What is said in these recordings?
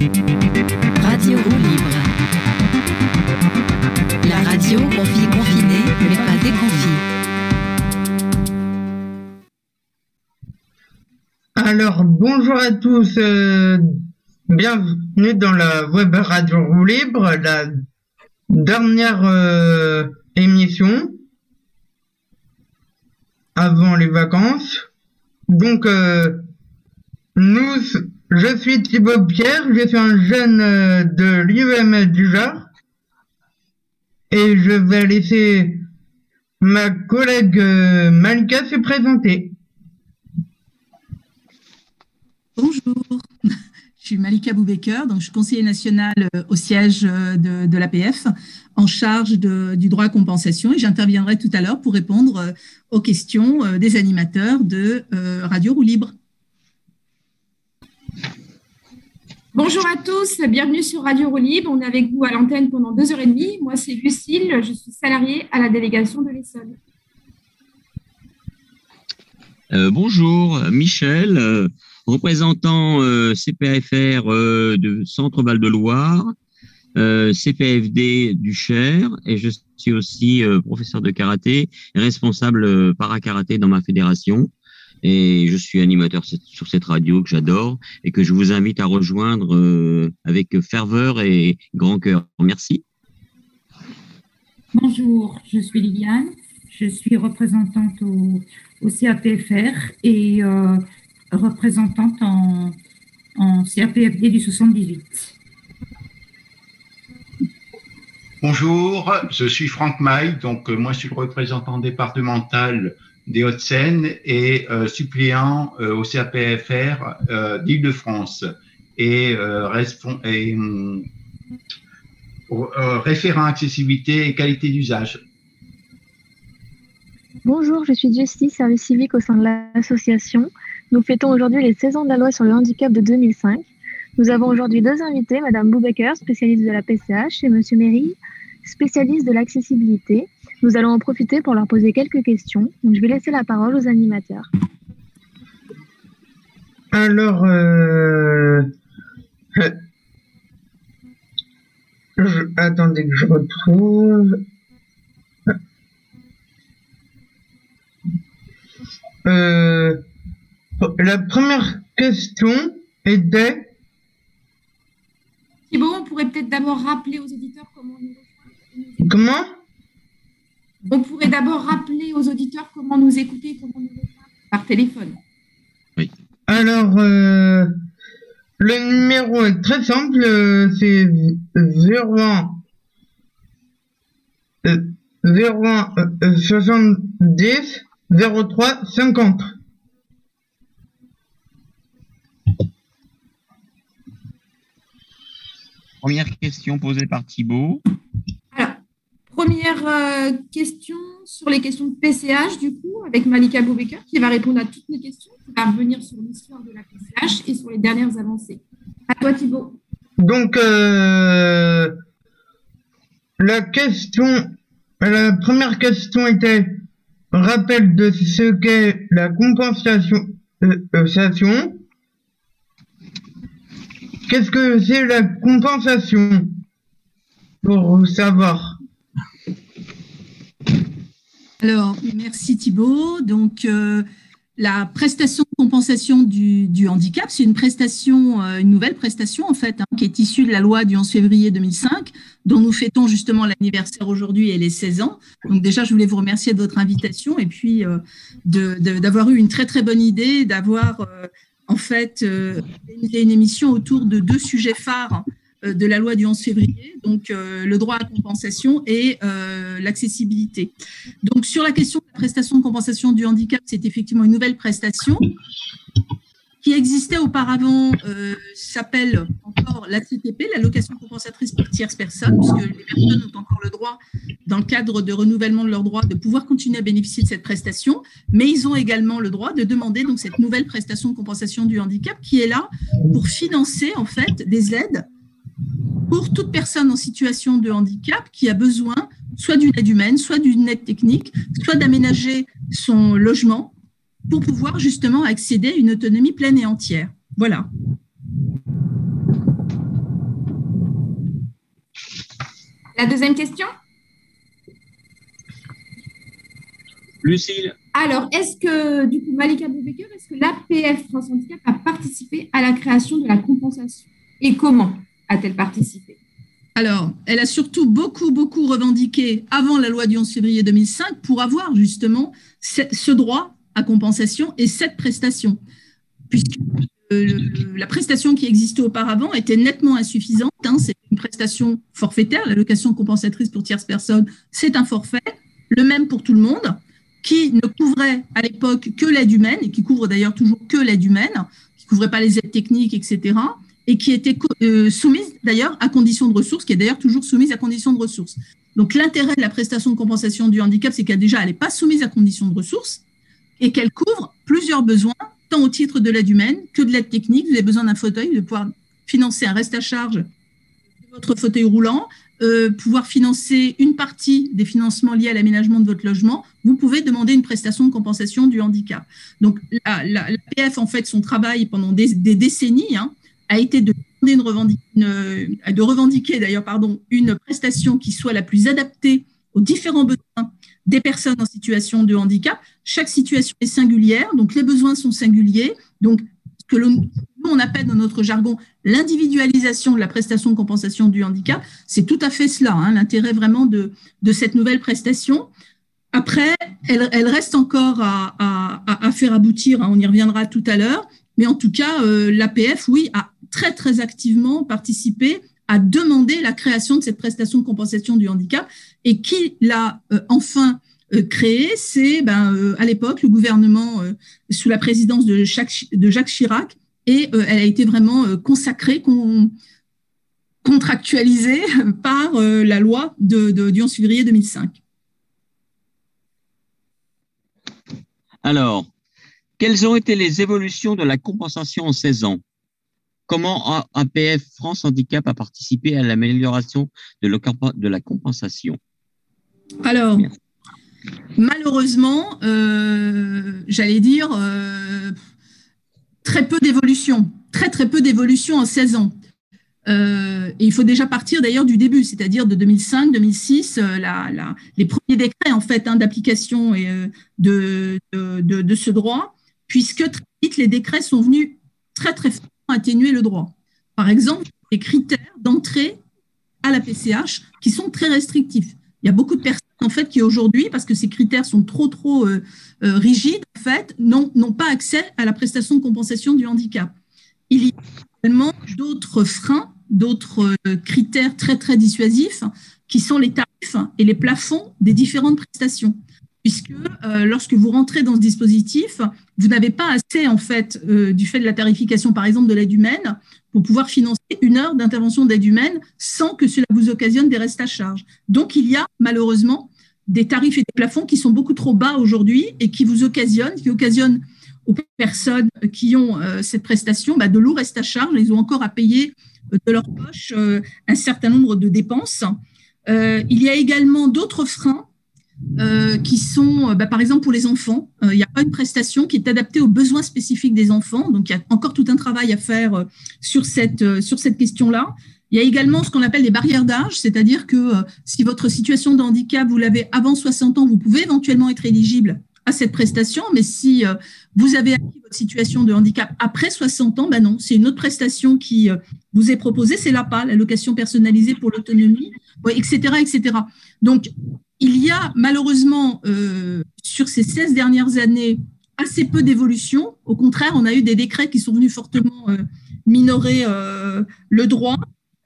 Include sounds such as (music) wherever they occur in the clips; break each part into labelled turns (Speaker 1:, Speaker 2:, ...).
Speaker 1: Radio Roue Libre. La radio confie confinée, mais pas déconfie.
Speaker 2: Alors, bonjour à tous, euh, bienvenue dans la web radio Roue Libre, la dernière euh, émission avant les vacances. Donc, euh, nous, je suis Thibaut Pierre, je suis un jeune euh, de l'UM du Jard et je vais laisser ma collègue euh, Malika se présenter.
Speaker 3: Bonjour, je suis Malika Boubaker, donc je suis conseiller national euh, au siège de, l'APF en charge du droit à compensation et j'interviendrai tout à l'heure pour répondre aux questions des animateurs de Radio Roue Libre.
Speaker 4: Bonjour à tous, bienvenue sur Radio Roue. On est avec vous à l'antenne pendant deux heures et demie. Moi, c'est Lucille, je suis salariée à la délégation de l'Essonne.
Speaker 5: Euh, bonjour, Michel, euh, représentant euh, CPFR de Centre Val de Loire, euh, CPFD du Cher, et je suis aussi professeur de karaté responsable para-karaté dans ma fédération. Et je suis animateur sur cette radio que j'adore et que je vous invite à rejoindre euh, avec ferveur et grand cœur. Merci.
Speaker 6: Bonjour, je suis Liliane, je suis représentante au, au CAPFR et euh, représentante en, en CAPFD du 78.
Speaker 7: Bonjour, je suis Franck Maille, donc euh, moi je suis le représentant départemental des Hauts-de-Seine et euh, suppléant euh, au CAPFR euh, d'Île-de-France et, euh, référent accessibilité et qualité d'usage.
Speaker 8: Bonjour, je suis Jessie, service civique au sein de l'association. Nous fêtons aujourd'hui les 16 ans de la loi sur le handicap de 2005. Nous avons aujourd'hui deux invités, Madame Boubaker, spécialiste de la PCH, et Monsieur Méry, spécialiste de l'accessibilité. Nous allons en profiter pour leur poser quelques questions. Donc, je vais laisser la parole aux animateurs.
Speaker 2: Alors, euh, je- je- attendez que je retrouve. Euh, la première question était,
Speaker 4: Thibaut, on pourrait peut-être d'abord rappeler aux auditeurs comment
Speaker 2: comment?
Speaker 4: On pourrait d'abord rappeler aux auditeurs comment nous écouter, comment nous par téléphone.
Speaker 2: Alors, euh, le numéro est très simple, euh, c'est 01 euh, 01 euh, 70 03 50.
Speaker 5: Première question posée par Thibault.
Speaker 4: Première euh, question sur les questions de PCH, du coup, avec Malika Boubaker, qui va répondre à toutes mes questions, qui va revenir sur l'histoire de la PCH et sur les dernières avancées. À toi, Thibaut.
Speaker 2: Donc, euh, la question, la première question était rappel de ce qu'est la compensation. euh. Qu'est-ce que c'est la compensation Pour savoir.
Speaker 3: Alors, merci Thibault. Donc, euh, la prestation de compensation du, handicap, c'est une prestation, euh, une nouvelle prestation en fait, hein, qui est issue de la loi du 11 février 2005, dont nous fêtons justement l'anniversaire aujourd'hui et les 16 ans. Donc déjà, je voulais vous remercier de votre invitation et puis euh, d'avoir eu une très très bonne idée, d'avoir en fait une émission autour de deux sujets phares euh, de la loi du 11 février, donc euh, le droit à compensation et euh, l'accessibilité. Donc, sur la question de la prestation de compensation du handicap, c'est effectivement une nouvelle prestation qui existait auparavant, euh, s'appelle encore l'ACTP, l'allocation compensatrice pour tierces personnes, puisque les personnes ont encore le droit, dans le cadre de renouvellement de leurs droits, de pouvoir continuer à bénéficier de cette prestation, mais ils ont également le droit de demander donc cette nouvelle prestation de compensation du handicap qui est là pour financer en fait des aides pour toute personne en situation de handicap qui a besoin soit d'une aide humaine, soit d'une aide technique, soit d'aménager son logement pour pouvoir justement accéder à une autonomie pleine et entière. Voilà.
Speaker 4: La deuxième question?
Speaker 5: Lucille.
Speaker 4: Alors, est-ce que, du coup, Malika Boubeker, est-ce que l'APF France Handicap a participé à la création de la compensation? Et comment? A-t-elle participé?
Speaker 3: Alors, elle a surtout beaucoup, beaucoup revendiqué avant la loi du 11 février 2005 pour avoir justement ce, droit à compensation et cette prestation. Puisque euh, la prestation qui existait auparavant était nettement insuffisante. Hein, c'est une prestation forfaitaire, l'allocation compensatrice pour tierces personnes, c'est un forfait, le même pour tout le monde, qui ne couvrait à l'époque que l'aide humaine, et qui couvre d'ailleurs toujours que l'aide humaine, qui ne couvrait pas les aides techniques, etc., et qui était euh, soumise d'ailleurs à condition de ressources, qui est d'ailleurs toujours soumise à condition de ressources. Donc l'intérêt de la prestation de compensation du handicap, c'est qu'elle déjà, elle n'est pas soumise à condition de ressources, et qu'elle couvre plusieurs besoins tant au titre de l'aide humaine que de l'aide technique. Vous avez besoin d'un fauteuil, de pouvoir financer un reste à charge de votre fauteuil roulant, euh, pouvoir financer une partie des financements liés à l'aménagement de votre logement, vous pouvez demander une prestation de compensation du handicap. Donc, la, PF, en fait, son travail pendant des, des décennies hein, a été de, une revendiquer, une, d'ailleurs pardon, une prestation qui soit la plus adaptée aux différents besoins des personnes en situation de handicap. Chaque situation est singulière, donc les besoins sont singuliers. Donc, ce que l'on on appelle dans notre jargon l'individualisation de la prestation de compensation du handicap, c'est tout à fait cela, hein, l'intérêt vraiment de, cette nouvelle prestation. Après, elle, reste encore à, faire aboutir, hein, on y reviendra tout à l'heure, mais en tout cas, euh, l'APF, oui, a très, très activement participé à demander la création de cette prestation de compensation du handicap et qui l'a euh, enfin euh, créée, c'est ben, à l'époque le gouvernement sous la présidence de Jacques, Chirac et elle a été vraiment consacrée, con, contractualisée (laughs) par la loi du 11 février 2005.
Speaker 5: Alors, quelles ont été les évolutions de la compensation en 16 ans? Comment APF France Handicap a participé à l'amélioration de, la compensation?
Speaker 3: Alors, malheureusement, euh, j'allais dire euh, très peu d'évolution, très très peu d'évolution en 16 ans. Euh, et il faut déjà partir d'ailleurs du début, c'est-à-dire de 2005, 2006, la, les premiers décrets en fait hein, d'application de, de, de, ce droit, puisque très vite les décrets sont venus très très atténuer le droit. Par exemple, les critères d'entrée à la PCH qui sont très restrictifs. Il y a beaucoup de personnes en fait qui aujourd'hui, parce que ces critères sont trop euh, euh, rigides, n'ont pas accès à la prestation de compensation du handicap. Il y a également d'autres freins, d'autres euh, critères très très dissuasifs, qui sont les tarifs et les plafonds des différentes prestations puisque euh, lorsque vous rentrez dans ce dispositif, vous n'avez pas assez, en fait, euh, du fait de la tarification, par exemple, de l'aide humaine, pour pouvoir financer une heure d'intervention d'aide humaine sans que cela vous occasionne des restes à charge. Donc, il y a malheureusement des tarifs et des plafonds qui sont beaucoup trop bas aujourd'hui et qui vous occasionnent, qui occasionnent aux personnes qui ont euh, cette prestation bah, de lourds restes à charge. Ils ont encore à payer de leur poche un certain nombre de dépenses. il y a également d'autres freins euh, qui sont, euh, bah, par exemple, pour les enfants. Euh, il n'y a pas une prestation qui est adaptée aux besoins spécifiques des enfants. Donc, il y a encore tout un travail à faire sur cette, cette question-là. Il y a également ce qu'on appelle les barrières d'âge, c'est-à-dire que si votre situation de handicap, vous l'avez avant 60 ans, vous pouvez éventuellement être éligible à cette prestation, mais si vous avez acquis votre situation de handicap après 60 ans, ben non, c'est une autre prestation qui vous est proposée, c'est l'APA, l'allocation personnalisée pour l'autonomie, etc., etc. Donc, il y a malheureusement, euh, sur ces 16 dernières années, assez peu d'évolution. Au contraire, on a eu des décrets qui sont venus fortement euh, minorer euh, le droit.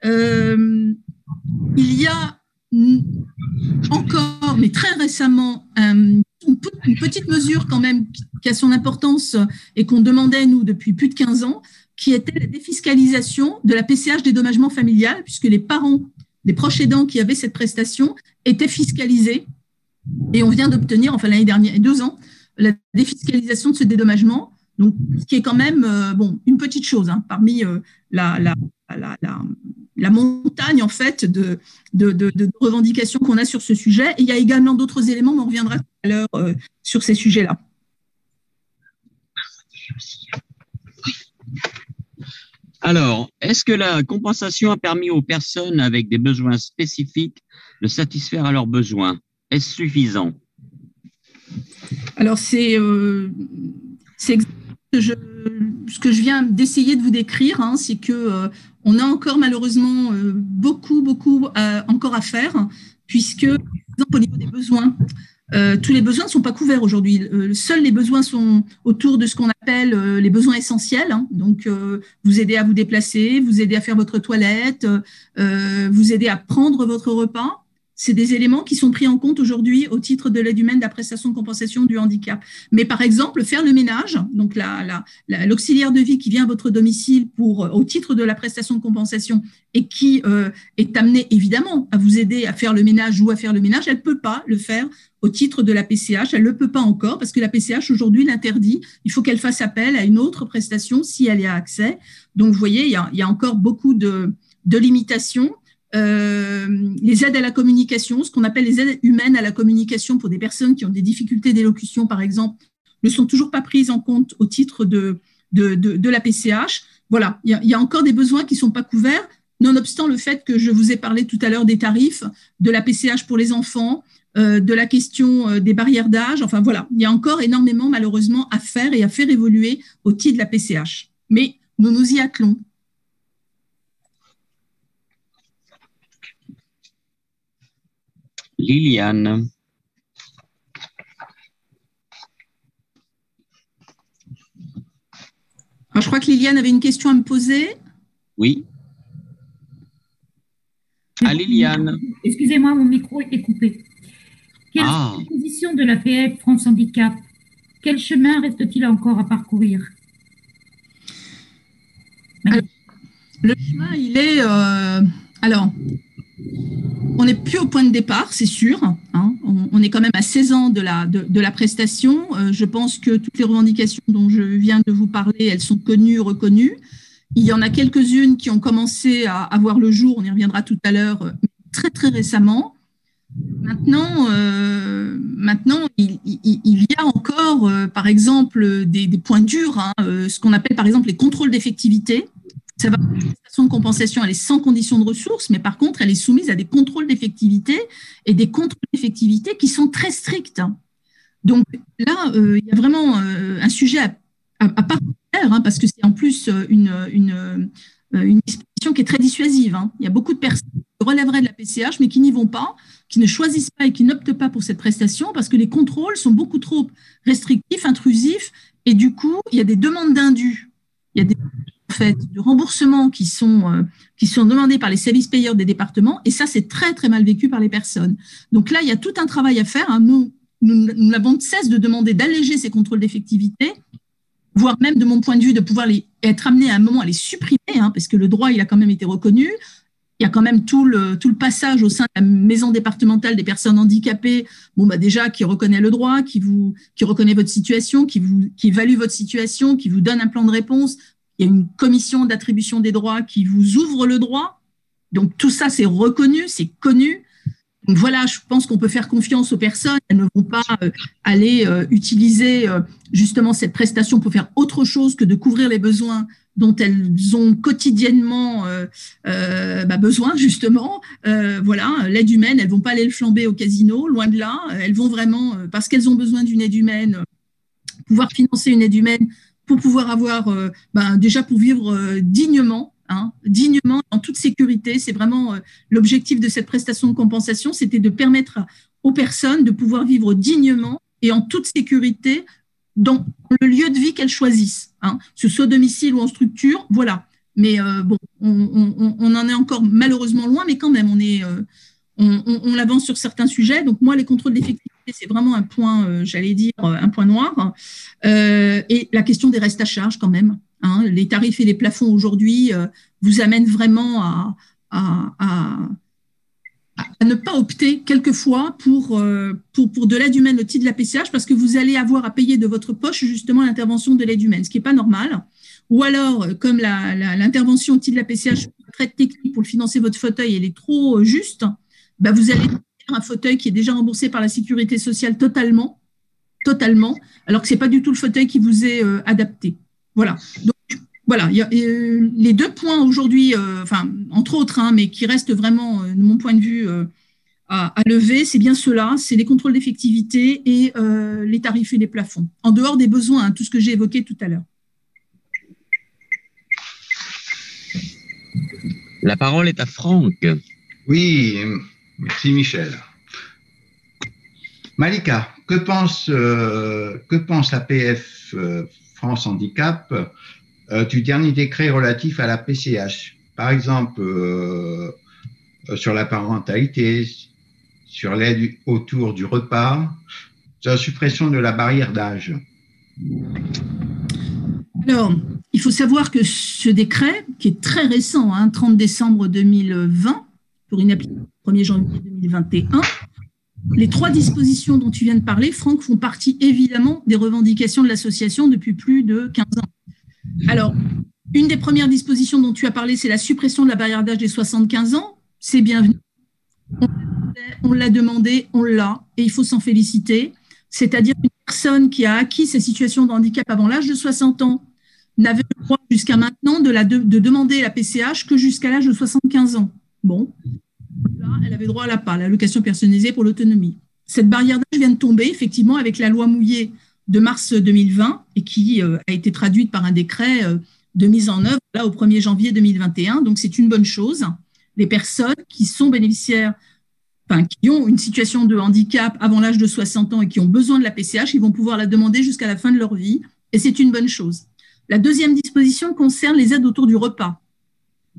Speaker 3: il y a encore, mais très récemment, une, petite mesure quand même qui a son importance et qu'on demandait, nous, depuis plus de 15 ans, qui était la défiscalisation de la PCH dédommagement familial, puisque les parents les proches aidants qui avaient cette prestation étaient fiscalisés. Et on vient d'obtenir, enfin l'année dernière, deux ans, la défiscalisation de ce dédommagement. Donc, ce qui est quand même euh, bon, une petite chose hein, parmi euh, la, la, la, la, montagne en fait de, de, de, revendications qu'on a sur ce sujet. Et il y a également d'autres éléments, mais on reviendra tout à l'heure euh, sur ces sujets-là.
Speaker 5: Alors, est-ce que la compensation a permis aux personnes avec des besoins spécifiques de satisfaire à leurs besoins Est-ce suffisant?
Speaker 3: Alors, c'est euh, ce que je, viens d'essayer de vous décrire, hein, c'est que euh, on a encore malheureusement euh, beaucoup, beaucoup encore à faire, puisque, par exemple, au niveau des besoins, tous les besoins ne sont pas couverts aujourd'hui. Seuls les besoins sont autour de ce qu'on appelle les besoins essentiels. hein. Donc, vous aider à vous déplacer, vous aider à faire votre toilette, vous aider à prendre votre repas. C'est des éléments qui sont pris en compte aujourd'hui au titre de l'aide humaine de la prestation de compensation du handicap. Mais par exemple, faire le ménage, donc la- la- la- l'auxiliaire de vie qui vient à votre domicile pour, euh, au titre de la prestation de compensation et qui euh, est amenée évidemment à vous aider à faire le ménage ou à faire le ménage, elle ne peut pas le faire au titre de la PCH. Elle ne le peut pas encore parce que la PCH aujourd'hui l'interdit. Il faut qu'elle fasse appel à une autre prestation si elle y a accès. Donc, vous voyez, il y a, encore beaucoup de limitations. Euh, les aides à la communication, ce qu'on appelle les aides humaines à la communication pour des personnes qui ont des difficultés d'élocution, par exemple, ne sont toujours pas prises en compte au titre de, la PCH. Voilà, il y, a, il y a encore des besoins qui ne sont pas couverts, nonobstant le fait que je vous ai parlé tout à l'heure des tarifs, de la PCH pour les enfants, euh, de la question euh, des barrières d'âge. Enfin voilà, il y a encore énormément malheureusement à faire et à faire évoluer au titre de la PCH. Mais nous nous y attelons.
Speaker 5: Liliane.
Speaker 3: Alors, je crois que Liliane avait une question à me poser.
Speaker 5: Oui. Ah, Liliane.
Speaker 6: Excusez-moi, mon micro était coupé. Quelle
Speaker 5: Ah.
Speaker 6: est la position de la PF France Handicap? Quel chemin reste-t-il encore à parcourir?
Speaker 3: Le chemin, il est. euh, alors, on n'est plus au point de départ, c'est sûr. hein. On, est quand même à 16 ans de la, de, de la prestation. Euh, je pense que toutes les revendications dont je viens de vous parler, elles sont connues, reconnues. Il y en a quelques-unes qui ont commencé à, à voir le jour, on y reviendra tout à l'heure, euh, très très récemment. Maintenant, euh, maintenant il, il- il y a encore, euh, par exemple, des, des points durs, hein, euh, ce qu'on appelle par exemple les contrôles d'effectivité. Ça va, de compensation, elle est sans condition de ressources, mais par contre, elle est soumise à des contrôles d'effectivité et des contrôles d'effectivité qui sont très stricts. Donc là, euh, il y a vraiment euh, un sujet à, part entière, hein, parce que c'est en plus euh, une, une, une disposition qui est très dissuasive. hein. Il y a beaucoup de personnes qui relèveraient de la PCH, mais qui n'y vont pas, qui ne choisissent pas et qui n'optent pas pour cette prestation parce que les contrôles sont beaucoup trop restrictifs, intrusifs, et du coup, il y a des demandes d'indus. Il y a des fait, de remboursement qui sont, euh, qui sont demandés par les services payeurs des départements, et ça, c'est très, très mal vécu par les personnes. Donc là, il y a tout un travail à faire. hein. Nous, nous, nous n'avons de cesse de demander d'alléger ces contrôles d'effectivité, voire même, de mon point de vue, de pouvoir les, être amené à un moment à les supprimer, hein, parce que le droit, il a quand même été reconnu. Il y a quand même tout le, tout le passage au sein de la maison départementale des personnes handicapées, bon, bah déjà, qui reconnaît le droit, qui, vous, qui reconnaît votre situation, qui, vous, qui évalue votre situation, qui vous donne un plan de réponse. Il y a une commission d'attribution des droits qui vous ouvre le droit. Donc tout ça, c'est reconnu, c'est connu. Donc voilà, je pense qu'on peut faire confiance aux personnes. Elles ne vont pas euh, aller euh, utiliser euh, justement cette prestation pour faire autre chose que de couvrir les besoins dont elles ont quotidiennement bah, besoin justement. Voilà, l'aide humaine, elles vont pas aller le flamber au casino, loin de là. Elles vont vraiment, parce qu'elles ont besoin d'une aide humaine, pouvoir financer une aide humaine pour pouvoir avoir, euh, ben, déjà pour vivre euh, dignement, hein, dignement, en toute sécurité. C'est vraiment euh, l'objectif de cette prestation de compensation, c'était de permettre aux personnes de pouvoir vivre dignement et en toute sécurité dans le lieu de vie qu'elles choisissent, hein, que ce soit domicile ou en structure, voilà. Mais bon, on, en est encore malheureusement loin, mais quand même, on est, on, on- on avance sur certains sujets. Donc moi, les contrôles d'effectivité, c'est vraiment un point, euh, j'allais dire, euh, un point noir. Euh, et la question des restes à charge, quand même. hein. les tarifs et les plafonds aujourd'hui vous amènent vraiment à, ne pas opter quelquefois pour, pour, pour de l'aide humaine au titre de la PCH parce que vous allez avoir à payer de votre poche justement l'intervention de l'aide humaine, ce qui n'est pas normal. Ou alors, comme l'intervention au titre de la PCH très technique pour financer votre fauteuil, elle est trop juste, bah vous allez un fauteuil qui est déjà remboursé par la sécurité sociale totalement, totalement, alors que c'est pas du tout le fauteuil qui vous est euh, adapté. Voilà. Donc, voilà, il y a, euh, les deux points aujourd'hui, euh, enfin, entre autres, hein, mais qui restent vraiment, euh, de mon point de vue, euh, à, à lever, c'est bien cela, c'est les contrôles d'effectivité et euh, les tarifs et les plafonds, en dehors des besoins, hein, tout ce que j'ai évoqué tout à l'heure.
Speaker 5: La parole est à Franck.
Speaker 7: Oui, merci Michel. Malika, que pense, euh, que pense la PF euh, France Handicap euh, du dernier décret relatif à la PCH Par exemple, euh, sur la parentalité, sur l'aide autour du repas, sur la suppression de la barrière d'âge.
Speaker 3: Alors, il faut savoir que ce décret, qui est très récent, hein, 30 décembre 2020, pour une application 1er janvier 2021, les trois dispositions dont tu viens de parler, Franck, font partie évidemment des revendications de l'association depuis plus de 15 ans. Alors, une des premières dispositions dont tu as parlé, c'est la suppression de la barrière d'âge des 75 ans. C'est bienvenu. On l'a demandé, on l'a, et il faut s'en féliciter. C'est-à-dire une personne qui a acquis sa situation de handicap avant l'âge de 60 ans n'avait le droit jusqu'à maintenant de, de, de demander la PCH que jusqu'à l'âge de 75 ans. Bon, elle avait droit à la PA, l'allocation personnalisée pour l'autonomie. Cette barrière d'âge vient de tomber, effectivement, avec la loi Mouillet de mars 2020 et qui euh, a été traduite par un décret euh, de mise en œuvre là, au 1er janvier 2021. Donc, c'est une bonne chose. Les personnes qui sont bénéficiaires, qui ont une situation de handicap avant l'âge de 60 ans et qui ont besoin de la PCH, ils vont pouvoir la demander jusqu'à la fin de leur vie. Et c'est une bonne chose. La deuxième disposition concerne les aides autour du repas.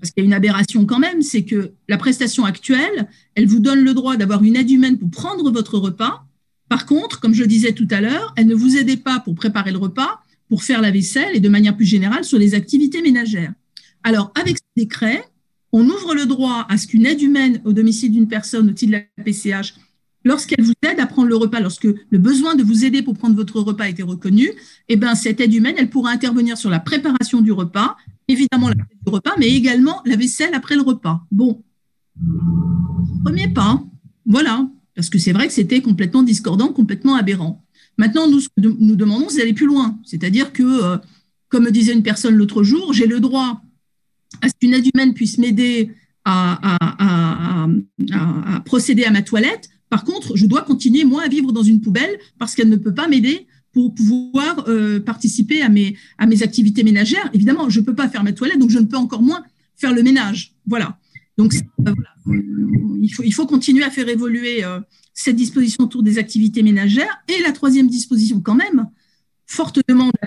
Speaker 3: Parce qu'il y a une aberration quand même, c'est que la prestation actuelle, elle vous donne le droit d'avoir une aide humaine pour prendre votre repas. Par contre, comme je le disais tout à l'heure, elle ne vous aidait pas pour préparer le repas, pour faire la vaisselle et de manière plus générale sur les activités ménagères. Alors, avec ce décret, on ouvre le droit à ce qu'une aide humaine au domicile d'une personne au titre de la PCH lorsqu'elle vous aide à prendre le repas, lorsque le besoin de vous aider pour prendre votre repas a été reconnu, eh ben, cette aide humaine, elle pourra intervenir sur la préparation du repas, évidemment la du repas, mais également la vaisselle après le repas. Bon, premier pas, voilà, parce que c'est vrai que c'était complètement discordant, complètement aberrant. Maintenant, nous, nous demandons, c'est d'aller plus loin, c'est-à-dire que, euh, comme me disait une personne l'autre jour, j'ai le droit à ce qu'une aide humaine puisse m'aider à procéder à ma toilette, par contre, je dois continuer, moi, à vivre dans une poubelle parce qu'elle ne peut pas m'aider pour pouvoir euh, participer à mes, activités ménagères. Évidemment, je ne peux pas faire ma toilette, donc je ne peux encore moins faire le ménage. Voilà. Donc, euh. Il, faut, continuer à faire évoluer euh, cette disposition autour des activités ménagères. Et la troisième disposition, quand même, forte demande à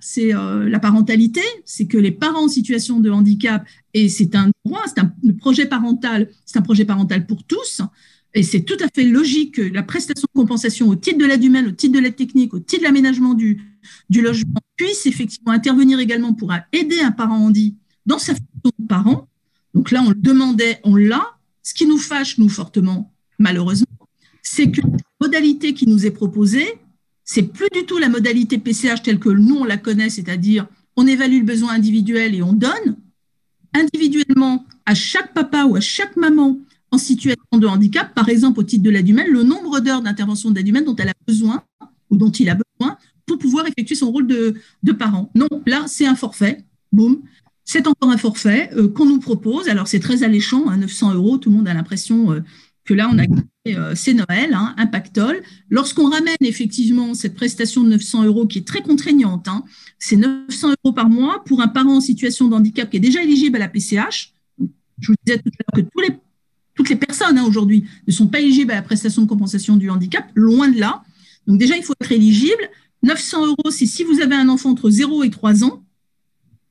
Speaker 3: c'est la parentalité, c'est que les parents en situation de handicap, et c'est un droit, c'est un le projet parental, c'est un projet parental pour tous, et c'est tout à fait logique que la prestation de compensation au titre de l'aide humaine, au titre de l'aide technique, au titre de l'aménagement du, logement puisse effectivement intervenir également pour aider un parent handi dans sa fonction de parent. Donc là, on le demandait, on l'a. Ce qui nous fâche, nous, fortement, malheureusement, c'est que la modalité qui nous est proposée, c'est plus du tout la modalité PCH telle que nous, on la connaît, c'est-à-dire on évalue le besoin individuel et on donne individuellement à chaque papa ou à chaque maman en situation de handicap, par exemple au titre de l'aide le nombre d'heures d'intervention d'aide humaine dont elle a besoin ou dont il a besoin pour pouvoir effectuer son rôle de, de parent. Non, là, c'est un forfait. Boum. C'est encore un forfait euh, qu'on nous propose. Alors, c'est très alléchant, hein, 900 euros. Tout le monde a l'impression euh, que là, on a euh, c'est Noël, hein, un pactole. Lorsqu'on ramène effectivement cette prestation de 900 euros qui est très contraignante, hein, c'est 900 euros par mois pour un parent en situation de handicap qui est déjà éligible à la PCH. Je vous disais tout à l'heure que tous les toutes les personnes hein, aujourd'hui ne sont pas éligibles à la prestation de compensation du handicap, loin de là. Donc déjà, il faut être éligible. 900 euros, c'est si vous avez un enfant entre 0 et 3 ans.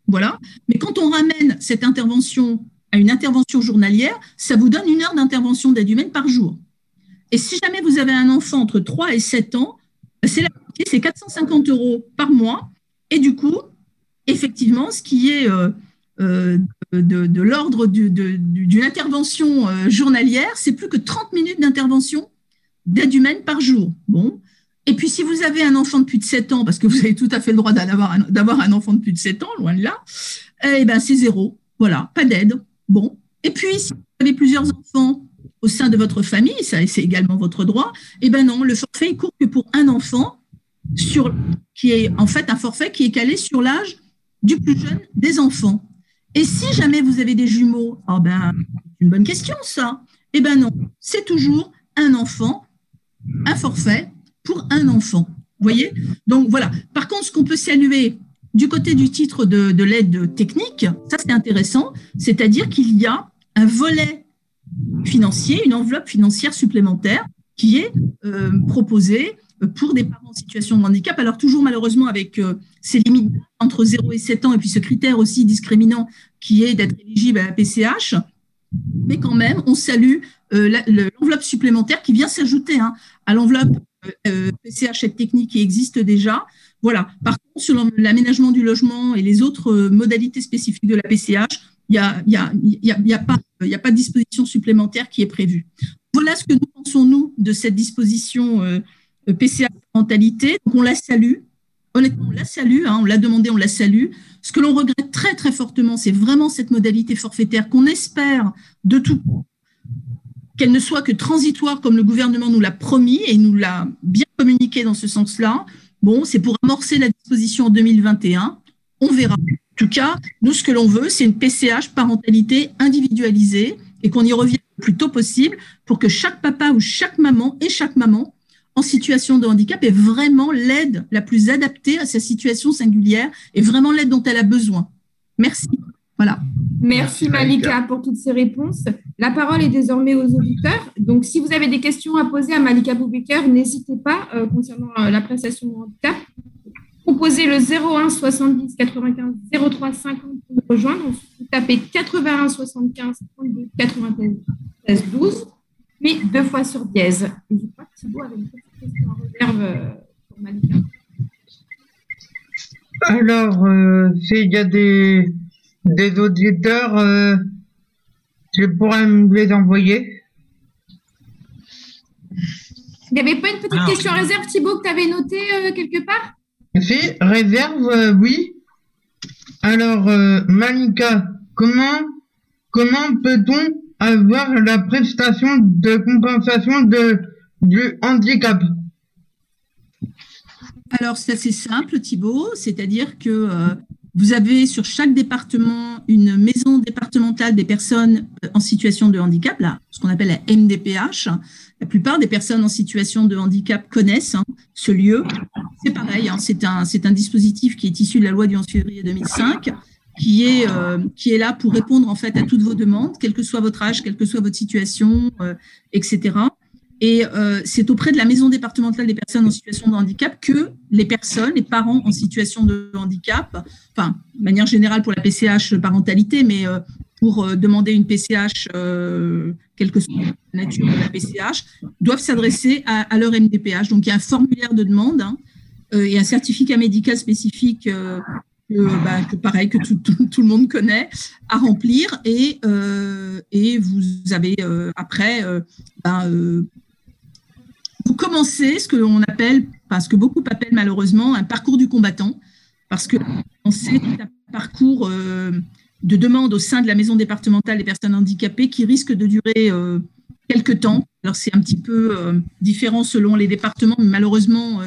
Speaker 3: Voilà. Mais quand on ramène cette intervention à une intervention journalière, ça vous donne une heure d'intervention d'aide humaine par jour. Et si jamais vous avez un enfant entre 3 et 7 ans, bah, c'est la c'est 450 euros par mois. Et du coup, effectivement, ce qui est euh, euh, de, de l'ordre d'une intervention euh, journalière, c'est plus que 30 minutes d'intervention d'aide humaine par jour. Bon. Et puis, si vous avez un enfant de plus de 7 ans, parce que vous avez tout à fait le droit d'avoir un, enfant de plus de 7 ans, loin de là, eh ben, c'est zéro. Voilà, pas d'aide. Bon. Et puis, si vous avez plusieurs enfants au sein de votre famille, ça, c'est également votre droit, eh ben non, le forfait est court que pour un enfant, qui est en fait un forfait qui est calé sur l'âge du plus jeune des enfants. Et si jamais vous avez des jumeaux, oh une bonne question ça. Eh ben non, c'est toujours un enfant, un forfait pour un enfant. Voyez? Donc voilà. Par contre, ce qu'on peut saluer du côté du titre de, de l'aide technique, ça c'est intéressant, c'est-à-dire qu'il y a un volet financier, une enveloppe financière supplémentaire qui est euh, proposée pour des parents en situation de handicap. Alors toujours malheureusement avec euh, ces limites entre 0 et 7 ans et puis ce critère aussi discriminant qui est d'être éligible à la PCH. Mais quand même, on salue euh, l'enveloppe supplémentaire qui vient s'ajouter hein, à l'enveloppe PCH et technique qui existe déjà. Voilà. Par contre, sur l'aménagement du logement et les autres modalités spécifiques de la PCH, il n'y a, pas, de disposition supplémentaire qui est prévue. Voilà ce que nous pensons, nous, de cette disposition euh, PCA parentalité. Donc, on la salue. Honnêtement, on la salue, hein, on l'a demandé, on la salue. Ce que l'on regrette très, très fortement, c'est vraiment cette modalité forfaitaire qu'on espère de tout qu'elle ne soit que transitoire comme le gouvernement nous l'a promis et nous l'a bien communiqué dans ce sens-là. Bon, c'est pour amorcer la disposition en 2021. On verra. En tout cas, nous, ce que l'on veut, c'est une PCH parentalité individualisée et qu'on y revienne le plus tôt possible pour que chaque papa ou chaque maman et chaque maman en situation de handicap ait vraiment l'aide la plus adaptée à sa situation singulière et vraiment l'aide dont elle a besoin. Merci. Voilà.
Speaker 4: Merci, Malika pour toutes ces réponses. La parole est désormais aux auditeurs. Donc, si vous avez des questions à poser à Malika Boubaker, n'hésitez pas euh, concernant euh, la prestation de handicap composez le 01 70 95 03 50 pour nous rejoindre. Vous tapez 81 75 32 93 12, puis deux fois sur dièse. je crois que Thibault avait une petite question en réserve euh, pour Malika.
Speaker 2: Alors, euh, s'il y a des, des auditeurs, euh, je pourrais me les envoyer?
Speaker 4: Il n'y avait pas une petite question en réserve, Thibault, que tu avais notée euh, quelque part?
Speaker 2: Si, réserve, euh, oui. Alors, euh, Malika, comment, comment peut-on avoir la prestation de compensation de, du handicap
Speaker 3: Alors, c'est assez simple, Thibault, c'est-à-dire que euh, vous avez sur chaque département une maison départementale des personnes en situation de handicap, là, ce qu'on appelle la MDPH. La plupart des personnes en situation de handicap connaissent hein, ce lieu. C'est pareil, hein, c'est un, un dispositif qui est issu de la loi du 11 février 2005 qui est euh, qui est là pour répondre en fait à toutes vos demandes, quel que soit votre âge, quelle que soit votre situation, euh, etc. Et euh, c'est auprès de la maison départementale des personnes en situation de handicap que les personnes, les parents en situation de handicap, enfin, de manière générale pour la PCH parentalité, mais pour demander une PCH, quelle que soit la nature de la PCH, doivent s'adresser à, leur MDPH. Donc il y a un formulaire de demande hein, et un certificat médical spécifique bah, que, pareil, que tout, le monde connaît, à remplir. Et, euh, et vous avez euh, après, euh, ben, vous commencez ce que l'on appelle, parce que beaucoup appellent malheureusement, un parcours du combattant, parce que c'est un parcours de demande au sein de la maison départementale des personnes handicapées qui risque de durer quelques temps. Alors c'est un petit peu différent selon les départements, mais malheureusement,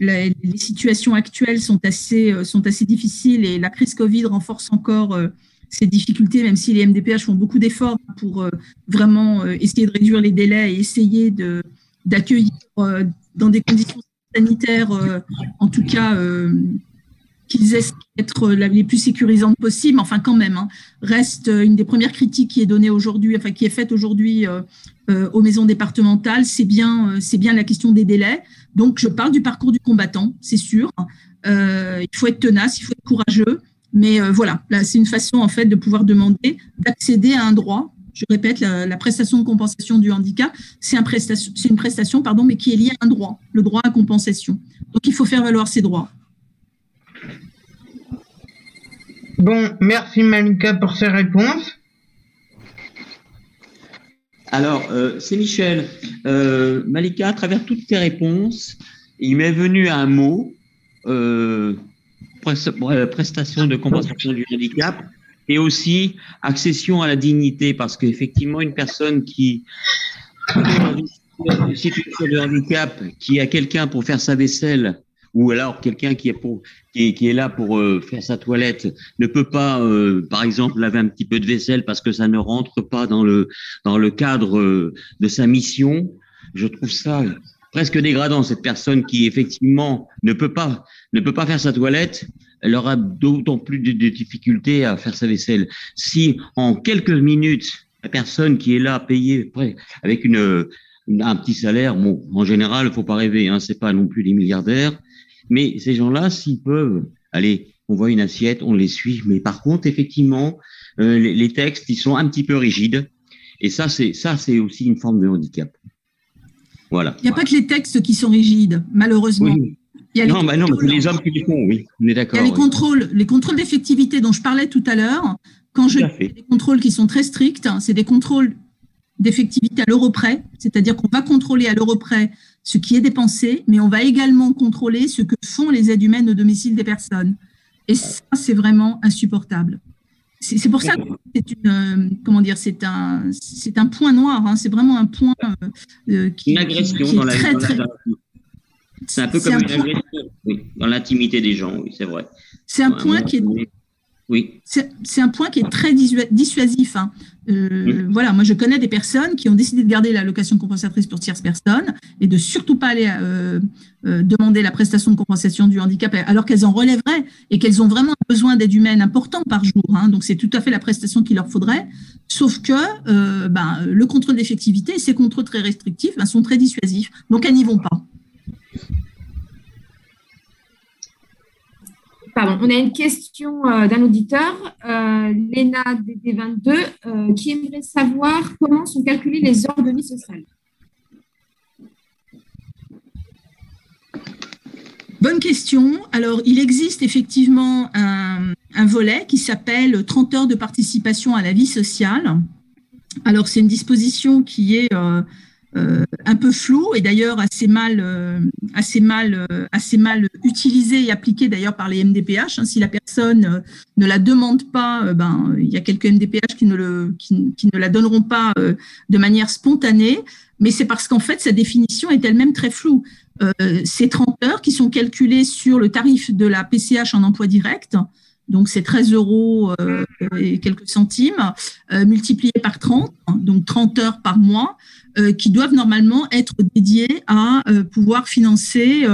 Speaker 3: les, situations actuelles sont assez, euh, sont assez difficiles et la crise Covid renforce encore euh, ces difficultés, même si les MDPH font beaucoup d'efforts pour euh, vraiment essayer de réduire les délais et essayer d'accueillir dans des conditions sanitaires, en tout cas, qu'ils essaient d'être les plus sécurisantes possibles. Enfin, quand même, hein, reste une des premières critiques qui est donnée aujourd'hui, enfin, qui est faite aujourd'hui aux maisons départementales, c'est bien, c'est bien la question des délais. Donc, je parle du parcours du combattant, c'est sûr. Euh, il faut être tenace, il faut être courageux. Mais euh, voilà, là, c'est une façon en fait de pouvoir demander d'accéder à un droit. Je répète, la, prestation de compensation du handicap, c'est une prestation, pardon, mais qui est liée à un droit, le droit à compensation. Donc, il faut faire valoir ses droits.
Speaker 2: Bon, merci Malika pour ces réponses.
Speaker 5: Alors, euh, c'est Michel. Euh, Malika, à travers toutes tes réponses, il m'est venu un mot, euh, prestation de compensation du handicap, et aussi accession à la dignité, parce qu'effectivement, une personne qui une situation de handicap, qui a quelqu'un pour faire sa vaisselle ou alors quelqu'un qui est pour qui qui est là pour euh, faire sa toilette ne peut pas, euh, par exemple, laver un petit peu de vaisselle parce que ça ne rentre pas dans le dans le cadre euh, de sa mission. Je trouve ça presque dégradant. Cette personne qui effectivement ne peut pas ne peut pas faire sa toilette, elle aura d'autant plus de, difficultés à faire sa vaisselle. Si en quelques minutes la personne qui est là payée avec une un petit salaire, bon, en général, faut pas rêver, hein, c'est pas non plus des milliardaires, mais ces gens-là, s'ils peuvent, allez, on voit une assiette, on les suit, mais par contre, effectivement, euh, les, les, textes, ils sont un petit peu rigides, et ça, c'est ça, c'est aussi une forme de handicap. Voilà.
Speaker 3: Il n'y a pas que les textes qui sont rigides, malheureusement.
Speaker 5: Oui. Il y a non, bah non, mais les hommes qui les font, oui, on est d'accord.
Speaker 3: Il y a les
Speaker 5: oui.
Speaker 3: contrôles, les contrôles d'effectivité dont je parlais tout à l'heure. Quand je dis des contrôles qui sont très stricts, hein, c'est des contrôles d'effectivité à l'euro près, c'est-à-dire qu'on va contrôler à l'euro près ce qui est dépensé, mais on va également contrôler ce que font les aides humaines au domicile des personnes. Et ça, c'est vraiment insupportable. C'est pour ça que c'est une, euh, comment dire, c'est un, c'est un point noir. Hein, c'est vraiment un point
Speaker 5: euh, qui, une agression qui, dans, la, très, dans, la, C'est un peu comme un une point... agression oui, dans l'intimité des gens. Oui, c'est vrai.
Speaker 3: C'est un point qui est
Speaker 5: oui.
Speaker 3: C'est un point qui est très dissuasif. Hein. Euh, mmh. Voilà, moi je connais des personnes qui ont décidé de garder l'allocation compensatrice pour tierces personnes et de surtout pas aller euh, euh, demander la prestation de compensation du handicap alors qu'elles en relèveraient et qu'elles ont vraiment besoin d'aide humaine important par jour. Hein. Donc c'est tout à fait la prestation qu'il leur faudrait. Sauf que ben, le contrôle d'effectivité et ces contrôles très restrictifs ben, sont très dissuasifs. Donc elles n'y vont pas.
Speaker 4: On a une question euh, d'un auditeur, euh, Léna DD22, euh, qui aimerait savoir comment sont calculées les heures de vie sociale.
Speaker 3: Bonne question. Alors, il existe effectivement un, volet qui s'appelle 30 heures de participation à la vie sociale. Alors, c'est une disposition qui est un peu flou et d'ailleurs assez mal, euh, assez mal, euh, assez mal utilisé et appliqué d'ailleurs par les MDPH. Hein. Si la personne ne la demande pas, ben il y a quelques MDPH qui ne le, qui, qui ne la donneront pas de manière spontanée. Mais c'est parce qu'en fait sa définition est elle-même très floue. ces 30 heures qui sont calculées sur le tarif de la PCH en emploi direct, donc c'est 13 euros euh, et quelques centimes, euh, multiplié par 30, donc 30 heures par mois, euh, qui doivent normalement être dédiées à pouvoir financer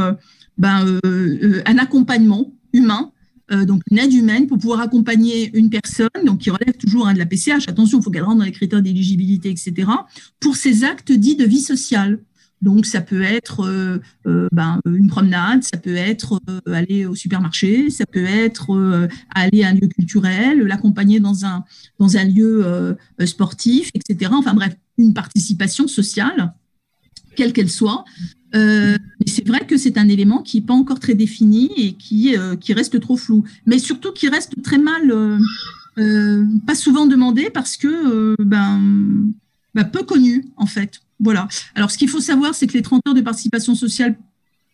Speaker 3: ben, un accompagnement humain, donc une aide humaine pour pouvoir accompagner une personne, donc qui relève toujours hein, de la PCH, attention, il faut qu'elle rentre dans les critères d'éligibilité, etc., pour ces actes dits de vie sociale. Donc, ça peut être euh, euh, ben, une promenade, ça peut être euh, aller au supermarché, ça peut être aller à un lieu culturel, l'accompagner dans un, dans un lieu sportif, etc. Enfin bref, une participation sociale, quelle qu'elle soit. c'est vrai que c'est un élément qui n'est pas encore très défini et qui, qui reste trop flou. Mais surtout qui reste très mal, pas souvent demandé parce que ben, ben, peu connu en fait. Voilà. Alors, ce qu'il faut savoir, c'est que les 30 heures de participation sociale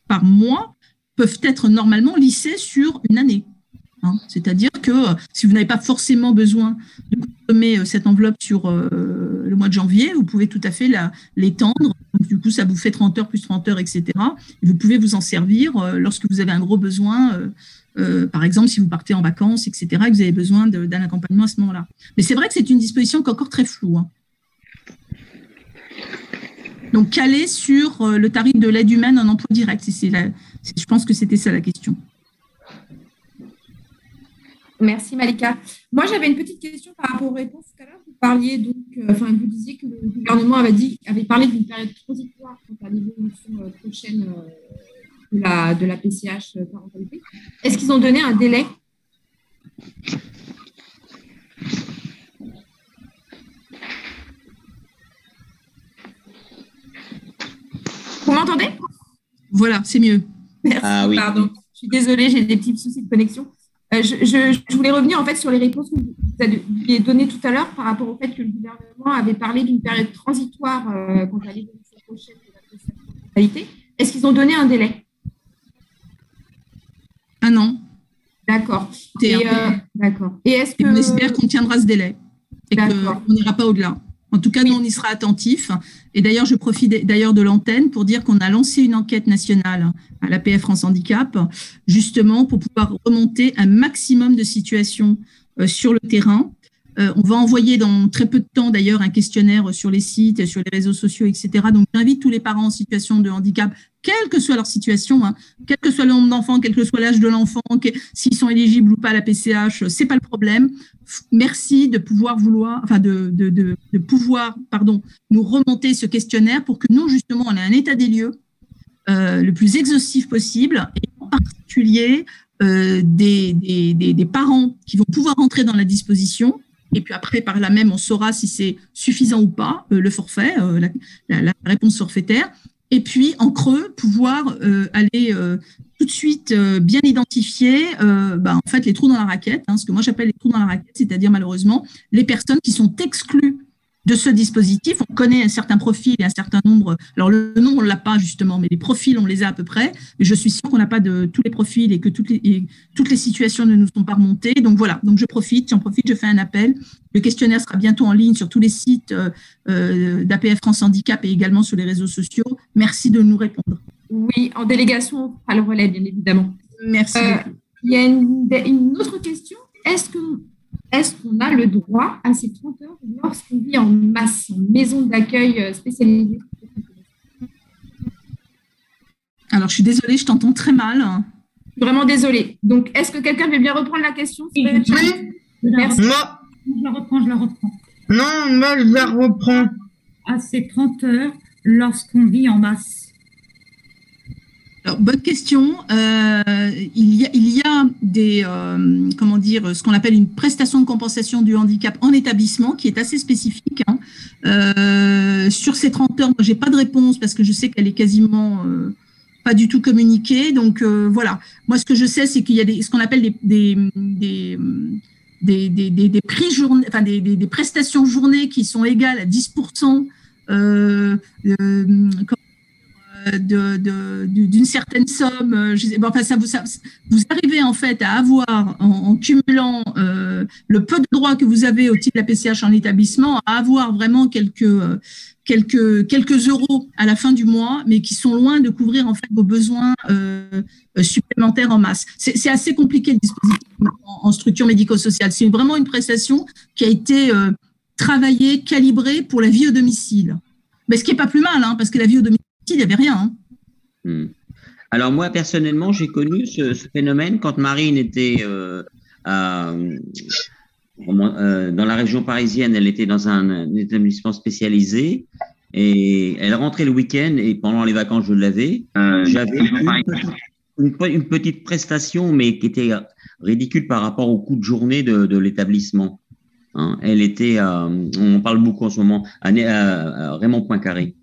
Speaker 3: par mois peuvent être normalement lissées sur une année. Hein. C'est-à-dire que euh, si vous n'avez pas forcément besoin de consommer euh, cette enveloppe sur euh, le mois de janvier, vous pouvez tout à fait l'étendre. Du coup, ça vous fait 30 heures plus 30 heures, etc. Et vous pouvez vous en servir lorsque vous avez un gros besoin, par exemple si vous partez en vacances, etc., et que vous avez besoin d'un accompagnement à ce moment-là. Mais c'est vrai que c'est une disposition qui est encore très floue. Hein. Donc, calé sur euh, le tarif de l'aide humaine en emploi direct. Je pense que c'était ça la question.
Speaker 4: Merci Malika. Moi, j'avais une petite question par rapport aux réponses tout à. Vous parliez donc, euh, enfin, vous disiez que le gouvernement avait, dit, avait parlé d'une période transitoire quant à l'évolution euh, prochaine de, la, de la PCH parentalité. Est-ce qu'ils ont donné un délai? Vous m'entendez?
Speaker 3: Voilà, c'est mieux.
Speaker 4: Merci, ah, oui. pardon. Je suis désolée, j'ai des petits soucis de connexion. Euh, je, je, je, voulais revenir en fait sur les réponses que vous avez données tout à l'heure par rapport au fait que le gouvernement avait parlé d'une période transitoire euh, quant à l'évolution prochaine de la qualité. Est-ce qu'ils ont donné un délai?
Speaker 3: Un an.
Speaker 4: D'accord. Et, euh, d'accord.
Speaker 3: Et est-ce que. Et on espère qu'on tiendra ce délai et qu'on n'ira pas au-delà. En tout cas, nous, on y sera attentif. Et d'ailleurs, je profite d'ailleurs de l'antenne pour dire qu'on a lancé une enquête nationale à l'APF France Handicap, justement pour pouvoir remonter un maximum de situations euh, sur le terrain euh, on va envoyer dans très peu de temps d'ailleurs un questionnaire sur les sites, sur les réseaux sociaux, etc. Donc j'invite tous les parents en situation de handicap, quelle que soit leur situation, hein, quel que soit le nombre d'enfants, quel que soit l'âge de l'enfant, s'ils sont éligibles ou pas à la PCH, c'est pas le problème. Merci de pouvoir vouloir, de, pouvoir, pardon, nous remonter ce questionnaire pour que nous justement on ait un état des lieux euh, le plus exhaustif possible et en particulier euh, des, parents qui vont pouvoir entrer dans la disposition et puis après, par là même, on saura si c'est suffisant ou pas, euh, le forfait, la, réponse forfaitaire. Et puis, en creux, pouvoir euh, aller tout de suite bien identifier bah, en fait, les trous dans la raquette, hein, ce que moi j'appelle les trous dans la raquette, c'est-à-dire malheureusement les personnes qui sont exclues de ce dispositif. On connaît un certain profil et un certain nombre. Alors, le nom, on ne l'a pas justement, mais les profils, on les a à peu près. Mais je suis sûre qu'on n'a pas de tous les profils et que toutes les, toutes les situations ne nous sont pas remontées. Donc, voilà. Donc, je profite, j'en profite, je fais un appel. Le questionnaire sera bientôt en ligne sur tous les sites euh, euh d'APF France Handicap et également sur les réseaux sociaux. Merci de nous répondre.
Speaker 4: Oui, en délégation, à le relais, bien évidemment.
Speaker 3: Merci.
Speaker 4: Euh, il y a une, une autre question. Est-ce que est-ce qu'on a le droit à ces 30 heures lorsqu'on vit en masse, en maison d'accueil euh, spécialisée?
Speaker 3: Alors, je suis désolée, je t'entends très mal.
Speaker 4: Vraiment désolée. Donc, est-ce que quelqu'un veut bien reprendre la question
Speaker 2: Oui.
Speaker 4: Merci.
Speaker 2: Moi.
Speaker 6: Je la reprends, je la reprends.
Speaker 2: Non, moi, je la reprends.
Speaker 6: À ces 30 heures lorsqu'on vit en masse.
Speaker 3: Bonne question. Euh, il, y a, il y a des, euh, comment dire, ce qu'on appelle une prestation de compensation du handicap en établissement qui est assez spécifique. Hein. Euh, sur ces 30 heures, j'ai pas de réponse parce que je sais qu'elle est quasiment pas du tout communiquée. Donc voilà. Moi, ce que je sais, c'est qu'il y a des, ce qu'on appelle des, des, des des, des, des, prix journée, enfin des, des, prestations journées qui sont égales à 10% euh, euh, d'une certaine somme. Euh, enfin, ça vous, arrivez en fait à avoir, en, cumulant euh, le peu de droits que vous avez au titre de la PCH en établissement, à avoir vraiment quelques, euh, quelques, quelques euros à la fin du mois, mais qui sont loin de couvrir en fait vos besoins supplémentaires en masse. C'est assez compliqué le dispositif en, structure médico-sociale. C'est vraiment une prestation qui a été travaillée, calibrée pour la vie au domicile. Mais ce qui est pas plus mal, hein, parce que la vie au domicile il n'y avait rien. Hein.
Speaker 5: Hmm. Alors moi, personnellement, j'ai connu ce, phénomène quand Marine était euh, euh, dans la région parisienne, elle était dans un, établissement spécialisé et elle rentrait le week-end et pendant les vacances, je l'avais. Euh, j'avais une, petite prestation, mais qui était ridicule par rapport au coût de journée de, l'établissement. Hein. elle était, on parle beaucoup en ce moment, à, à Raymond Poincaré.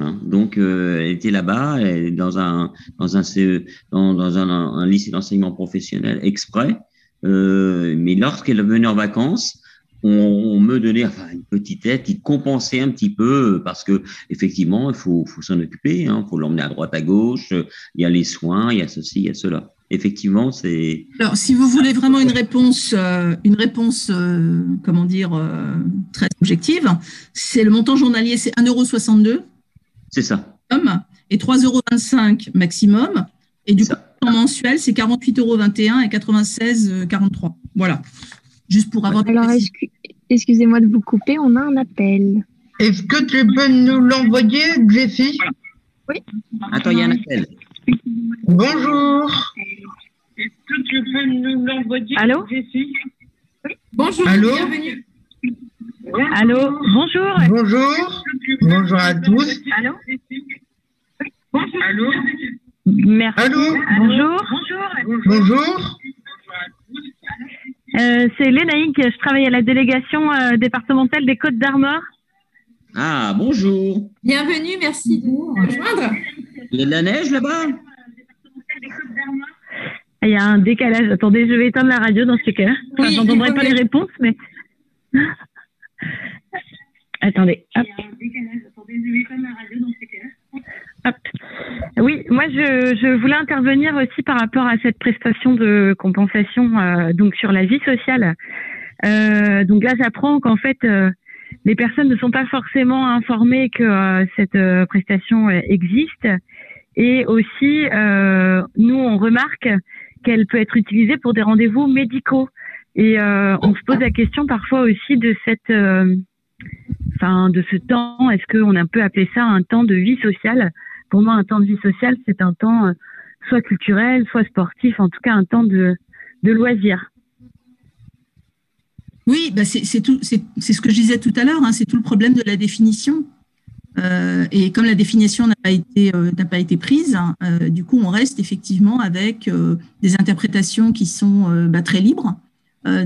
Speaker 5: Hein. Donc, euh, elle était là-bas, dans un dans dans un, lycée d'enseignement professionnel exprès. Euh, mais lorsqu'elle venait en vacances, on, me donnait une petite aide qui compensait un petit peu parce que effectivement, il faut, s'en occuper, il hein, faut l'emmener à droite à gauche. Il y a les soins, il y a ceci, il y a cela. Effectivement, c'est.
Speaker 3: Alors, si vous voulez vraiment une réponse, euh, une réponse, comment dire, très objective, c'est le montant journalier, c'est 1,62
Speaker 5: c'est ça.
Speaker 3: Et 3,25 euros maximum. Et du coup, en mensuel, c'est 48,21 euros et 96,43. Voilà. Juste pour avoir.
Speaker 8: Alors, excusez-moi de vous couper, on a un appel.
Speaker 2: Est-ce que tu peux nous l'envoyer, Jessie?
Speaker 8: Oui.
Speaker 5: Attends, il y a un appel.
Speaker 2: Bonjour.
Speaker 9: Est-ce que tu peux nous l'envoyer,
Speaker 8: Allô?
Speaker 9: Jessie?
Speaker 4: Bonjour,
Speaker 2: Allô?
Speaker 4: bienvenue.
Speaker 9: Allô, bonjour.
Speaker 2: Bonjour. Bonjour à tous.
Speaker 9: Allô
Speaker 2: Allô
Speaker 9: Merci.
Speaker 2: Allô
Speaker 9: Bonjour.
Speaker 2: Bonjour.
Speaker 9: Euh, c'est Lénaïque, je travaille à la délégation euh, départementale des Côtes d'Armor.
Speaker 5: Ah, bonjour.
Speaker 4: Bienvenue, merci de nous rejoindre.
Speaker 5: Il y a de la neige là-bas?
Speaker 9: Il y a un décalage. Attendez, je vais éteindre la radio dans ce cas. Enfin,
Speaker 4: Oui,
Speaker 9: J'entendrai pas les réponses, mais. Attendez. Hop. Hop. Oui, moi je, je voulais intervenir aussi par rapport à cette prestation de compensation euh, donc sur la vie sociale. Euh, donc là, j'apprends qu'en fait, euh, les personnes ne sont pas forcément informées que cette prestation existe. Et aussi, nous, on remarque qu'elle peut être utilisée pour des rendez-vous médicaux. Et on se pose la question parfois aussi de cette, enfin, de ce temps. Est-ce qu'on peut appeler ça un temps de vie sociale? Pour moi, un temps de vie sociale, c'est un temps soit culturel, soit sportif, en tout cas un temps de, de loisir.
Speaker 3: Oui, bah c'est ce que je disais tout à l'heure, hein, c'est tout le problème de la définition. Euh, et comme la définition n'a pas été euh, n'a pas été prise, hein, euh, du coup, on reste effectivement avec des interprétations qui sont bah, très libres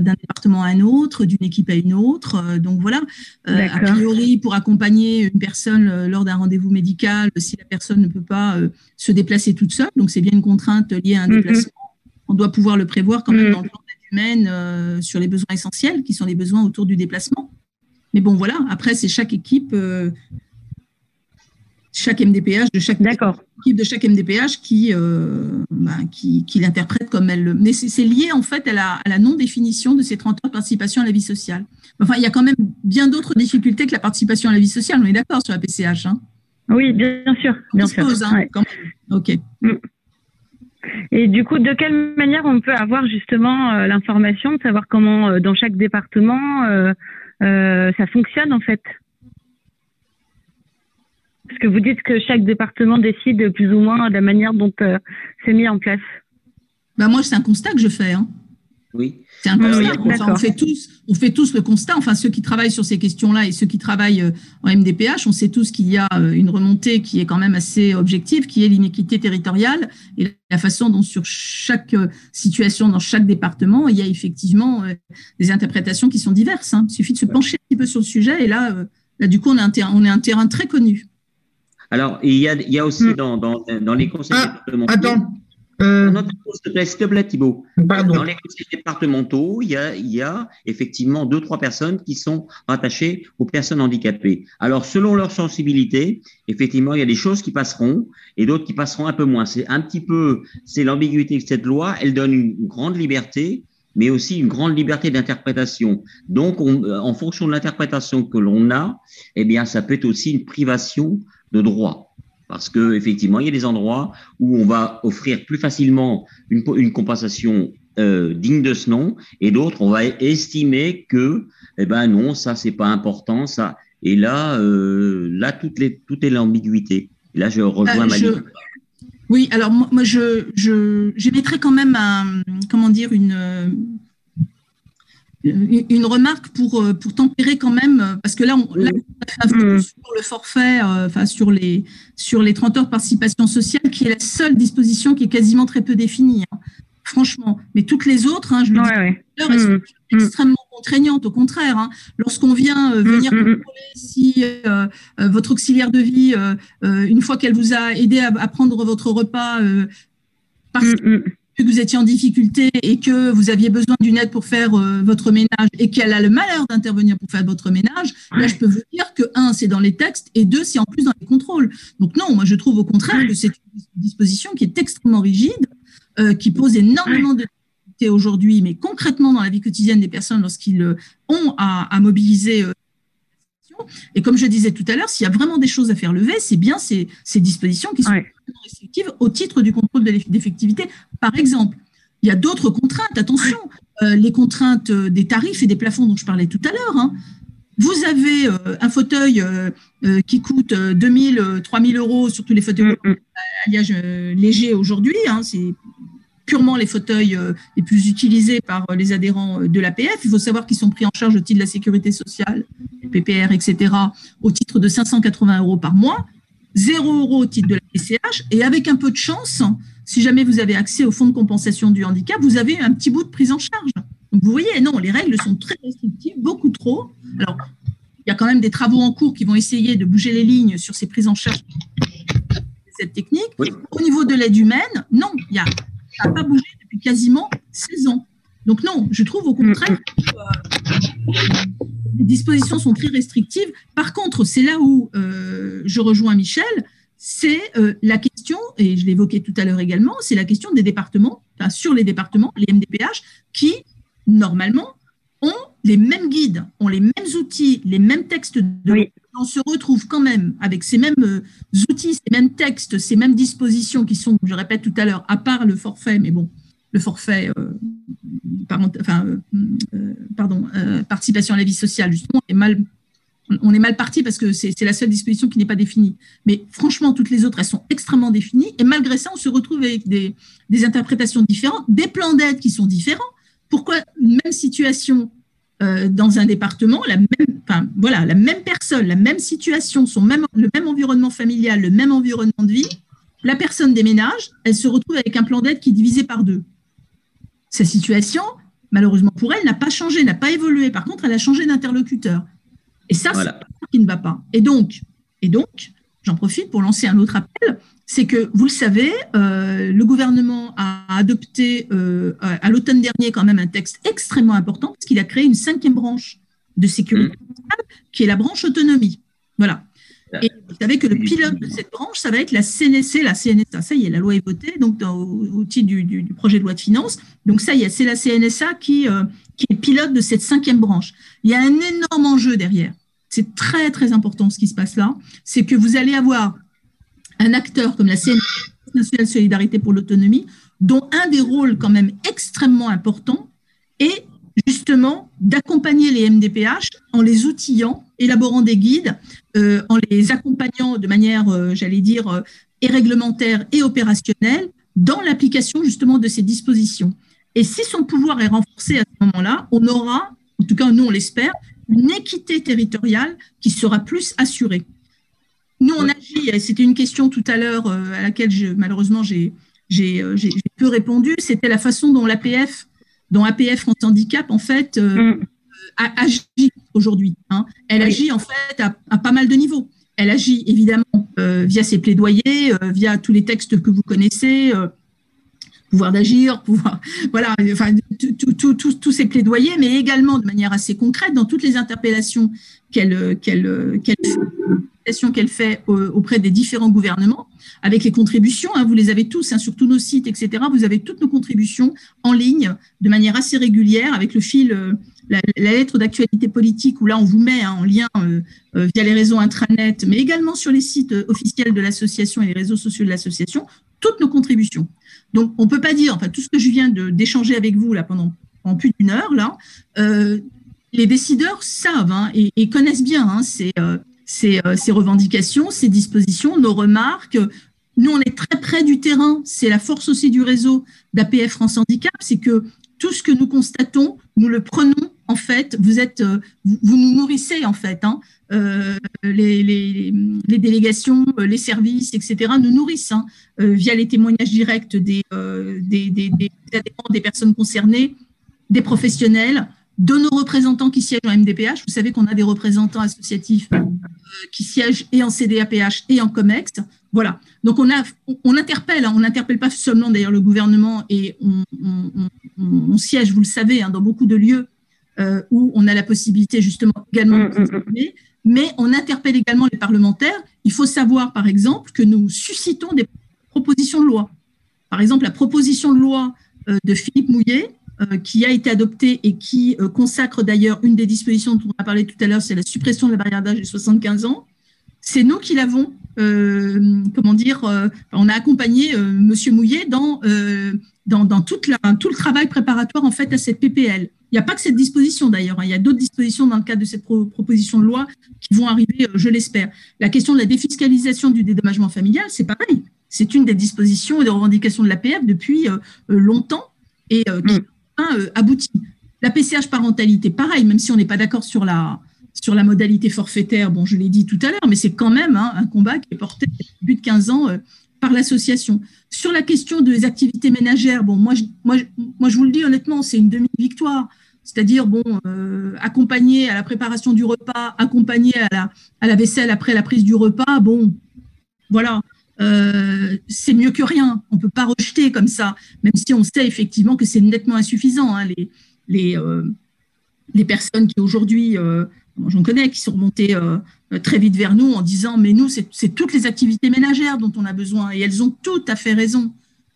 Speaker 3: d'un département à un autre, d'une équipe à une autre. donc voilà, a priori, pour accompagner une personne lors d'un rendez-vous médical, si la personne ne peut pas se déplacer toute seule, donc c'est bien une contrainte liée à un mm-hmm. déplacement, on doit pouvoir le prévoir quand même mm. dans le plan d'aide humaine sur les besoins essentiels, qui sont les besoins autour du déplacement. Mais bon, voilà, après, c'est chaque équipe chaque MDPH de chaque équipe de chaque MDPH qui, euh, bah, qui, qui l'interprète comme elle le. Mais c'est lié en fait à la, à la non-définition de ces 30 heures de participation à la vie sociale. Enfin, il y a quand même bien d'autres difficultés que la participation à la vie sociale. On est d'accord sur la PCH. Hein
Speaker 9: oui, bien sûr. Bien sûr.
Speaker 3: Hein, Ok. Mm.
Speaker 9: Et du coup, de quelle manière on peut avoir justement euh, l'information, de savoir comment euh, dans chaque département ça fonctionne en fait? Parce que vous dites que chaque département décide plus ou moins de la manière dont euh, c'est mis en place.
Speaker 3: Bah moi, c'est un constat que je fais. Hein.
Speaker 5: Oui.
Speaker 3: C'est un constat. on, fait tous, on fait tous le constat. Enfin, ceux qui travaillent sur ces questions-là et ceux qui travaillent euh, en MDPH, on sait tous qu'il y a euh, une remontée qui est quand même assez objective, qui est l'inéquité territoriale et la façon dont sur chaque situation, dans chaque département, il y a effectivement des interprétations qui sont diverses. Hein. Il suffit de se pencher un petit peu sur le sujet et là, là du coup, on, est on est un terrain très connu.
Speaker 5: Alors, il y a, il y a aussi dans, dans, dans, les conseils
Speaker 2: ah, départementaux. Attends. Euh...
Speaker 5: S'il te plaît, Thibault. Dans les conseils départementaux, il y, a, il y a effectivement deux, trois personnes qui sont rattachées aux personnes handicapées. Alors, selon leur sensibilité, effectivement, il y a des choses qui passeront et d'autres qui passeront un peu moins. C'est un petit peu, c'est l'ambiguïté de cette loi. Elle donne une grande liberté mais aussi une grande liberté d'interprétation. Donc, on, en fonction de l'interprétation que l'on a, eh bien, ça peut être aussi une privation de droit. Parce que effectivement, il y a des endroits où on va offrir plus facilement une, une compensation euh, digne de ce nom, et d'autres, on va estimer que, eh ben non, ça c'est pas important, ça. Et là, euh, là, toutes les, tout est l'ambiguïté. Là, je rejoins euh,
Speaker 3: Oui, alors moi, je, je, j'émettrais quand même un, comment dire, une, une remarque pour, euh, pour tempérer quand même, euh, parce que là, on, là, a fait un mm. sur le forfait, euh, enfin sur les, sur les 30 heures de participation sociale, qui est la seule disposition qui est quasiment très peu définie, hein. franchement. Mais toutes les autres, hein, je le dis, elles sont mm. extrêmement contraignantes, au contraire. Hein. Lorsqu'on vient venir mm, contrôler si votre auxiliaire de vie, une fois qu'elle vous a aidé à, à, prendre votre repas, parce que vous étiez en difficulté et que vous aviez besoin d'une aide pour faire euh, votre ménage et qu'elle a le malheur d'intervenir pour faire votre ménage, là, je peux vous dire que, un, c'est dans les textes et deux, c'est en plus dans les contrôles. Donc non, moi, je trouve au contraire que c'est une disposition qui est extrêmement rigide, euh, qui pose énormément de difficultés aujourd'hui, mais concrètement dans la vie quotidienne des personnes lorsqu'ils euh, ont à, à mobiliser et comme je disais tout à l'heure, s'il y a vraiment des choses à faire lever, c'est bien ces, ces, dispositions qui sont au titre du contrôle de l'effectivité. Par exemple, il y a d'autres contraintes. Attention, euh, les contraintes euh, des tarifs et des plafonds dont je parlais tout à l'heure. Hein. Vous avez euh, un fauteuil euh, qui coûte 2000, 3000 euros, surtout les fauteuils mm, mm. alliage léger aujourd'hui. Hein, c'est purement les fauteuils les plus utilisés par les adhérents de l'APF. Il faut savoir qu'ils sont pris en charge au titre de la sécurité sociale, PPR, etc., au titre de 580 euros par mois, 0 euros au titre de la PCH, et avec un peu de chance, si jamais vous avez accès au fonds de compensation du handicap, vous avez un petit bout de prise en charge. Donc vous voyez, non, les règles sont très restrictives, beaucoup trop. Alors, il y a quand même des travaux en cours qui vont essayer de bouger les lignes sur ces prises en charge cette technique. Au niveau de l'aide humaine, non, il y a ça n'a pas bougé depuis quasiment 16 ans. Donc non, je trouve au contraire que euh, les dispositions sont très restrictives. Par contre, c'est là où euh, je rejoins Michel, c'est euh, la question, et je l'évoquais tout à l'heure également, c'est la question des départements, enfin, sur les départements, les MDPH, qui, normalement, ont les mêmes guides, ont les mêmes outils, les mêmes textes de
Speaker 9: Oui.
Speaker 3: on se retrouve quand même avec ces mêmes euh, outils, ces mêmes textes, ces mêmes dispositions qui sont, je répète tout à l'heure, à part le forfait, mais bon, le forfait, euh, parent- enfin, pardon, participation à la vie sociale, justement, est mal, on est mal parti parce que c'est la seule disposition qui n'est pas définie. Mais franchement, toutes les autres, elles sont extrêmement définies. Et malgré ça, on se retrouve avec des, interprétations différentes, des plans d'aide qui sont différents. Pourquoi une même situation euh, dans un département, la même, la même personne, la même situation, son même, le même environnement familial, le même environnement de vie, la personne déménage, elle se retrouve avec un plan d'aide qui est divisé par deux. Sa situation, malheureusement pour elle, n'a pas changé, n'a pas évolué. Par contre, elle a changé d'interlocuteur. Et ça,
Speaker 10: Voilà.
Speaker 3: c'est ça qui ne va pas. Et donc, et donc, j'en profite pour lancer un autre appel, c'est que vous le savez, euh, le gouvernement a adopté euh, à l'automne dernier quand même un texte extrêmement important parce qu'il a créé une cinquième branche de sécurité sociale qui est la branche autonomie. Voilà. Et vous savez que le pilote de cette branche, ça va être la CNC, la CNSA. Ça y est, la loi est votée donc dans- au, au titre du, du- du projet de loi de finances. Donc ça y est, c'est la CNSA qui, euh, qui est pilote de cette cinquième branche. Il y a un énorme enjeu derrière. C'est très très important ce qui se passe là. C'est que vous allez avoir un acteur comme la CNSA, Nationale Solidarité pour l'Autonomie, dont un des rôles quand même extrêmement importants est justement d'accompagner les MDPH en les outillant, élaborant des guides, euh, en les accompagnant de manière, euh, j'allais dire, euh, et réglementaire et opérationnelle dans l'application justement de ces dispositions. Et si son pouvoir est renforcé à ce moment-là, on aura, en tout cas nous on l'espère, une équité territoriale qui sera plus assurée. Nous, on agit, et c'était une question tout à l'heure euh, à laquelle je, malheureusement j'ai euh, j'ai- peu répondu, c'était la façon dont l'APF, dont APF France Handicap, en fait, euh, a- agit aujourd'hui. hein. Elle agit en fait à, à pas mal de niveaux. Elle agit évidemment euh, via ses plaidoyers, via tous les textes que vous connaissez, pouvoir d'agir, pouvoir, (laughs) voilà, enfin, tous ces plaidoyers, mais également de manière assez concrète dans toutes les interpellations qu'elle fait, fait auprès des différents gouvernements, avec les contributions, hein, vous les avez tous, hein, sur tous nos sites, etc. Vous avez toutes nos contributions en ligne de manière assez régulière avec le fil, euh, la, lettre d'actualité politique où là on vous met hein, en lien euh, euh, via les réseaux intranet, mais également sur les sites officiels de l'association et les réseaux sociaux de l'association, toutes nos contributions. Donc on peut pas dire, enfin tout ce que je viens d'échanger avec vous là pendant, plus d'une heure là, euh, les décideurs savent hein, et, connaissent bien hein, ces, euh, euh, ces revendications, ces dispositions, nos remarques. Nous, on est très près du terrain. C'est la force aussi du réseau d'APF France Handicap, c'est que tout ce que nous constatons, nous le prenons en fait. Vous êtes, euh, vous, nous nourrissez en fait. hein. Euh, les, délégations, euh, les services, etc. nous nourrissent hein, via les témoignages directs des, personnes concernées, des professionnels, de nos représentants qui siègent en MDPH. Vous savez qu'on a des représentants associatifs qui siègent et en CDAPH et en COMEX. Voilà. Donc on on, interpelle, hein, on n'interpelle pas seulement d'ailleurs le gouvernement et on, siège, vous le savez, dans beaucoup de lieux euh, où on a la possibilité justement également de s'exprimer, mais on interpelle également les parlementaires. Il faut savoir, par exemple, que nous suscitons des propositions de loi. Par exemple, la proposition de loi euh, de Philippe Mouillet, euh, qui a été adoptée et qui consacre d'ailleurs une des dispositions dont on a parlé tout à l'heure, c'est la suppression de la barrière d'âge de 75 ans. C'est nous qui l'avons, euh, comment dire, euh, on a accompagné euh, Monsieur Mouillet dans, euh, dans, dans toute la, tout le travail préparatoire en fait à cette PPL. Il n'y a pas que cette disposition d'ailleurs, hein, il y a d'autres dispositions dans le cadre de cette pro- proposition de loi qui vont arriver, euh, je l'espère. La question de la défiscalisation du dédommagement familial, c'est pareil. C'est une des dispositions et des revendications de l'APF depuis euh, euh, longtemps et qui a euh, abouti. La PCH parentalité, pareil, même si on n'est pas d'accord sur la, sur la modalité forfaitaire, bon, je l'ai dit tout à l'heure, mais c'est quand même hein, un combat qui est porté depuis plus de 15 ans euh, par l'association. Sur la question des activités ménagères, bon, moi, je, moi, je, moi, je vous le dis honnêtement, c'est une demi-victoire. C'est-à-dire, bon, euh, accompagner à la préparation du repas, accompagner à la, à la vaisselle après la prise du repas, bon, voilà, euh, c'est mieux que rien. On ne peut pas rejeter comme ça, même si on sait effectivement que c'est nettement insuffisant. hein, les, les, euh, les personnes qui aujourd'hui, euh, j'en connais, qui sont remontées très vite vers nous en disant mais nous c'est toutes les activités ménagères dont on a besoin et elles ont tout à fait raison.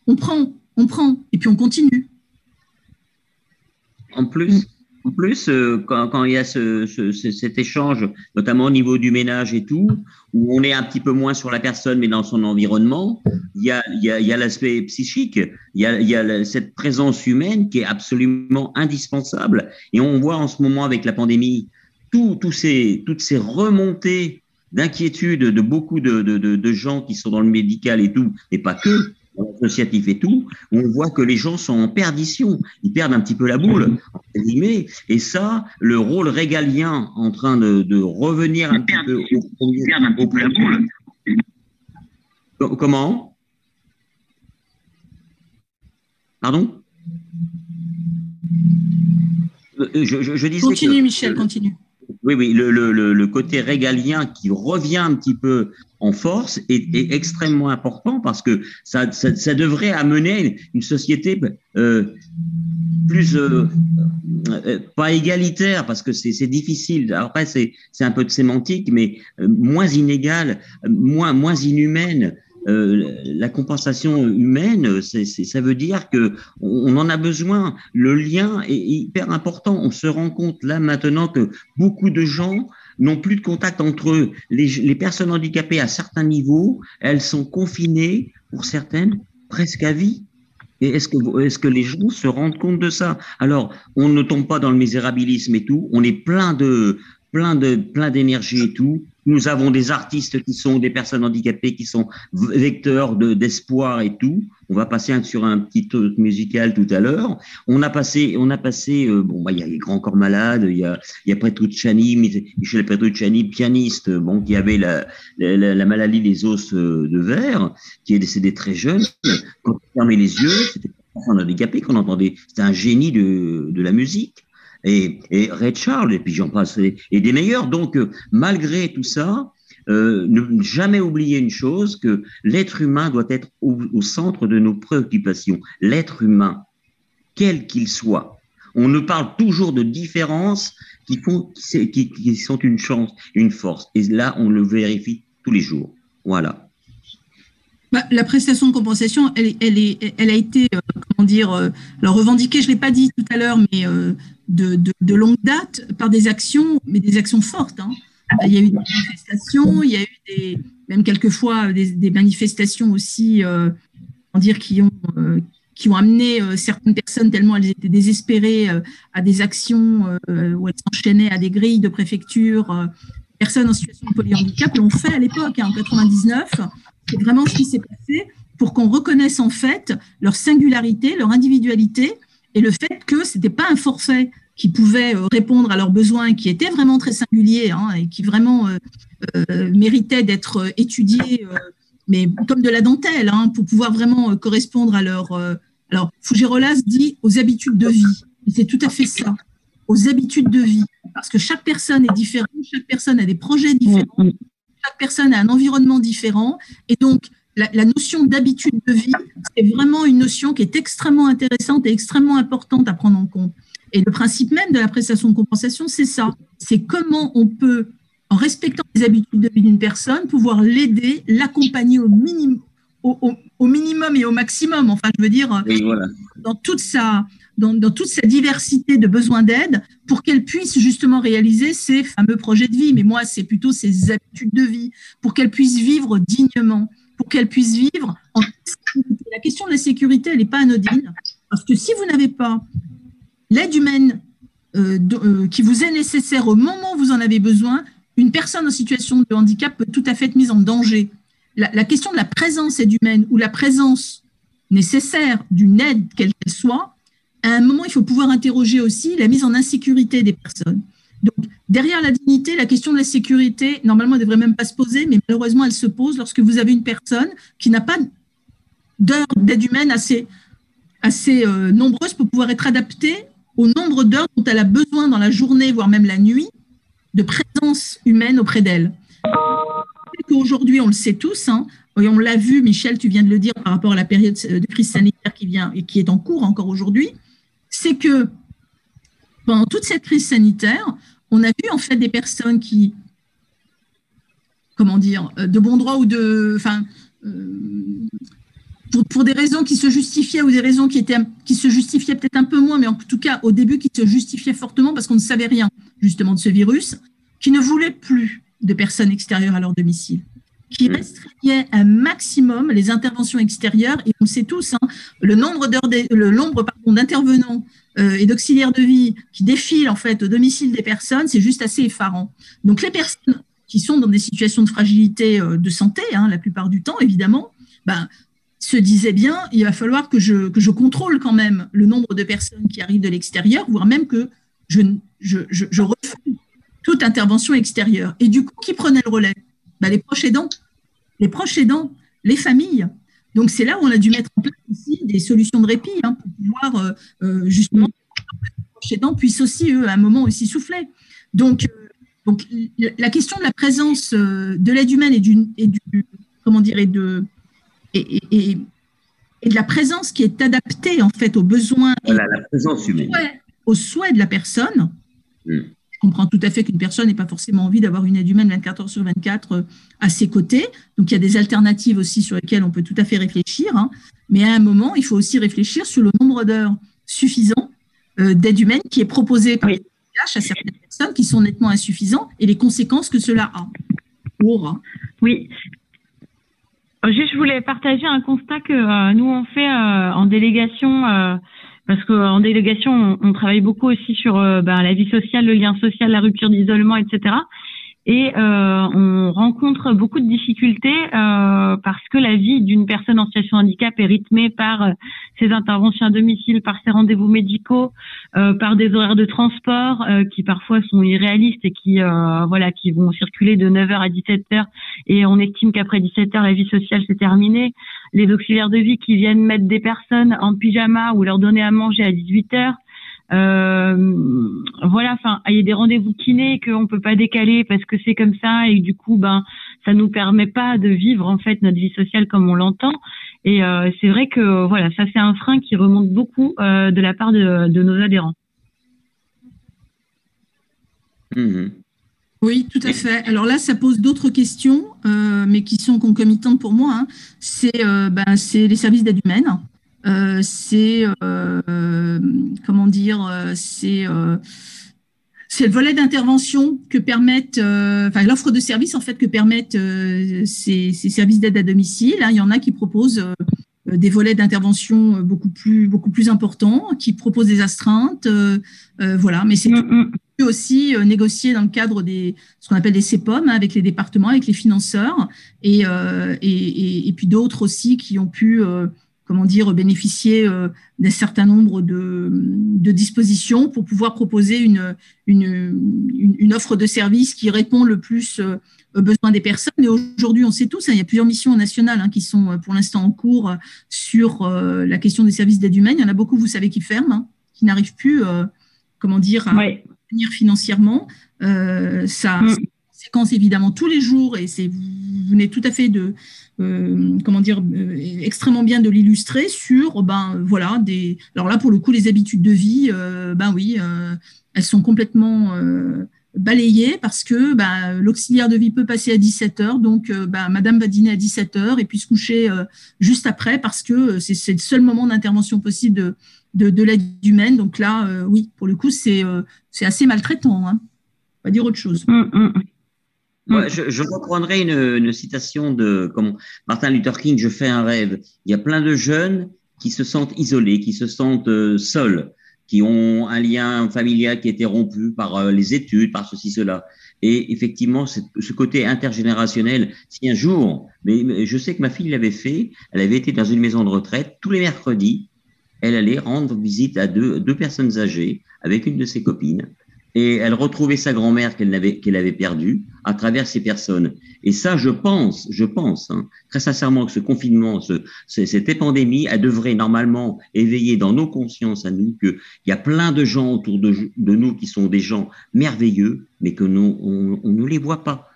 Speaker 3: On prend, on prend et puis on continue.
Speaker 10: En plus,
Speaker 5: En plus, euh, quand, il y a ce, ce- ce- cet échange, notamment au niveau du ménage et tout, où on est un petit peu moins sur la personne, mais dans son environnement, il y a, l'aspect psychique, il y a, il y a cette présence humaine qui est absolument indispensable. Et on voit en ce moment avec la pandémie tout, tous ces, toutes ces remontées d'inquiétude de beaucoup de, de, de, de gens qui sont dans le médical et tout, et pas que, dans l'associatif et tout, où on voit que les gens sont en perdition, ils perdent un petit peu la boule, entre guillemets, et ça, le rôle régalien en train de, de revenir un petit peu au premier, au premier- Co- Comment? Pardon? Euh, je, je, je disais
Speaker 3: Continue,
Speaker 5: que-
Speaker 3: Michel, continue.
Speaker 5: Oui, oui, le, le, le, côté régalien qui revient un petit peu en force est, extrêmement important parce que ça, ça, devrait amener une société euh, plus euh, euh, pas égalitaire parce que c'est difficile. Après, c'est un peu de sémantique, mais moins inégale, moins moins inhumaine. Euh, la compensation humaine, ça veut dire que on en a besoin. Le lien est hyper important. On se rend compte là maintenant que beaucoup de gens n'ont plus de contact entre eux. Les, personnes handicapées à certains niveaux, elles sont confinées, pour certaines, presque à vie. Et est-ce que, est-ce que les gens se rendent compte de ça? Alors, on ne tombe pas dans le misérabilisme et tout. On est plein de, plein de, plein d'énergie et tout. Nous avons des artistes qui sont des personnes handicapées qui sont vecteurs de, d'espoir et tout. On va passer sur un petit truc musical tout à l'heure. On a passé, on a passé, euh, bon, bah, il y a les grands corps malades, il y a, il y a Petrucciani, Michel Petrucciani, pianiste, bon, qui avait la, la, la- la maladie des os euh, de verre, qui est décédé très jeune. Quand on fermait les yeux, c'était un handicapé qu'on entendait. C'était un génie de la musique. Et, et Ray Charles, et puis j'en passe, et, des meilleurs. Donc, euh, malgré tout ça, euh, ne jamais oublier une chose, que l'être humain doit être au, centre de nos préoccupations. L'être humain, quel qu'il soit. On ne parle toujours de différences qui, font, qui, sont une chance, une force. Et là, on le vérifie tous les jours. Voilà.
Speaker 3: Bah, la prestation de compensation, elle, est- elle, a été, euh, comment dire, euh, revendiquée, je ne l'ai pas dit tout à l'heure, mais de, longue date par des actions, mais des actions fortes. hein. Il y a eu des manifestations, il y a eu même quelquefois des, manifestations aussi, euh, dire, qui ont, euh, qui ont amené euh, certaines personnes tellement elles étaient désespérées euh, à des actions où elles s'enchaînaient à des grilles de préfecture. personnes en situation de polyhandicap l'ont fait à l'époque, hein, en 99. C'est vraiment ce qui s'est passé pour qu'on reconnaisse en fait leur singularité, leur individualité et le fait que ce n'était pas un forfait qui pouvait euh, répondre à leurs besoins, qui était vraiment très singulier hein, et qui vraiment euh, euh, méritait d'être étudié, euh, mais comme de la dentelle, hein, pour pouvoir vraiment correspondre à leur. alors, Fougerolas dit aux habitudes de vie. Et c'est tout à fait ça, aux habitudes de vie. Parce que chaque personne est différente, chaque personne a des projets différents, chaque personne a un environnement différent. Et donc, la, la notion d'habitude de vie, c'est vraiment une notion qui est extrêmement intéressante et extrêmement importante à prendre en compte. Et le principe même de la prestation de compensation, c'est ça. C'est comment on peut, en respectant les habitudes de vie d'une personne, pouvoir l'aider, l'accompagner au minimum, au, au- au minimum et au maximum. Enfin, je veux dire,
Speaker 5: Oui, voilà.
Speaker 3: dans toute sa, dans, dans toute sa diversité de besoins d'aide pour qu'elle puisse justement réaliser ses fameux projets de vie. Mais moi, c'est plutôt ses habitudes de vie, pour qu'elle puisse vivre dignement, pour qu'elle puisse vivre en sécurité. La question de la sécurité, elle n'est pas anodine, parce que si vous n'avez pas l'aide humaine euh, euh, qui vous est nécessaire au moment où vous en avez besoin, une personne en situation de handicap peut tout à fait être mise en danger. La, la question de la présence aide humaine ou la présence nécessaire d'une aide, quelle qu'elle soit, à un moment, il faut pouvoir interroger aussi la mise en insécurité des personnes. Donc, derrière la dignité, la question de la sécurité, normalement, elle ne devrait même pas se poser, mais malheureusement, elle se pose lorsque vous avez une personne qui n'a pas d'heures d'aide humaine assez, assez euh, nombreuses pour pouvoir être adaptée au nombre d'heures dont elle a besoin dans la journée, voire même la nuit, de présence humaine auprès d'elle. Aujourd'hui, on le sait tous, hein, et on l'a vu, Michel, tu viens de le dire par rapport à la période de crise sanitaire qui vient et qui est en cours encore aujourd'hui, c'est que pendant toute cette crise sanitaire, on a vu en fait des personnes qui, comment dire, euh, de bon droit ou de, enfin, euh, pour, des raisons qui se justifiaient ou des raisons qui, étaient, qui se justifiaient peut-être un peu moins, mais en tout cas au début qui se justifiaient fortement parce qu'on ne savait rien justement de ce virus, qui ne voulaient plus de personnes extérieures à leur domicile, qui restreignaient un maximum les interventions extérieures. Et on sait tous, hein, le nombre d'heures, le nombre d'intervenants euh, et d'auxiliaires de vie qui défilent en fait au domicile des personnes, c'est juste assez effarant. Donc les personnes qui sont dans des situations de fragilité euh, de santé, hein, la plupart du temps évidemment, ben, se disaient bien, il va falloir que je, que je contrôle quand même le nombre de personnes qui arrivent de l'extérieur, voire même que je, je, je, je refuse toute intervention extérieure. Et du coup, qui prenait le relais? Ben, Les proches aidants. Les proches aidants, les familles. Donc c'est là où on a dû mettre en place aussi des solutions de répit hein, pour pouvoir euh, euh, justement que les proches aidants puissent aussi, eux, à un moment aussi souffler. Donc, euh, donc la question de la présence de l'aide humaine et du, et du comment dire, et de, et, et, et, de la présence qui est adaptée en fait aux besoins
Speaker 5: voilà, la présence humaine.
Speaker 3: aux souhaits de la personne. Mm. Je comprends tout à fait qu'une personne n'ait pas forcément envie d'avoir une aide humaine 24 heures sur 24 à ses côtés. Donc il y a des alternatives aussi sur lesquelles on peut tout à fait réfléchir. Hein. Mais à un moment, il faut aussi réfléchir sur le nombre d'heures suffisant euh, d'aide humaine qui est proposé par oui. les à certaines personnes qui sont nettement insuffisants et les conséquences que cela a.
Speaker 9: Aura. Oui, Juste, je voulais partager un constat que euh, nous on fait euh, en délégation, euh, parce qu'en délégation on, travaille beaucoup aussi sur ben, la vie sociale, le lien social, la rupture d'isolement, etc et euh, on rencontre beaucoup de difficultés euh, parce que la vie d'une personne en situation de handicap est rythmée par euh, ses interventions à domicile, par ses rendez-vous médicaux, par des horaires de transport qui parfois sont irréalistes et qui voilà qui vont circuler de 9h à 17h et on estime qu'après 17h la vie sociale s'est terminée. Les auxiliaires de vie qui viennent mettre des personnes en pyjama ou leur donner à manger à 18h. Euh, voilà, enfin, il y a des rendez-vous kinés qu'on peut pas décaler parce que c'est comme ça et du coup, ben, ça nous permet pas de vivre en fait notre vie sociale comme on l'entend. Et euh, c'est vrai que voilà, ça c'est un frein qui remonte beaucoup euh, de la part de, de nos adhérents.
Speaker 3: Mmh. Oui, tout à fait. Alors là, ça pose d'autres questions, euh, mais qui sont concomitantes pour moi. Hein. C'est euh, ben, les services d'aide humaine. Euh, c'est euh, comment dire, euh, c'est c'est le volet d'intervention que permettent, enfin l'offre de services en fait que permettent ces, ces, services d'aide à domicile. Hein. Il y en a qui proposent des volets d'intervention beaucoup plus beaucoup plus importants, qui proposent des astreintes, voilà. Mais c'est mm -hmm. aussi négocié dans le cadre des ce qu'on appelle des CEPOM hein, avec les départements, avec les financeurs, et et, et, et, puis d'autres aussi qui ont pu comment dire, bénéficier euh, d'un certain nombre de, de, dispositions pour pouvoir proposer une, une, une, offre de service qui répond le plus euh, aux besoins des personnes. Et aujourd'hui, on sait tous, hein, il y a plusieurs missions nationales hein, qui sont euh, pour l'instant en cours sur la question des services d'aide humaine. Il y en a beaucoup, vous savez, qui ferment, hein, qui n'arrivent plus, comment dire, à venir financièrement. ça, mm. séquence évidemment tous les jours et c'est vous venez tout à fait de euh, comment dire, euh, extrêmement bien de l'illustrer sur, ben voilà, des. Alors là, pour le coup, les habitudes de vie, euh, ben oui, elles sont complètement balayées parce que ben, l'auxiliaire de vie peut passer à 17 heures, donc ben, Madame va dîner à 17 heures et puis se coucher juste après parce que c'est le seul moment d'intervention possible de, de, de l'aide humaine. Donc là, oui, pour le coup, c'est c'est assez maltraitant. Hein. Pas dire autre chose.
Speaker 9: Mmh, mmh.
Speaker 5: Ouais, je, je, reprendrai une, une, citation de comme Martin Luther King, Je fais un rêve. Il y a plein de jeunes qui se sentent isolés, qui se sentent euh, seuls, qui ont un lien familial qui a été rompu par euh, les études, par ceci, cela. Et effectivement, ce côté intergénérationnel, si un jour, mais je sais que ma fille l'avait fait, elle avait été dans une maison de retraite, tous les mercredis, elle allait rendre visite à deux, deux personnes âgées avec une de ses copines et elle retrouvait sa grand-mère qu'elle avait, avait perdue à travers ces personnes. Et ça, je pense, je pense hein, très sincèrement que ce confinement, ce, cette pandémie, elle devrait normalement éveiller dans nos consciences à nous qu'il y a plein de gens autour de, nous qui sont des gens merveilleux, mais que nous, on ne les voit pas.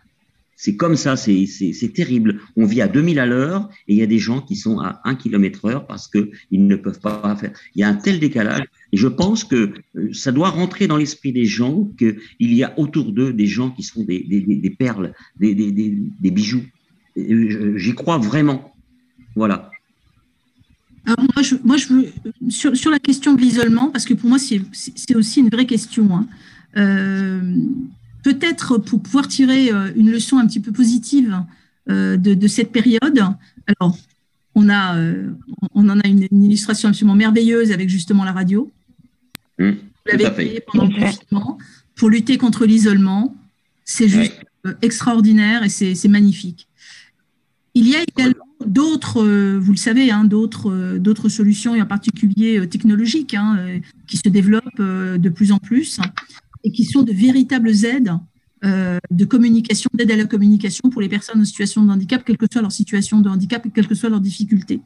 Speaker 5: C'est comme ça, c'est terrible. On vit à 2000 à l'heure et il y a des gens qui sont à 1 km heure parce qu'ils ne peuvent pas faire. Il y a un tel décalage. Et je pense que euh, ça doit rentrer dans l'esprit des gens qu'il y a autour d'eux des gens qui sont des, perles, des, bijoux. J'y crois vraiment. Voilà.
Speaker 3: Alors moi, je, veux, sur, la question de l'isolement, parce que pour moi, c'est c'est aussi une vraie question. hein. Euh, Peut-être pour pouvoir tirer euh, une leçon un petit peu positive euh, de, de cette période. Alors, on, a, euh, on en a une, une illustration absolument merveilleuse avec justement la radio.
Speaker 5: Hum,
Speaker 3: Vous l'avez créée pendant le confinement pour lutter contre l'isolement. C'est juste extraordinaire et c'est c'est magnifique. Il y a également d'autres, vous le savez, hein, d'autres d'autres solutions, et en particulier technologiques, hein, qui se développent de plus en plus et qui sont de véritables aides euh, de communication, d'aide à la communication pour les personnes en situation de handicap, quelle que soit leur situation de handicap et quelles que soient leurs difficultés.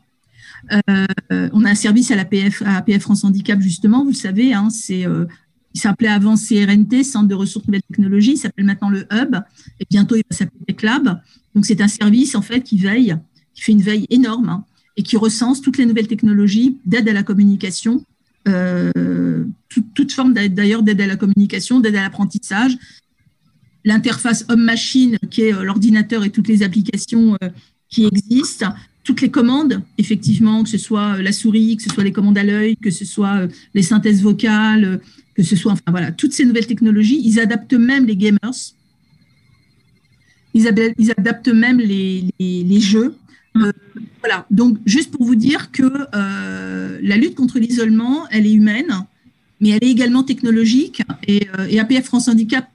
Speaker 3: Euh, on a un service à l'APF, à APF France Handicap, justement, vous le savez, hein, c'est, euh, il s'appelait avant CRNT, Centre de ressources nouvelles technologies, il s'appelle maintenant le Hub, et bientôt il va s'appeler TechLab. Donc c'est un service, en fait, qui veille, qui fait une veille énorme, hein, et qui recense toutes les nouvelles technologies d'aide à la communication, toute, toute forme d'ailleurs d'aide à la communication, d'aide à l'apprentissage, l'interface homme-machine, qui est euh, l'ordinateur et toutes les applications euh, qui existent, toutes les commandes, effectivement, que ce soit euh, la souris, que ce soit les commandes à l'œil, que ce soit les synthèses vocales, que ce soit, enfin voilà, toutes ces nouvelles technologies, ils adaptent même les gamers, ils, adaptent même les, jeux. Voilà, donc juste pour vous dire que la lutte contre l'isolement, elle est humaine, mais elle est également technologique, et, euh, et APF France Handicap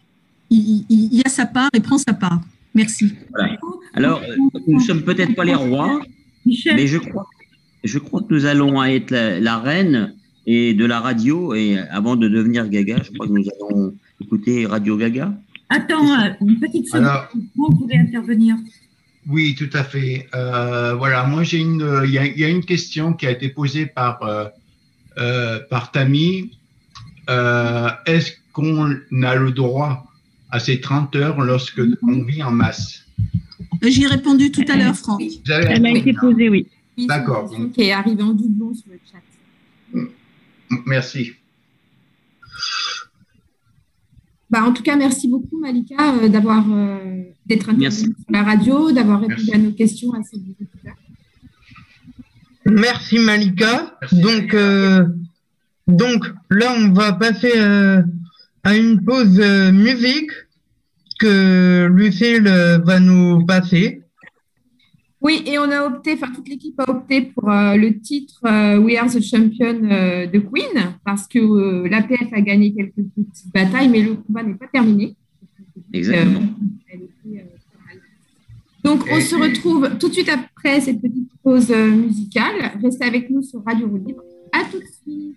Speaker 3: il, il- il y a sa part et prend sa part. Merci.
Speaker 5: Voilà. Alors, nous ne sommes peut-être pas les rois,
Speaker 6: Michel,
Speaker 5: mais je crois, je crois que nous allons être la, la reine et de la radio. Et avant de devenir Gaga, je crois que nous allons écouter Radio Gaga.
Speaker 6: attends, euh, une petite seconde.
Speaker 7: Alors,
Speaker 6: Vous voulez intervenir
Speaker 7: Oui, tout à fait. Euh, voilà, moi j'ai une, euh, il y a, il y a une question qui a été posée par euh, euh, par Tammy. Euh, Est-ce qu'on a le droit à ces 30 heures lorsque on vit en masse?
Speaker 3: J'y ai répondu tout à l'heure, Franck.
Speaker 7: Vous avez
Speaker 9: Elle a été posée, oui.
Speaker 4: Oui,
Speaker 7: D'accord.
Speaker 4: Qui est arrivée en doublon sur le chat.
Speaker 7: Merci.
Speaker 4: Bah, en tout cas, merci beaucoup, Malika, euh, d'avoir euh, d'être intervenue sur la radio, d'avoir répondu
Speaker 7: Merci.
Speaker 4: à nos questions à ces.
Speaker 2: Merci Malika.
Speaker 7: Merci.
Speaker 2: Donc, euh, donc là, on va passer euh, à une pause euh, musique que Lucille euh, va nous passer.
Speaker 4: Oui, et on a opté, enfin toute l'équipe a opté pour euh, le titre euh, We Are the Champion euh, de Queen, parce que euh, l'APF a gagné quelques petites batailles, mais le combat n'est pas terminé.
Speaker 5: Exactement.
Speaker 4: Donc, on
Speaker 7: Et-
Speaker 4: se retrouve tout de suite après cette petite pause musicale. Restez avec nous sur Radio Libre. À tout de suite.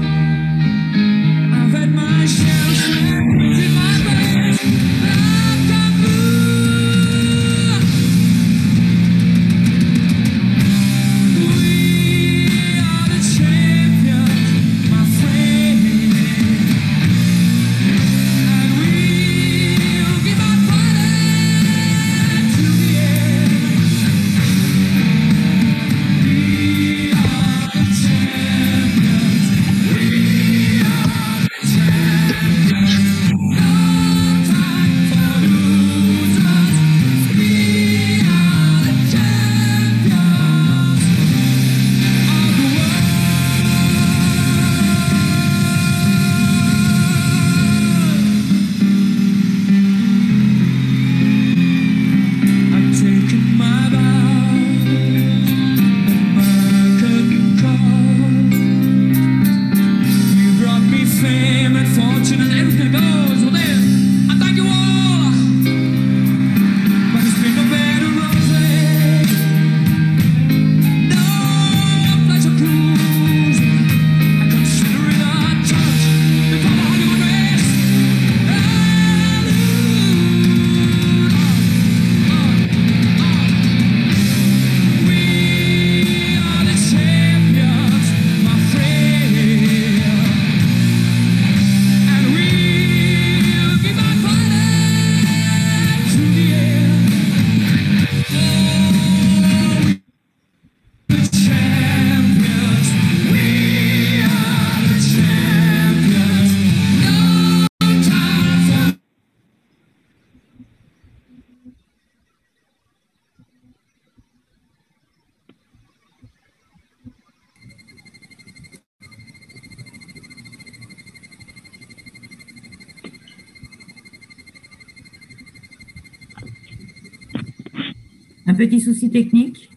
Speaker 6: Un petit souci technique.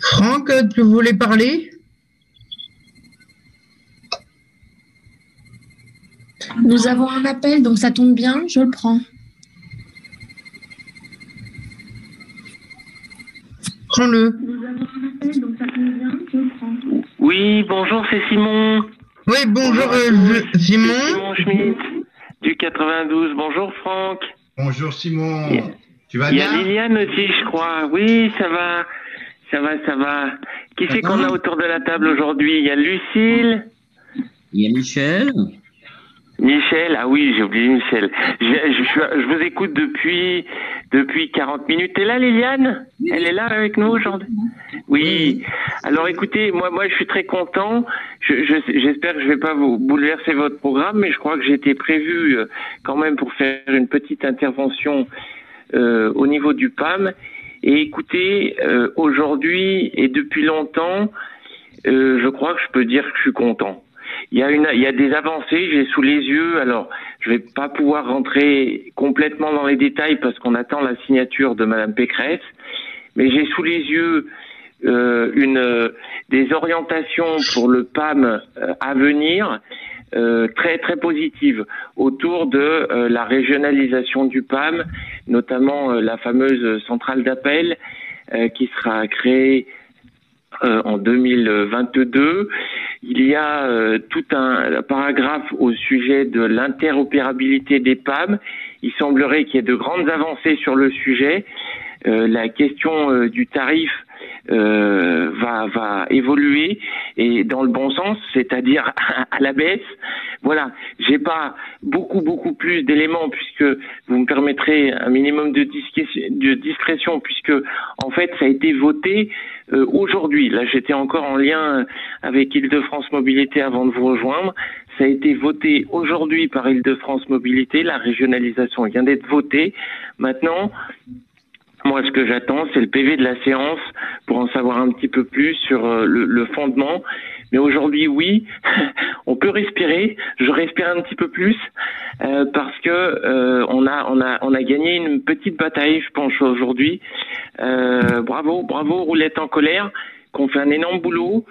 Speaker 2: Franck, tu voulais parler?
Speaker 11: Nous avons un appel, donc ça tombe bien, je le prends.
Speaker 2: Prends-le.
Speaker 12: Oui, bonjour, c'est Simon.
Speaker 2: Oui, bonjour,
Speaker 12: à
Speaker 2: euh, Simon.
Speaker 12: C'est Simon Schmitt du 92. Bonjour Franck.
Speaker 7: Bonjour Simon. Tu vas
Speaker 12: Il y a
Speaker 7: bien
Speaker 12: Liliane aussi, je crois. Oui, ça va. Ça va, ça va. Qui c'est qu'on a autour de la table aujourd'hui? Il y a Lucille.
Speaker 5: Il y a Michel.
Speaker 12: Michel, ah oui, j'ai oublié Michel. Je, je- je- je vous écoute depuis depuis 40 minutes. T'es là, Liliane? Elle est là avec nous aujourd'hui? Oui. Alors écoutez, moi, moi, je suis très content. Je- je- J'espère que je vais pas vous bouleverser votre programme, mais je crois que j'étais prévu euh, quand même pour faire une petite intervention euh, au niveau du PAM. Et écoutez, euh, aujourd'hui et depuis longtemps, euh, je crois que je peux dire que je suis content. Il y a une, il y a des avancées, j'ai sous les yeux. Alors, je vais pas pouvoir rentrer complètement dans les détails parce qu'on attend la signature de Madame Pécresse, mais j'ai sous les yeux euh, une euh, des orientations pour le PAM euh, à venir euh, très très positives autour de euh, la régionalisation du PAM, notamment euh, la fameuse centrale d'appel qui sera créée euh, en 2022. Il y a euh, tout un paragraphe au sujet de l'interopérabilité des PAM. Il semblerait qu'il y ait de grandes avancées sur le sujet. Euh, la question euh, du tarif euh, va, va évoluer et dans le bon sens, c'est-à-dire (laughs) à la baisse. Voilà, j'ai pas beaucoup beaucoup plus d'éléments puisque vous me permettrez un minimum de, de discrétion puisque en fait ça a été voté euh, aujourd'hui. Là, j'étais encore en lien avec Île-de-France Mobilité avant de vous rejoindre. Ça a été voté aujourd'hui par Île-de-France Mobilité. La régionalisation vient d'être votée. Maintenant, moi, ce que j'attends, c'est le PV de la séance pour en savoir un petit peu plus sur euh, le, le fondement. Mais aujourd'hui, oui, (laughs) on peut respirer. Je respire un petit peu plus euh, parce que euh, on a on a on a gagné une petite bataille, je pense aujourd'hui. Euh, bravo, bravo, roulette en colère, qu'on fait un énorme boulot.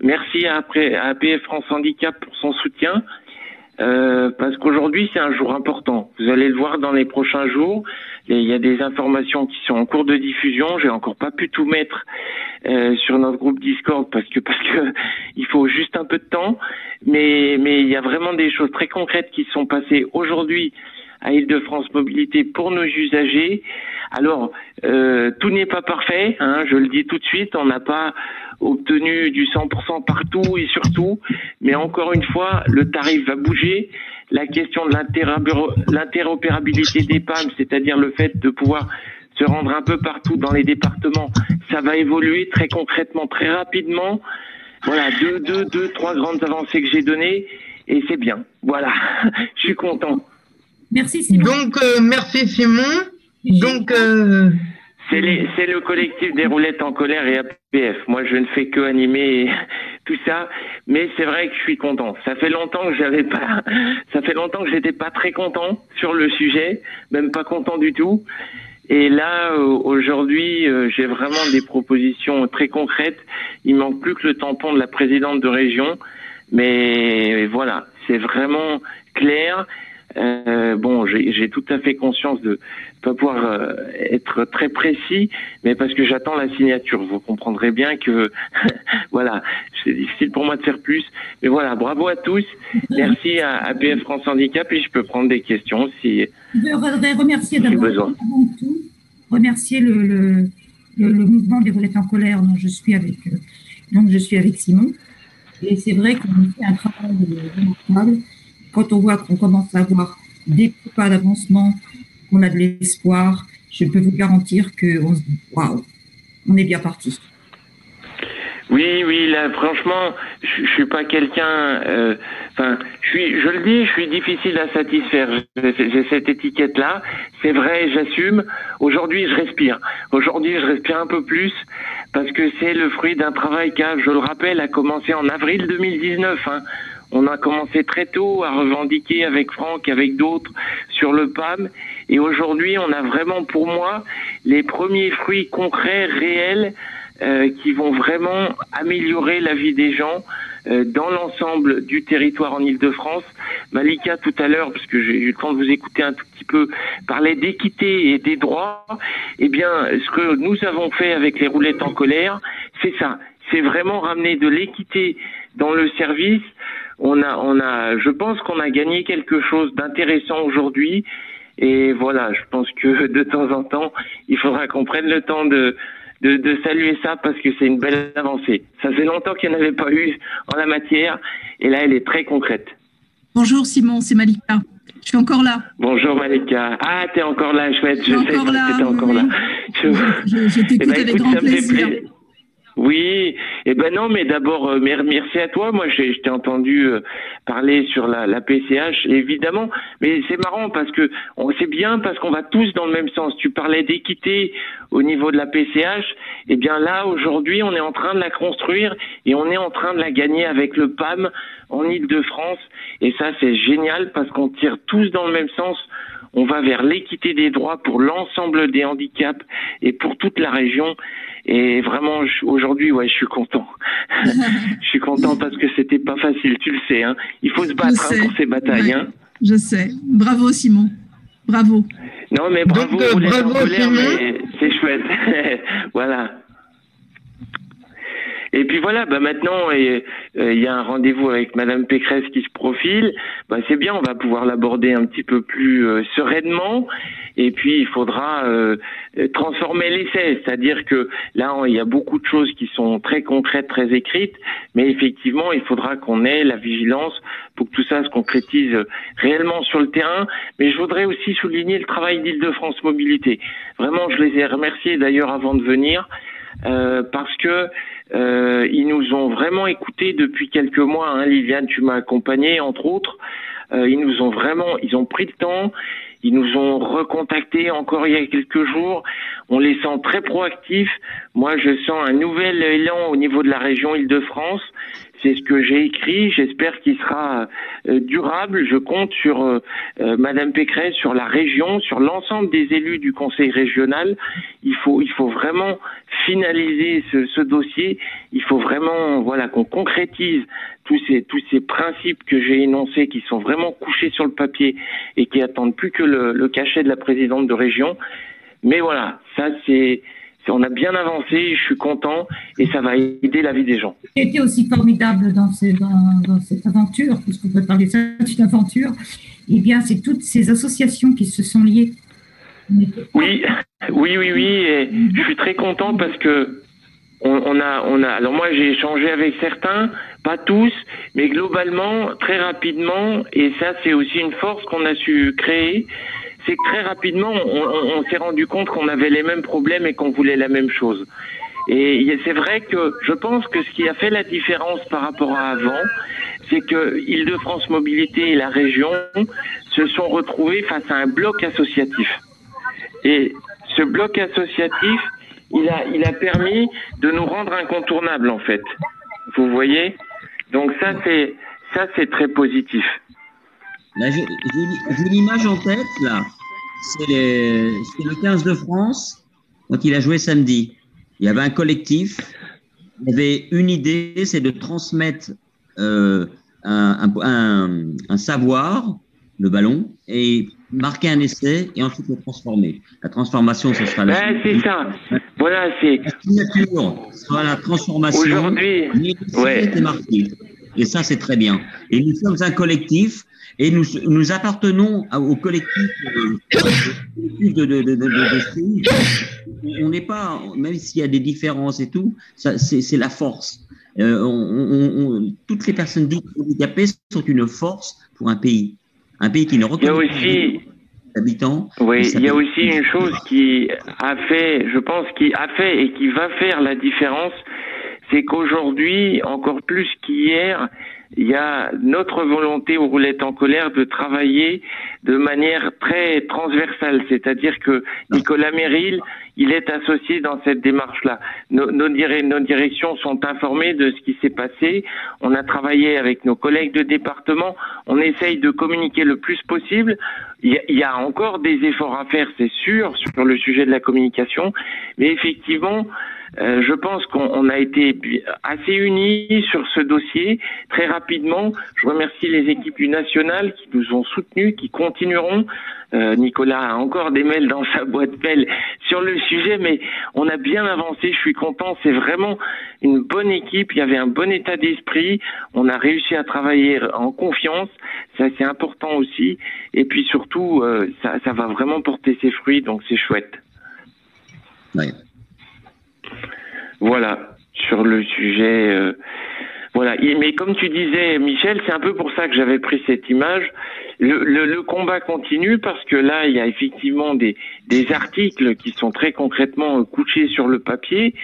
Speaker 12: Merci à, à APF France Handicap pour son soutien. Euh, parce qu'aujourd'hui c'est un jour important. Vous allez le voir dans les prochains jours. Il y a des informations qui sont en cours de diffusion. J'ai encore pas pu tout mettre euh, sur notre groupe Discord parce que (laughs) parce que il faut juste un peu de temps. Mais mais il y a vraiment des choses très concrètes qui sont passées aujourd'hui à Île-de-France Mobilité pour nos usagers. Alors, euh, tout n'est pas parfait, hein, je le dis tout de suite, on n'a pas obtenu du 100% partout et surtout, mais encore une fois, le tarif va bouger. La question de l'interopéra- l'interopérabilité des PAM, c'est-à-dire le fait de pouvoir se rendre un peu partout dans les départements, ça va évoluer très concrètement, très rapidement. Voilà, deux, deux, deux, trois grandes avancées que j'ai données et c'est bien. Voilà, (laughs) je suis content.
Speaker 6: Merci Simon.
Speaker 2: Donc, euh, merci Simon. Donc, euh,
Speaker 12: C'est le collectif des roulettes en colère et APF. Moi, je ne fais que animer (laughs) tout ça, mais c'est vrai que je suis content. Ça fait longtemps que j'avais pas, (laughs) ça fait longtemps que j'étais pas très content sur le sujet, même pas content du tout. Et là, euh, aujourd'hui, euh, j'ai vraiment des propositions très concrètes. Il manque plus que le tampon de la présidente de région, mais voilà, c'est vraiment clair. Euh, bon, j'ai tout à fait conscience de pas pouvoir euh, être très précis, mais parce que j'attends la signature. Vous comprendrez bien que (laughs) voilà, c'est difficile pour moi de faire plus. Mais voilà, bravo à tous. Merci à APF France Handicap et je peux prendre des questions si
Speaker 6: Je voudrais remercier d'abord avant tout, remercier le, le, le, le mouvement des roulettes en colère dont je suis avec, euh, donc je suis avec Simon. Et c'est vrai qu'on fait un travail remarquable. Quand on voit qu'on commence à avoir des pas d'avancement, qu'on a de l'espoir, je peux vous garantir se dit waouh, on est bien parti.
Speaker 12: Oui, oui, là, franchement, je, je suis pas quelqu'un. euh, je je le dis, je suis difficile à satisfaire. J'ai cette étiquette-là. C'est vrai, j'assume. Aujourd'hui, je respire. Aujourd'hui, je respire un peu plus parce que c'est le fruit d'un travail qui, je le rappelle, a commencé en avril 2019. hein. On a commencé très tôt à revendiquer avec Franck, avec d'autres, sur le PAM. Et aujourd'hui, on a vraiment, pour moi, les premiers fruits concrets, réels, euh, qui vont vraiment améliorer la vie des gens euh, dans l'ensemble du territoire en Ile-de-France. Malika, tout à l'heure, parce que j'ai eu le temps de vous écouter un tout petit peu, parlait d'équité et des droits. Eh bien, ce que nous avons fait avec les roulettes en colère, c'est ça. C'est vraiment ramener de l'équité dans le service. On a, on a, je pense qu'on a gagné quelque chose d'intéressant aujourd'hui. Et voilà, je pense que (laughs) de temps en temps, il faudra qu'on prenne le temps de, de, de saluer ça parce que c'est une belle avancée. Ça fait longtemps qu'il n'y en avait pas eu en la matière et là, elle est très concrète.
Speaker 3: Bonjour Simon, c'est Malika. Je suis encore là.
Speaker 12: Bonjour Malika. Ah, t'es encore là, chouette. Je sais
Speaker 3: encore
Speaker 12: que
Speaker 3: là,
Speaker 12: t'étais encore
Speaker 3: oui.
Speaker 12: là. Je,
Speaker 3: Je, je t'écoute
Speaker 12: Eh ben,
Speaker 3: avec
Speaker 12: écoute,
Speaker 3: grand plaisir.
Speaker 12: Oui, eh ben non, mais d'abord euh, mer- merci à toi. Moi, je t'ai entendu euh, parler sur la, PCH, évidemment. Mais c'est marrant parce que sait bien parce qu'on va tous dans le même sens. Tu parlais d'équité au niveau de la PCH. Eh bien là, aujourd'hui, on est en train de la construire et on est en train de la gagner avec le PAM en Île-de-France. Et ça, c'est génial parce qu'on tire tous dans le même sens. On va vers l'équité des droits pour l'ensemble des handicaps et pour toute la région. Et vraiment, aujourd'hui, ouais, je suis content. (laughs) je suis content parce que c'était pas facile, tu le sais. Hein. Il faut se battre hein, pour ces batailles.
Speaker 3: Ouais.
Speaker 12: Hein.
Speaker 3: Je sais. Bravo Simon. Bravo.
Speaker 12: Non, mais bravo,
Speaker 2: Donc, euh, bravo,
Speaker 12: c'est chouette. (laughs) voilà. Et puis voilà, bah maintenant euh, il y a un rendez-vous avec Madame Pécresse qui se profile. Bah c'est bien, on va pouvoir l'aborder un petit peu plus euh, sereinement. Et puis il faudra euh, transformer l'essai, c'est-à-dire que là il y a beaucoup de choses qui sont très concrètes, très écrites, mais effectivement il faudra qu'on ait la vigilance pour que tout ça se concrétise euh, réellement sur le terrain. Mais je voudrais aussi souligner le travail d'Île-de-France Mobilité. Vraiment, je les ai remerciés d'ailleurs avant de venir. euh, parce que euh, ils nous ont vraiment écoutés depuis quelques mois. Hein. Liliane, tu m'as accompagné entre autres. Euh, ils nous ont vraiment, ils ont pris le temps. Ils nous ont recontactés encore il y a quelques jours. On les sent très proactifs. Moi, je sens un nouvel élan au niveau de la région Île-de-France. C'est ce que j'ai écrit. J'espère qu'il sera euh, durable. Je compte sur euh, euh, Madame Pécresse, sur la région, sur l'ensemble des élus du Conseil régional. Il faut, il faut vraiment finaliser ce, ce dossier. Il faut vraiment, voilà, qu'on concrétise tous ces, tous ces principes que j'ai énoncés, qui sont vraiment couchés sur le papier et qui attendent plus que le, le cachet de la présidente de région. Mais voilà, ça c'est, on a bien avancé. Je suis content et ça va aider la vie des gens.
Speaker 6: qui a été aussi formidable dans, ce- dans- dans cette aventure, puisqu'on peut parler d'une aventure, eh bien, c'est toutes ces associations qui se sont liées. Était-
Speaker 12: Oui, oui, oui, oui. Et je suis très content parce que on, on a, on a. Alors moi, j'ai échangé avec certains, pas tous, mais globalement, très rapidement. Et ça, c'est aussi une force qu'on a su créer. C'est que très rapidement, on, on- s'est rendu compte qu'on avait les mêmes problèmes et qu'on voulait la même chose. Et c'est vrai que je pense que ce qui a fait la différence par rapport à avant, c'est que Île-de-France Mobilité et la région se sont retrouvés face à un bloc associatif. Et ce bloc associatif, il a, il a permis de nous rendre incontournables, en fait. Vous voyez? Donc ça, c'est, ça, c'est très positif.
Speaker 5: Là, j'ai j'ai- l'image en tête, là. C'est les- c'est le 15 de France, quand il a joué samedi. Il y avait un collectif, il y avait une idée, c'est de transmettre euh, un- un- un savoir, le ballon, et marquer un essai et ensuite le transformer. La transformation, ce sera la
Speaker 12: Ouais, c'est ça. Voilà, c'est
Speaker 5: la signature, sera la transformation.
Speaker 12: aujourd'hui. Ouais.
Speaker 5: marqué. Et ça, c'est très bien. Et nous sommes un collectif et nous, nous appartenons au collectif, euh, de, de. On n'est pas, même s'il y a des différences et tout, c'est, c'est la force. Euh, on, on- on- toutes les personnes dites handicapées sont une force pour un pays. Un pays qui ne
Speaker 12: Il y a
Speaker 5: reconnaît pas
Speaker 12: aussi,
Speaker 5: les habitants.
Speaker 12: oui, il y a aussi une chose qui a fait, je pense, qui a fait et qui va faire la différence, c'est qu'aujourd'hui, encore plus qu'hier, il y a notre volonté aux roulettes en colère de travailler de manière très transversale, c'est-à-dire que Nicolas Méril, il est associé dans cette démarche-là. Nos, nos, dir- nos directions sont informées de ce qui s'est passé. On a travaillé avec nos collègues de département. On essaye de communiquer le plus possible. Il y a, il y a encore des efforts à faire, c'est sûr, sur le sujet de la communication. Mais effectivement, euh, je pense qu'on on a été assez unis sur ce dossier très rapidement. Je remercie les équipes du national qui nous ont soutenus, qui continueront. Euh, Nicolas a encore des mails dans sa boîte mail sur le sujet, mais on a bien avancé. Je suis content. C'est vraiment une bonne équipe. Il y avait un bon état d'esprit. On a réussi à travailler en confiance. Ça, c'est important aussi. Et puis surtout, euh, ça, ça va vraiment porter ses fruits. Donc, c'est chouette. Voilà, sur le sujet. Voilà, mais comme tu disais, Michel, c'est un peu pour ça que j'avais pris cette image. Le, le, le combat continue parce que là, il y a effectivement des, des articles qui sont très concrètement euh, couchés sur le papier,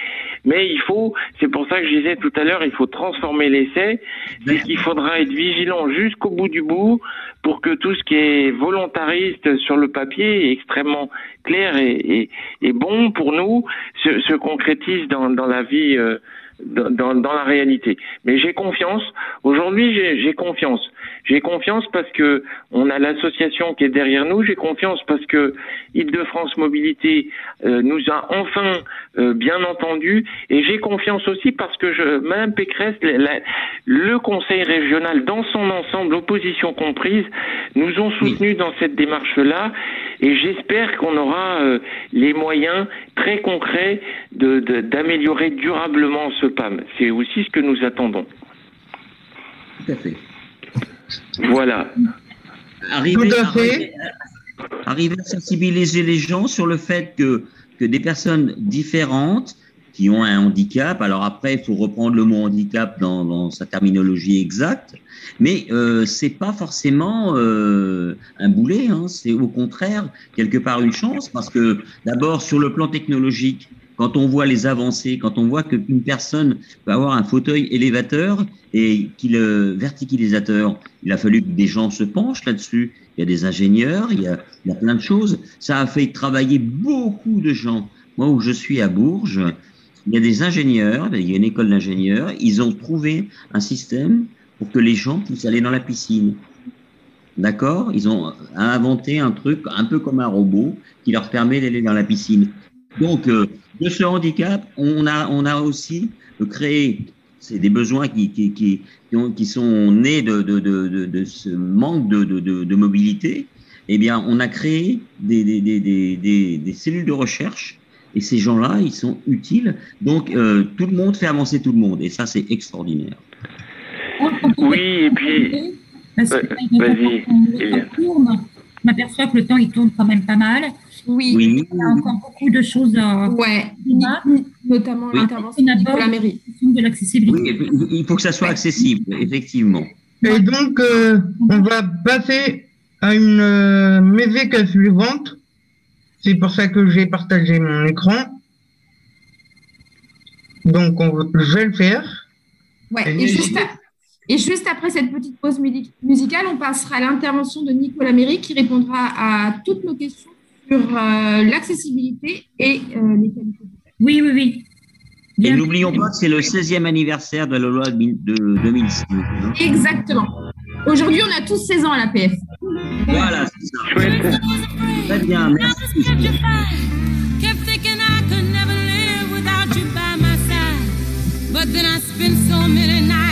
Speaker 12: mais il faut, c'est pour ça que je disais tout à l'heure, il faut transformer l'essai, c'est qu'il faudra être vigilant jusqu'au bout du bout pour que tout ce qui est volontariste sur le papier est extrêmement clair et, et, et bon pour nous se, se concrétise dans, dans la vie, euh, dans, dans, la réalité. Mais j'ai confiance. Aujourd'hui, j'ai j'ai confiance. J'ai confiance parce que on a l'association qui est derrière nous. J'ai confiance parce que Île-de-France Mobilité euh, nous a enfin euh, bien entendu. Et j'ai confiance aussi parce que je, Madame Pécresse, la- la- le Conseil régional dans son ensemble, opposition comprise, nous ont soutenus dans cette démarche-là. Et j'espère qu'on aura euh, les moyens très concrets de- de- d'améliorer durablement ce PAM. C'est aussi ce que nous attendons.
Speaker 5: Tout à fait.
Speaker 12: Voilà.
Speaker 5: Arriver,
Speaker 2: Tout à fait.
Speaker 5: arriver à- arriver à sensibiliser les gens sur le fait que, que des personnes différentes qui ont un handicap, alors après, il faut reprendre le mot handicap dans, dans sa terminologie exacte, mais euh, c'est pas forcément euh, un boulet, hein, c'est au contraire quelque part une chance, parce que d'abord sur le plan technologique, quand on voit les avancées, quand on voit qu'une personne peut avoir un fauteuil élévateur et qu'il euh, verticalisateur, il a fallu que des gens se penchent là-dessus. Il y a des ingénieurs, il y a, il y a plein de choses. Ça a fait travailler beaucoup de gens. Moi, où je suis à Bourges, il y a des ingénieurs, il y a une école d'ingénieurs, ils ont trouvé un système pour que les gens puissent aller dans la piscine. D'accord? Ils ont inventé un truc un peu comme un robot qui leur permet d'aller dans la piscine. Donc, euh, de ce handicap, on a, on a aussi créé, c'est des besoins qui, qui, qui, qui, ont- qui sont nés de, de, de, de, de ce manque de, de, de, de mobilité. Eh bien, on a créé des, des, des, des, des, des cellules de recherche et ces gens-là, ils sont utiles. Donc, euh, tout le monde fait avancer tout le monde et ça, c'est extraordinaire.
Speaker 12: Oui, et puis.
Speaker 6: Parce que
Speaker 12: Euh,
Speaker 6: le temps tourne, je m'aperçois que le temps il tourne quand même pas mal.
Speaker 4: Oui.
Speaker 5: Oui.
Speaker 6: Il y a encore beaucoup de choses à
Speaker 4: Ouais,
Speaker 6: à
Speaker 4: notamment
Speaker 5: Oui.
Speaker 4: l'intervention de Nicolas Méry.
Speaker 6: de l'accessibilité.
Speaker 5: Oui, il faut que ça soit accessible, effectivement.
Speaker 2: Et donc, euh, on va passer à une euh, musique suivante. C'est pour ça que j'ai partagé mon écran. Donc, on, va- je vais le faire.
Speaker 4: Ouais,
Speaker 2: Et
Speaker 4: et juste, à- et juste après cette petite pause musicale, on passera à l'intervention de Nicolas Méry qui répondra à toutes nos questions sur euh, l'accessibilité et euh, les qualités.
Speaker 6: Oui, oui, oui.
Speaker 5: Et n'oublions pas que c'est le 16e anniversaire de la loi de mille- de 2005. hein.
Speaker 4: Exactement. Aujourd'hui, on a tous 16 ans à l'APF.
Speaker 5: Voilà, c'est ça. Très bien, merci.
Speaker 10: But then I spent so many nights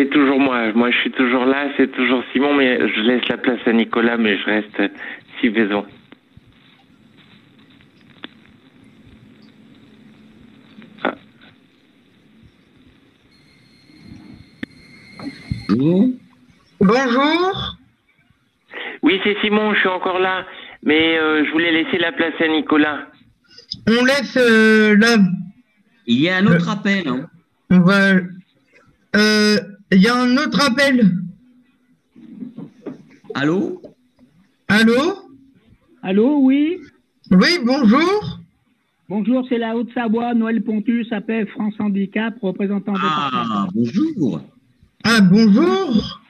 Speaker 12: c'est toujours moi. Moi je suis toujours là, c'est toujours Simon, mais je laisse la place à Nicolas, mais je reste si besoin.
Speaker 5: Bonjour.
Speaker 2: Bonjour.
Speaker 12: Oui, c'est Simon, je suis encore là, mais euh, je voulais laisser la place à Nicolas.
Speaker 2: On laisse euh, la.
Speaker 5: Il y a un autre appel. hein.
Speaker 2: On va. Euh, Il y a un autre appel.
Speaker 5: Allô?
Speaker 2: Allô?
Speaker 13: Allô, oui
Speaker 2: Oui, bonjour.
Speaker 13: Bonjour, c'est la Haute-Savoie, Noël Pontus, APF France Handicap, représentant
Speaker 5: Ah, bonjour.
Speaker 2: Ah, bonjour.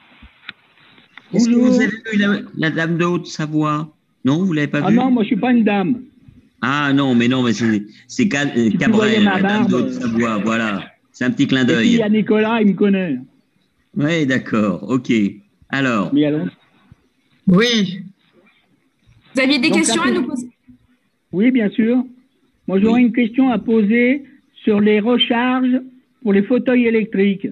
Speaker 5: Est-ce que
Speaker 13: Bonjour.
Speaker 5: vous avez vu la, la dame de Haute-Savoie? Non, vous l'avez pas
Speaker 13: Ah
Speaker 5: vue?
Speaker 13: non, moi je suis pas une dame.
Speaker 5: Ah non, mais non, mais c'est c'est Ca- euh, Cabrel, la dame de
Speaker 13: barbe.
Speaker 5: Haute-Savoie, voilà. C'est un petit clin
Speaker 13: Et puis, il
Speaker 5: d'œil.
Speaker 13: y a Nicolas, il me connaît.
Speaker 5: Oui, d'accord, ok. Alors,
Speaker 2: Oui.
Speaker 4: Vous aviez des
Speaker 13: Donc,
Speaker 4: questions à nous poser?
Speaker 13: Oui, bien sûr. Moi j'aurais une question à poser sur les recharges pour les fauteuils électriques.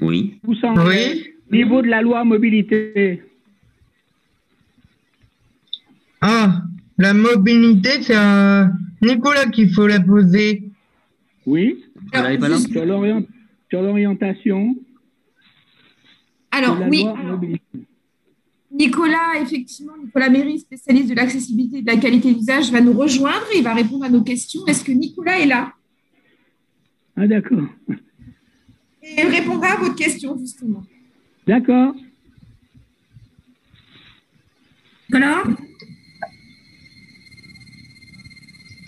Speaker 5: oui.
Speaker 13: En
Speaker 2: Oui.
Speaker 13: niveau de la loi mobilité?
Speaker 2: Ah, la mobilité, c'est à Nicolas qu'il faut la poser.
Speaker 13: Oui.
Speaker 5: Vous
Speaker 13: Sur l'orient- sur l'orientation.
Speaker 4: Alors, oui. Nicolas, effectivement, Nicolas Méry, spécialiste de l'accessibilité et de la qualité d'usage, va nous rejoindre et il va répondre à nos questions. Est-ce que Nicolas est là?
Speaker 13: Ah d'accord.
Speaker 4: Et il répondra à votre question, justement.
Speaker 13: D'accord.
Speaker 6: Nicolas?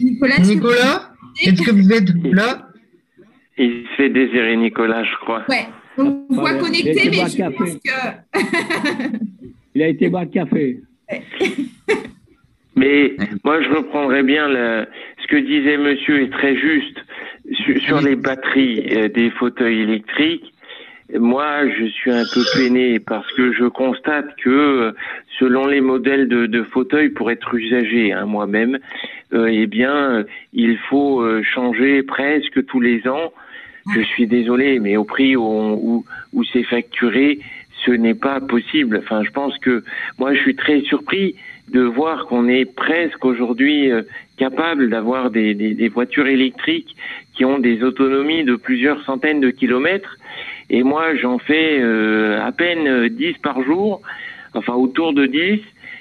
Speaker 4: Nicolas,
Speaker 2: Nicolas, est-ce que vous êtes là?
Speaker 12: Il se fait désirer Nicolas, je crois.
Speaker 4: Ouais, on vous voit connecté,
Speaker 13: il a été
Speaker 4: mais je
Speaker 13: café.
Speaker 4: pense que...
Speaker 13: Il a été boire café. (laughs)
Speaker 12: Mais moi, je reprendrais bien le- ce que disait monsieur est très juste sur, sur les batteries euh, des fauteuils électriques. Moi, je suis un peu peiné parce que je constate que selon les modèles de, de fauteuils pour être usagé, hein, moi-même, euh, eh bien, il faut euh, changer presque tous les ans. Je suis désolé, mais au prix où, où, où c'est facturé, ce n'est pas possible. Enfin, je pense que moi, je suis très surpris de voir qu'on est presque aujourd'hui euh, capable d'avoir des, des, des voitures électriques qui ont des autonomies de plusieurs centaines de kilomètres. Et moi, j'en fais euh, à peine euh, 10 par jour, enfin autour de 10.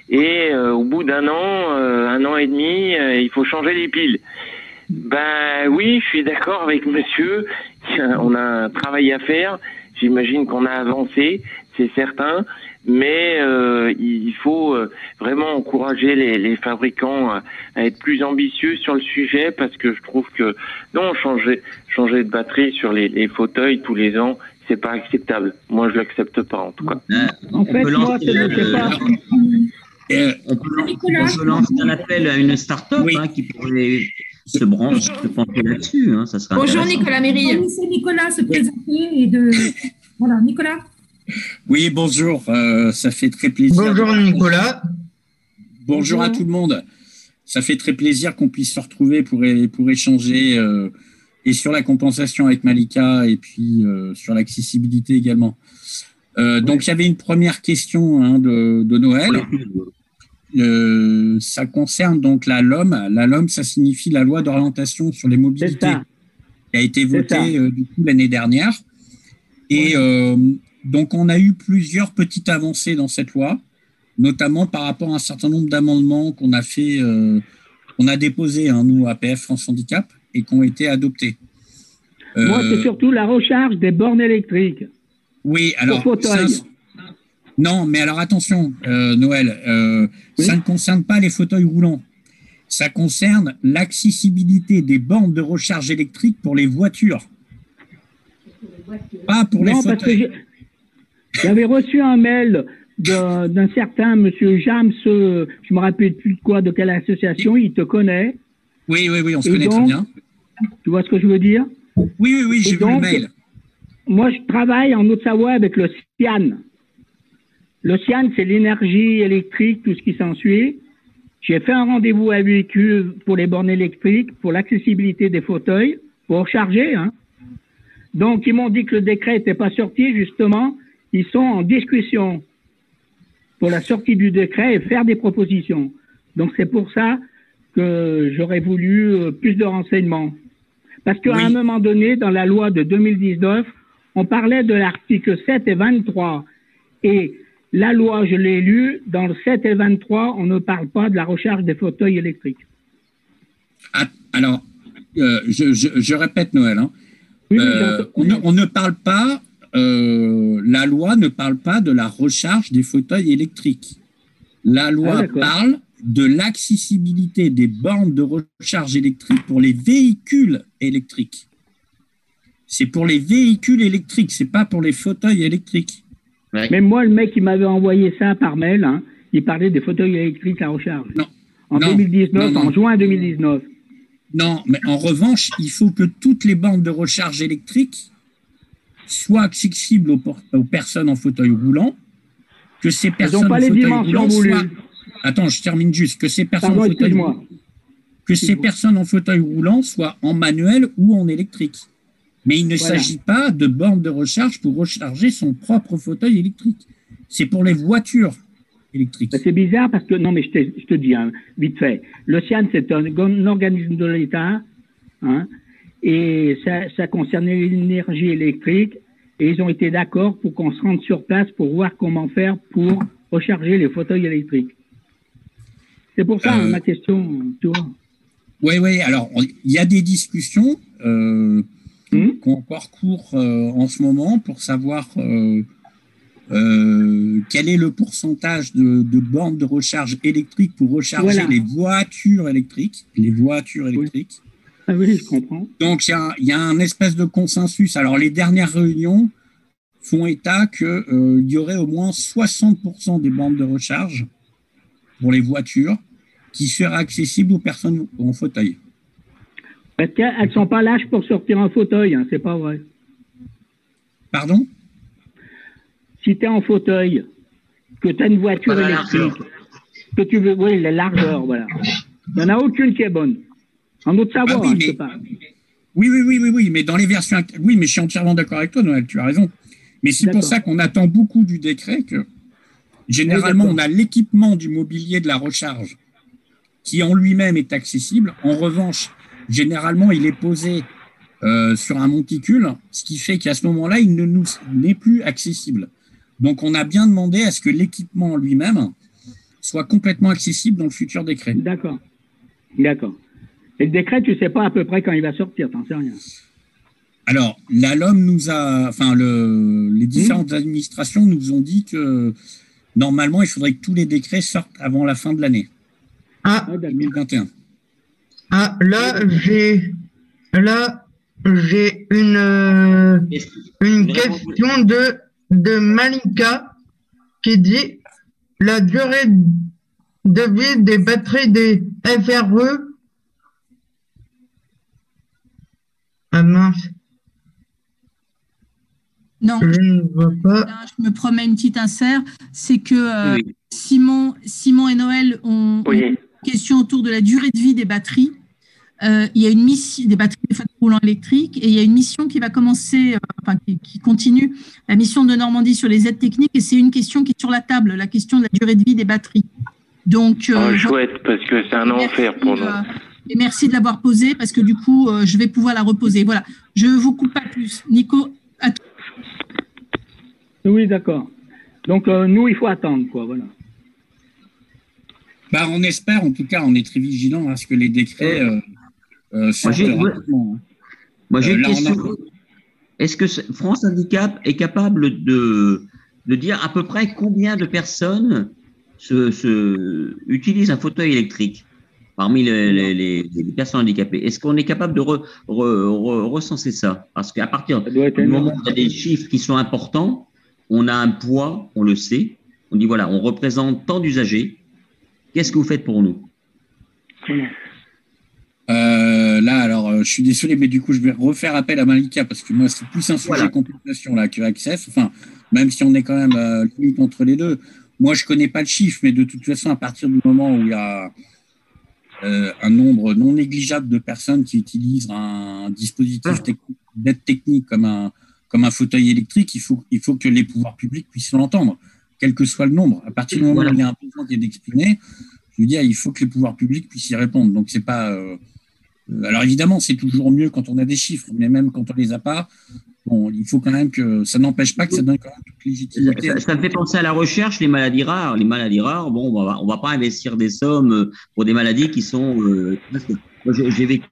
Speaker 12: Et euh, au bout d'un an, euh, un an et demi, euh, il faut changer les piles. Ben oui, je suis d'accord avec monsieur. (laughs) On a un travail à faire. J'imagine qu'on a avancé, c'est certain. Mais euh, il faut euh, vraiment encourager les, les fabricants à, à être plus ambitieux sur le sujet parce que je trouve que non changer changer de batterie sur les, les fauteuils tous les ans c'est pas acceptable. Moi je l'accepte pas en tout cas.
Speaker 13: En fait, moi.
Speaker 5: Euh, on, peut, on peut lancer un appel à une start-up hein, qui pourrait se brancher, se pencher là-dessus. Hein, ça
Speaker 4: Bonjour. Nicolas Méry.
Speaker 6: Nicolas se présenter et de. Voilà, Nicolas.
Speaker 14: Oui, bonjour. euh, ça fait très plaisir.
Speaker 2: Bonjour Nicolas.
Speaker 14: Bonjour à tout le monde. Ça fait très plaisir qu'on puisse se retrouver pour, pour échanger euh, et sur la compensation avec Malika et puis euh, sur l'accessibilité également. Euh, donc, il y avait une première question hein, de, de Noël. Euh, ça concerne donc la LOM. La LOM, ça signifie la loi d'orientation sur les mobilités qui a été votée euh, l'année dernière. Et euh, donc, on a eu plusieurs petites avancées dans cette loi, notamment par rapport à un certain nombre d'amendements qu'on a fait, qu'on a déposés, hein, nous, APF France Handicap, et qui ont été adoptés.
Speaker 13: Moi, c'est surtout la recharge des bornes électriques.
Speaker 14: oui, alors. ça, non, mais alors attention, euh, Noël, euh, ça ne concerne pas les fauteuils roulants. Ça concerne l'accessibilité des bornes de recharge électrique pour les voitures. Pas pour les
Speaker 13: non, que
Speaker 14: fauteuils.
Speaker 13: j'avais reçu un mail d'un certain monsieur James, euh, je me rappelle plus de quoi, de quelle association, il te connaît.
Speaker 14: Oui, oui, oui, on se
Speaker 13: Et
Speaker 14: connaît très bien.
Speaker 13: Tu vois ce que je veux dire?
Speaker 14: Oui, oui, oui, j'ai vu le mail.
Speaker 13: Moi, je travaille en Haute-Savoie avec le CIAN. Le CIAN, c'est l'énergie électrique, tout ce qui s'ensuit. J'ai fait un rendez-vous avec eux pour les bornes électriques, pour l'accessibilité des fauteuils, pour recharger. Hein. Donc, ils m'ont dit que le décret n'était pas sorti, justement. Ils sont en discussion pour la sortie du décret et faire des propositions. Donc, c'est pour ça que j'aurais voulu euh, plus de renseignements. Parce qu'à un moment donné, dans la loi de 2019, on parlait de l'article 7 et 23. Et la loi, je l'ai lue, dans le 7 et 23, on ne parle pas de la recharge des fauteuils électriques.
Speaker 14: Ah, alors, euh, je, je, je, répète, Noël. Hein. Euh, on, ne, on, ne, parle pas, euh, la loi ne parle pas de la recharge des fauteuils électriques. La loi ah, parle de l'accessibilité des bornes de recharge électrique pour les véhicules électriques. C'est pour les véhicules électriques, c'est pas pour les fauteuils électriques.
Speaker 13: Même moi, le mec qui m'avait envoyé ça par mail, hein, il parlait des fauteuils électriques à recharge.
Speaker 14: Non.
Speaker 13: En 2019, en juin 2019.
Speaker 14: Non, mais en revanche, il faut que toutes les bandes de recharge électrique soient accessibles aux, aux personnes en fauteuil roulant, que ces personnes
Speaker 13: pas
Speaker 14: en
Speaker 13: les
Speaker 14: fauteuil roulant soient... Attends, je termine juste. Que ces personnes,
Speaker 13: Pardon,
Speaker 14: en fauteuil... que ces personnes en fauteuil roulant soient en manuel ou en électrique. Mais il ne
Speaker 13: Voilà.
Speaker 14: s'agit pas de bornes de recharge pour recharger son propre fauteuil électrique. C'est pour les voitures électriques.
Speaker 13: Ben, C'est bizarre parce que, non, mais je te, je te dis, hein, vite fait. L'OCEAN, c'est un, un organisme de l'État, hein, et ça, ça concernait l'énergie électrique, et ils ont été d'accord pour qu'on se rende sur place pour voir comment faire pour recharger les fauteuils électriques. C'est pour ça
Speaker 14: Euh,
Speaker 13: ma question, tu vois.
Speaker 14: Oui, oui. Alors, il y a des discussions euh,
Speaker 13: Hmm?
Speaker 14: encore cours euh, en ce moment pour savoir euh, euh, quel est le pourcentage de, de bornes de recharge électrique pour recharger
Speaker 13: Voilà.
Speaker 14: les voitures électriques. Les voitures électriques.
Speaker 13: Ah oui, je comprends.
Speaker 14: Donc, il y a, il y a un espèce de consensus. Alors, les dernières réunions font état qu'il y aurait au moins 60% des bandes de recharge pour les voitures qui seraient accessibles aux personnes en fauteuil.
Speaker 13: Parce qu'elles sont pas lâches pour sortir en fauteuil, hein, c'est pas vrai.
Speaker 14: Pardon?
Speaker 13: Si tu es en fauteuil, que tu as une voiture
Speaker 5: Pas
Speaker 13: électrique,
Speaker 5: largeur.
Speaker 13: que tu veux, oui, la largeur, voilà. Il n'y en a aucune qui est bonne. En autre savoir,
Speaker 14: Ah oui,
Speaker 13: hein,
Speaker 14: mais-
Speaker 13: je sais pas.
Speaker 14: Oui, oui, oui, oui, oui, mais dans les versions. Oui, mais je suis entièrement d'accord avec toi, Noël, tu as raison. Mais c'est pour ça qu'on attend beaucoup du décret que généralement on a l'équipement du mobilier de la recharge qui en lui-même est accessible. En revanche, généralement, il est posé euh, sur un monticule, ce qui fait qu'à ce moment-là, il ne nous n'est plus accessible. Donc, on a bien demandé à ce que l'équipement en lui-même soit complètement accessible dans le futur décret.
Speaker 13: D'accord. D'accord. Et le décret, tu sais pas à peu près quand il va sortir, t'en sais rien.
Speaker 14: Alors, la LOM nous a, enfin, le, les différentes administrations nous ont dit que normalement, il faudrait que tous les décrets sortent avant la fin de l'année
Speaker 2: Ah,
Speaker 14: 2021.
Speaker 2: Ah là, j'ai, là, j'ai une, une question de, de Malika qui dit la durée de vie des batteries des FRE. Ah mince.
Speaker 3: Non.
Speaker 2: Je ne vois pas.
Speaker 3: Là, je me promets une petite insert. C'est que euh,
Speaker 12: Oui.
Speaker 3: Simon, Simon et Noël ont
Speaker 12: Oui.
Speaker 3: ont une question autour de la durée de vie des batteries. Euh, il y a une mission des batteries de fauteuils roulants électriques et il y a une mission qui va commencer, euh, enfin qui, qui continue, la mission de Normandie sur les aides techniques et c'est une question qui est sur la table, la question de la durée de vie des batteries. Donc, euh,
Speaker 12: Oh, chouette, parce que c'est un enfer pour nous.
Speaker 3: euh, et merci de l'avoir posée parce que du coup, euh, je vais pouvoir la reposer. Voilà, je vous coupe pas plus. Nico, à toi.
Speaker 13: Oui, d'accord. Donc, euh, nous, il faut attendre, quoi, voilà.
Speaker 14: Bah, on espère, en tout cas, on est très vigilant à ce que les décrets euh, euh, hein.
Speaker 5: Moi, j'ai
Speaker 14: Euh,
Speaker 5: une
Speaker 14: là, on a-
Speaker 5: question. Est-ce que ce- France Handicap est capable de, de dire à peu près combien de personnes se, se- utilisent un fauteuil électrique parmi les, les- les- les personnes handicapées? Est-ce qu'on est capable de re- re- re- recenser ça? Parce qu'à partir du moment où il y a des chiffres qui sont importants, on a un poids, on le sait. On dit voilà, on représente tant d'usagers. Qu'est-ce que vous faites pour nous
Speaker 14: Euh, là, alors, euh, je suis désolé, mais du coup, je vais refaire appel à Malika parce que moi, c'est plus un sujet
Speaker 5: Voilà.
Speaker 14: compensation là que Access. Enfin, même si on est quand même euh, limite entre les deux. Moi, je connais pas le chiffre, mais de toute façon, à partir du moment où il y a euh, un nombre non négligeable de personnes qui utilisent un dispositif technique- d'aide technique comme un, comme un fauteuil électrique, il faut, il faut que les pouvoirs publics puissent l'entendre, quel que soit le nombre. À partir du moment
Speaker 5: Voilà.
Speaker 14: où il y a un besoin qui est exprimé, je veux dire, il faut que les pouvoirs publics puissent y répondre. Donc, c'est pas. euh, euh, alors, évidemment, c'est toujours mieux quand on a des chiffres, mais même quand on les a pas, bon, il faut quand même que. Ça n'empêche pas que ça donne quand même toute légitimité.
Speaker 5: Ça, ça me fait penser à la recherche, les maladies rares. Les maladies rares, bon, on va, on va pas investir des sommes euh, pour des maladies qui sont. euh, j'ai vécu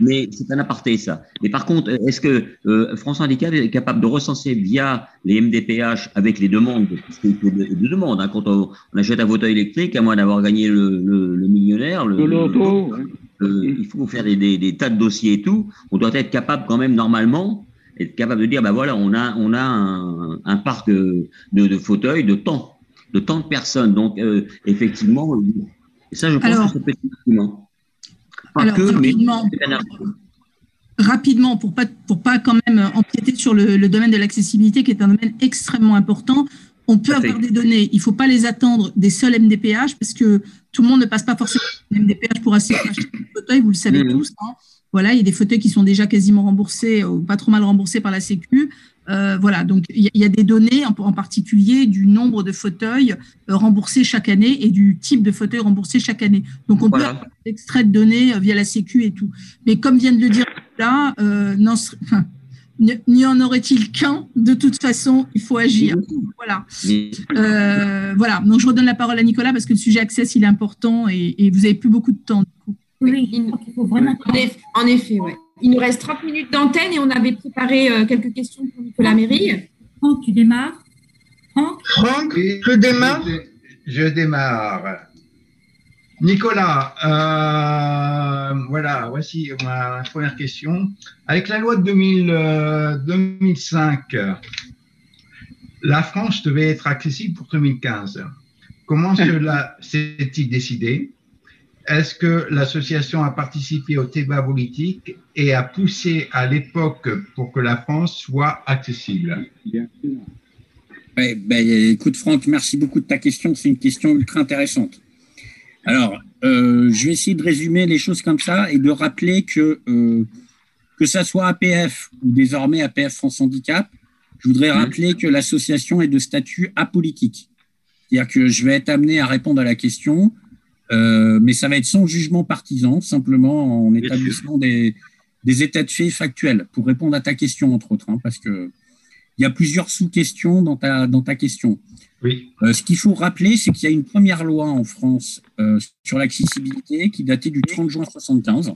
Speaker 5: mais c'est un aparté ça. Mais par contre, est-ce que euh, France Handicap est capable de recenser via les MDPH avec les demandes, parce qu'il faut de, de demandes. hein, quand on, on achète un fauteuil électrique, à moins d'avoir gagné le, le, le millionnaire, le,
Speaker 13: Le loto,
Speaker 5: il faut faire des, des, des tas de dossiers et tout. On doit être capable quand même normalement être capable de dire ben voilà on a on a un, un parc de, de, de fauteuils de tant de tant de personnes donc euh, effectivement et ça je pense
Speaker 3: Alors-
Speaker 5: que ça peut être un
Speaker 3: Alors,
Speaker 5: que
Speaker 3: rapidement. rapidement, pour pas, pour pas quand même empiéter sur le, le domaine de l'accessibilité, qui est un domaine extrêmement important, on peut avoir des données. Il faut pas les attendre des seuls MDPH, parce que tout le monde ne passe pas forcément MDPH pour acheter un fauteuil, vous le savez
Speaker 5: Mhm.
Speaker 3: tous. hein. Voilà, il y a des fauteuils qui sont déjà quasiment remboursés, ou pas trop mal remboursés par la Sécu. Euh, voilà, donc il y, a- il y a des données en, en particulier du nombre de fauteuils euh, remboursés chaque année et du type de fauteuil remboursé chaque année. Donc on peut avoir des extraits de données euh, via la Sécu et tout. Mais comme vient de le dire là, euh, n'en ser- enfin, n'y en aurait-il qu'un? De toute façon, il faut agir. Voilà. Euh, voilà. Donc je redonne la parole à Nicolas parce que le sujet access il est important et, et vous avez plus beaucoup de temps. du coup.
Speaker 6: Oui, il faut vraiment.
Speaker 4: En effet, en effet, ouais. Il nous reste 30 minutes d'antenne et on avait préparé euh, quelques questions pour Nicolas Méry.
Speaker 6: Franck, tu démarres Franck
Speaker 2: Franck,
Speaker 7: Oui,
Speaker 2: je démarre.
Speaker 7: Je, je démarre. Nicolas, euh, voilà, voici ma première question. Avec la loi de 2000, euh, 2005, la France devait être accessible pour 2015. Comment cela s'est-il décidé? Est-ce que l'association a participé au débat politique et a poussé à l'époque pour que la France soit accessible?
Speaker 14: Ouais, ben, écoute Franck, merci beaucoup de ta question. C'est une question ultra intéressante. Alors, euh, je vais essayer de résumer les choses comme ça et de rappeler que euh, que ça soit APF ou désormais APF France Handicap, je voudrais rappeler que l'association est de statut apolitique. C'est-à-dire que je vais être amené à répondre à la question, euh, mais ça va être sans jugement partisan, simplement en établissant des, des états de fait factuels pour répondre à ta question, entre autres, hein, parce que il y a plusieurs sous-questions dans ta, dans ta question.
Speaker 7: Oui.
Speaker 14: Euh, ce qu'il faut rappeler, c'est qu'il y a une première loi en France euh, sur l'accessibilité qui datait du 30 juin 75.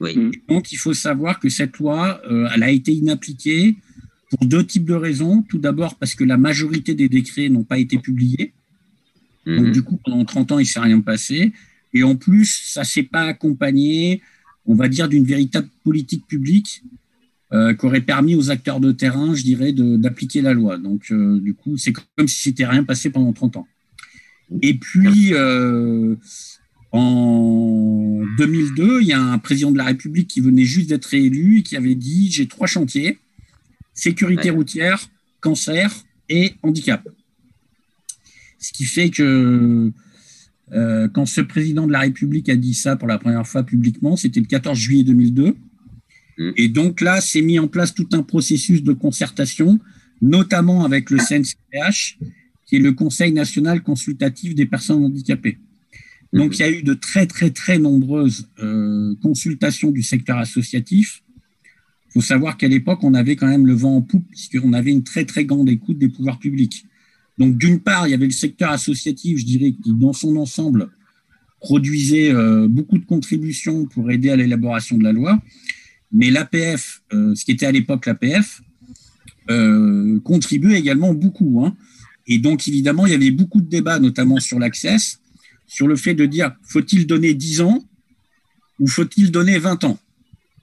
Speaker 5: Oui.
Speaker 14: Donc, il faut savoir que cette loi, euh, elle a été inappliquée pour deux types de raisons. Tout d'abord, parce que la majorité des décrets n'ont pas été publiés. Donc, du coup, pendant 30 ans, il ne s'est rien passé. Et en plus, ça ne s'est pas accompagné, on va dire, d'une véritable politique publique euh, qui aurait permis aux acteurs de terrain, je dirais, d'appliquer la loi. Donc, euh, du coup, c'est comme si c'était rien passé pendant 30 ans. Et puis, euh, en 2002, il y a un président de la République qui venait juste d'être réélu et qui avait dit j'ai trois chantiers sécurité routière, cancer et handicap. Ce qui fait que euh, quand ce président de la République a dit ça pour la première fois publiquement, c'était le 14 juillet 2002. Et donc là, c'est mis en place tout un processus de concertation, notamment avec le CNCPH, qui est le Conseil national consultatif des personnes handicapées. Donc il y a eu de très très très nombreuses euh, consultations du secteur associatif. Il faut savoir qu'à l'époque, on avait quand même le vent en poupe, puisqu'on avait une très très grande écoute des pouvoirs publics. Donc d'une part, il y avait le secteur associatif, je dirais, qui dans son ensemble produisait euh, beaucoup de contributions pour aider à l'élaboration de la loi. Mais l'APF, euh, ce qui était à l'époque l'APF, euh, contribuait également beaucoup. hein. Et donc, évidemment, il y avait beaucoup de débats, notamment sur l'accès, sur le fait de dire faut-il donner 10 ans ou faut-il donner 20 ans